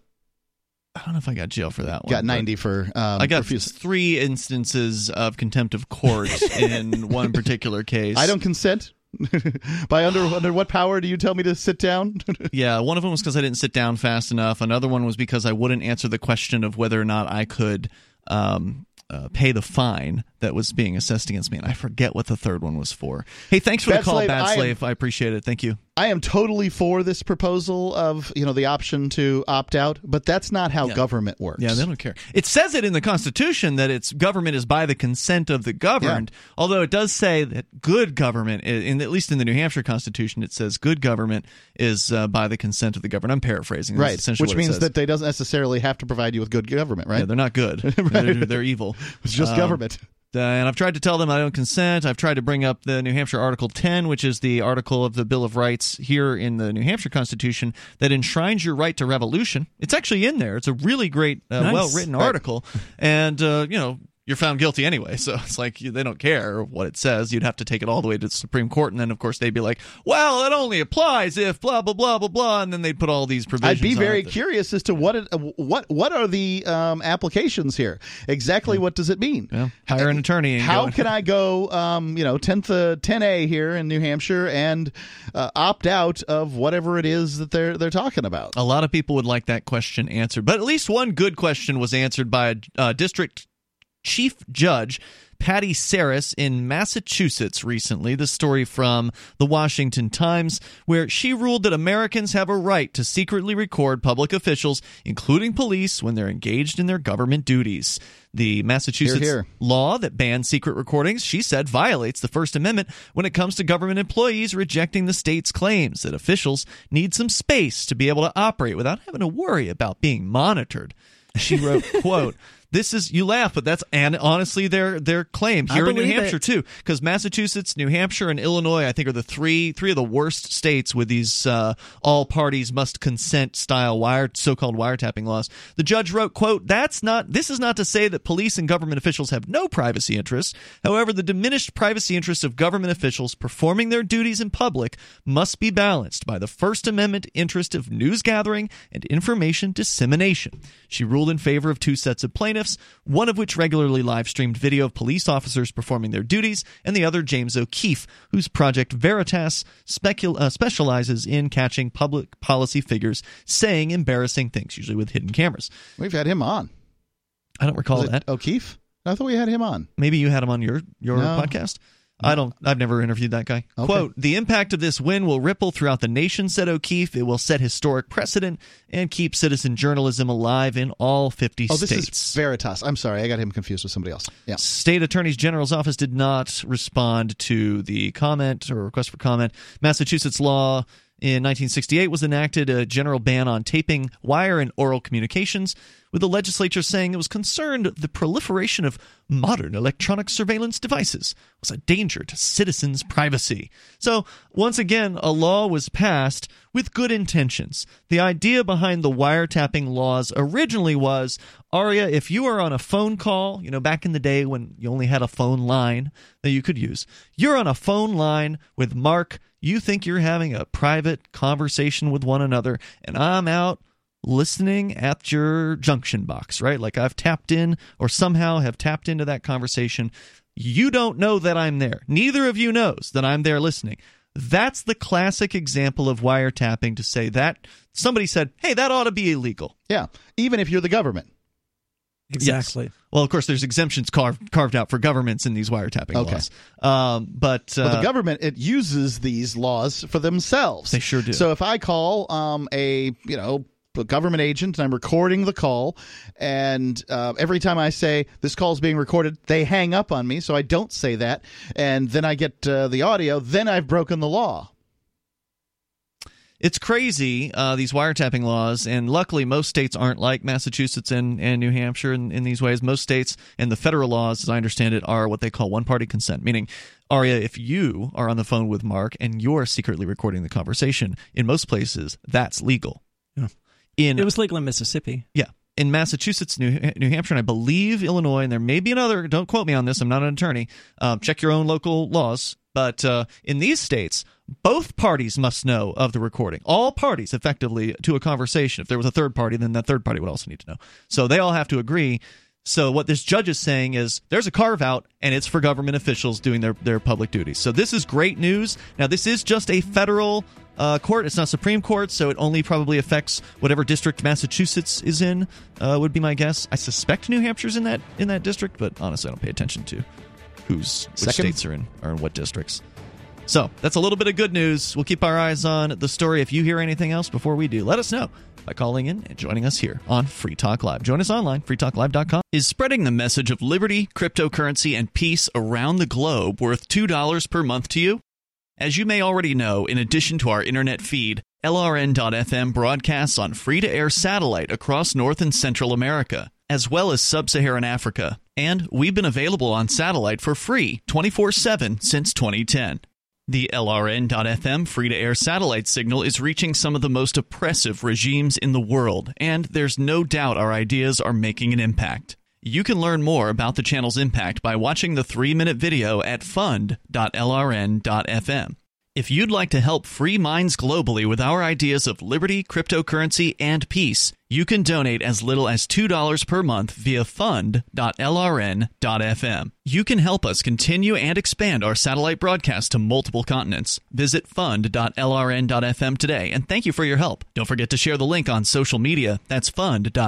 I don't know if I got jail for that one. Got 90 for. Um, I got refusal. three instances of contempt of court in one particular case. I don't consent. By under under what power do you tell me to sit down? Yeah, one of them was because I didn't sit down fast enough. Another one was because I wouldn't answer the question of whether or not I could um, uh, pay the fine that was being assessed against me. And I forget what the third one was for. Hey, thanks for Bad the call, Slave, Bad I am- Slave. I appreciate it. Thank you. I am totally for this proposal of you know the option to opt out, but that's not how Yeah. government works. Yeah, they don't care. It says it in the Constitution that its government is by the consent of the governed. Although it does say that good government, in at least in the New Hampshire Constitution, it says good government is uh, by the consent of the governed. I'm paraphrasing. That's right, essentially which means that they doesn't necessarily have to provide you with good government, right? Yeah, they're not good. they're, they're evil. It's just Um, government. Uh, and I've tried to tell them I don't consent. I've tried to bring up the New Hampshire Article 10, which is the article of the Bill of Rights here in the New Hampshire Constitution that enshrines your right to revolution. It's actually in there. It's a really great, uh, Nice. well written Right. article. And, uh, you know, you're found guilty anyway. So it's like they don't care what it says. You'd have to take it all the way to the Supreme Court. And then, of course, they'd be like, well, it only applies if blah, blah, blah, blah, blah. And then they'd put all these provisions I'd be very curious as to what it, what what are the um, applications here? Exactly what does it mean? Yeah. Hire an attorney. And How can I go, um, you know, tenth uh, ten A here in New Hampshire and uh, opt out of whatever it is that they're they're talking about? A lot of people would like that question answered, but at least one good question was answered by a uh, district chief judge. Patti Saris in Massachusetts recently. The story from the Washington Times, where she ruled that Americans have a right to secretly record public officials, including police, when they're engaged in their government duties. The Massachusetts Hear, hear. law that bans secret recordings, she said, violates the First Amendment when it comes to government employees rejecting the state's claims that officials need some space to be able to operate without having to worry about being monitored. She wrote, quote, this is you laugh, but that's and honestly their their claim here in New Hampshire it. too, because Massachusetts, New Hampshire, and Illinois, I think, are the three three of the worst states with these uh, all parties must consent style wire so-called wiretapping laws. The judge wrote, "quote That's not this is not to say that police and government officials have no privacy interests. However, the diminished privacy interests of government officials performing their duties in public must be balanced by the First Amendment interest of news gathering and information dissemination." She ruled in favor of two sets of plaintiffs, one of which regularly live streamed video of police officers performing their duties, and the other James O'Keefe, whose project Veritas specul- uh, specializes in catching public policy figures saying embarrassing things, usually with hidden cameras. We've had him on. I don't recall that. O'Keefe? I thought we had him on. Maybe you had him on your your No. podcast. I don't. I've never interviewed that guy. Okay. Quote: The impact of this win will ripple throughout the nation," said O'Keefe. "It will set historic precedent and keep citizen journalism alive in all 50 Oh, this states." is Veritas. I'm sorry, I got him confused with somebody else. Yeah. State Attorney General's office did not respond to the comment or request for comment. Massachusetts law in 1968 was enacted a general ban on taping wire and oral communications, with the legislature saying it was concerned the proliferation of modern electronic surveillance devices was a danger to citizens' privacy. So, once again, a law was passed with good intentions. The idea behind the wiretapping laws originally was Aria, if you are on a phone call, you know, back in the day when you only had a phone line that you could use, you're on a phone line with Mark, you think you're having a private conversation with one another, and I'm out listening at your junction box, right? Like I've tapped in or somehow have tapped into that conversation. You don't know that I'm there. Neither of you knows that I'm there listening. That's the classic example of wiretapping to say that somebody said, hey, that ought to be illegal. Yeah. Even if you're the government. Exactly. Yes. Well, of course, there's exemptions carved carved out for governments in these wiretapping Okay. laws. Um, but uh, Well, the government it uses these laws for themselves. They sure do. So if I call um, a you know a government agent and I'm recording the call, and uh, every time I say this call is being recorded, they hang up on me. So I don't say that, and then I get uh, the audio. Then I've broken the law. It's crazy uh, these wiretapping laws and luckily most states aren't like massachusetts and, and new hampshire in, in these ways most states and the federal laws as i understand it are what they call one party consent meaning aria if you are on the phone with mark and you're secretly recording the conversation in most places that's legal Yeah. in It was legal in Mississippi. yeah. In Massachusetts, New, New Hampshire, and I believe Illinois, and there may be another, don't quote me on this, I'm not an attorney. Um, check your own local laws. But uh, in these states, both parties must know of the recording. All parties, effectively, to a conversation. If there was a third party, then that third party would also need to know. So they all have to agree. So what this judge is saying is there's a carve out, and it's for government officials doing their, their public duties. So this is great news. Now, this is just a federal uh, court. It's not Supreme Court, so it only probably affects whatever district Massachusetts is in. Uh, would be my guess. I suspect New Hampshire's in that in that district, but honestly, I don't pay attention to who's which Second. states are in or in what districts. So that's a little bit of good news. We'll keep our eyes on the story. If you hear anything else before we do, let us know by calling in and joining us here on Free Talk Live. Join us online, freetalklive.com. Is spreading the message of liberty, cryptocurrency, and peace around the globe worth $2 per month to you? As you may already know, in addition to our internet feed, LRN.FM broadcasts on free to air satellite across North and Central America, as well as sub Saharan Africa. And we've been available on satellite for free 24 7 since 2010. The LRN.FM free to air satellite signal is reaching some of the most oppressive regimes in the world, and there's no doubt our ideas are making an impact. You can learn more about the channel's impact by watching the three minute video at fund.lrn.fm. If you'd like to help free minds globally with our ideas of liberty, cryptocurrency, and peace, you can donate as little as $2 per month via fund.lrn.fm. You can help us continue and expand our satellite broadcast to multiple continents. Visit fund.lrn.fm today and thank you for your help. Don't forget to share the link on social media. That's fund.lrn.fm.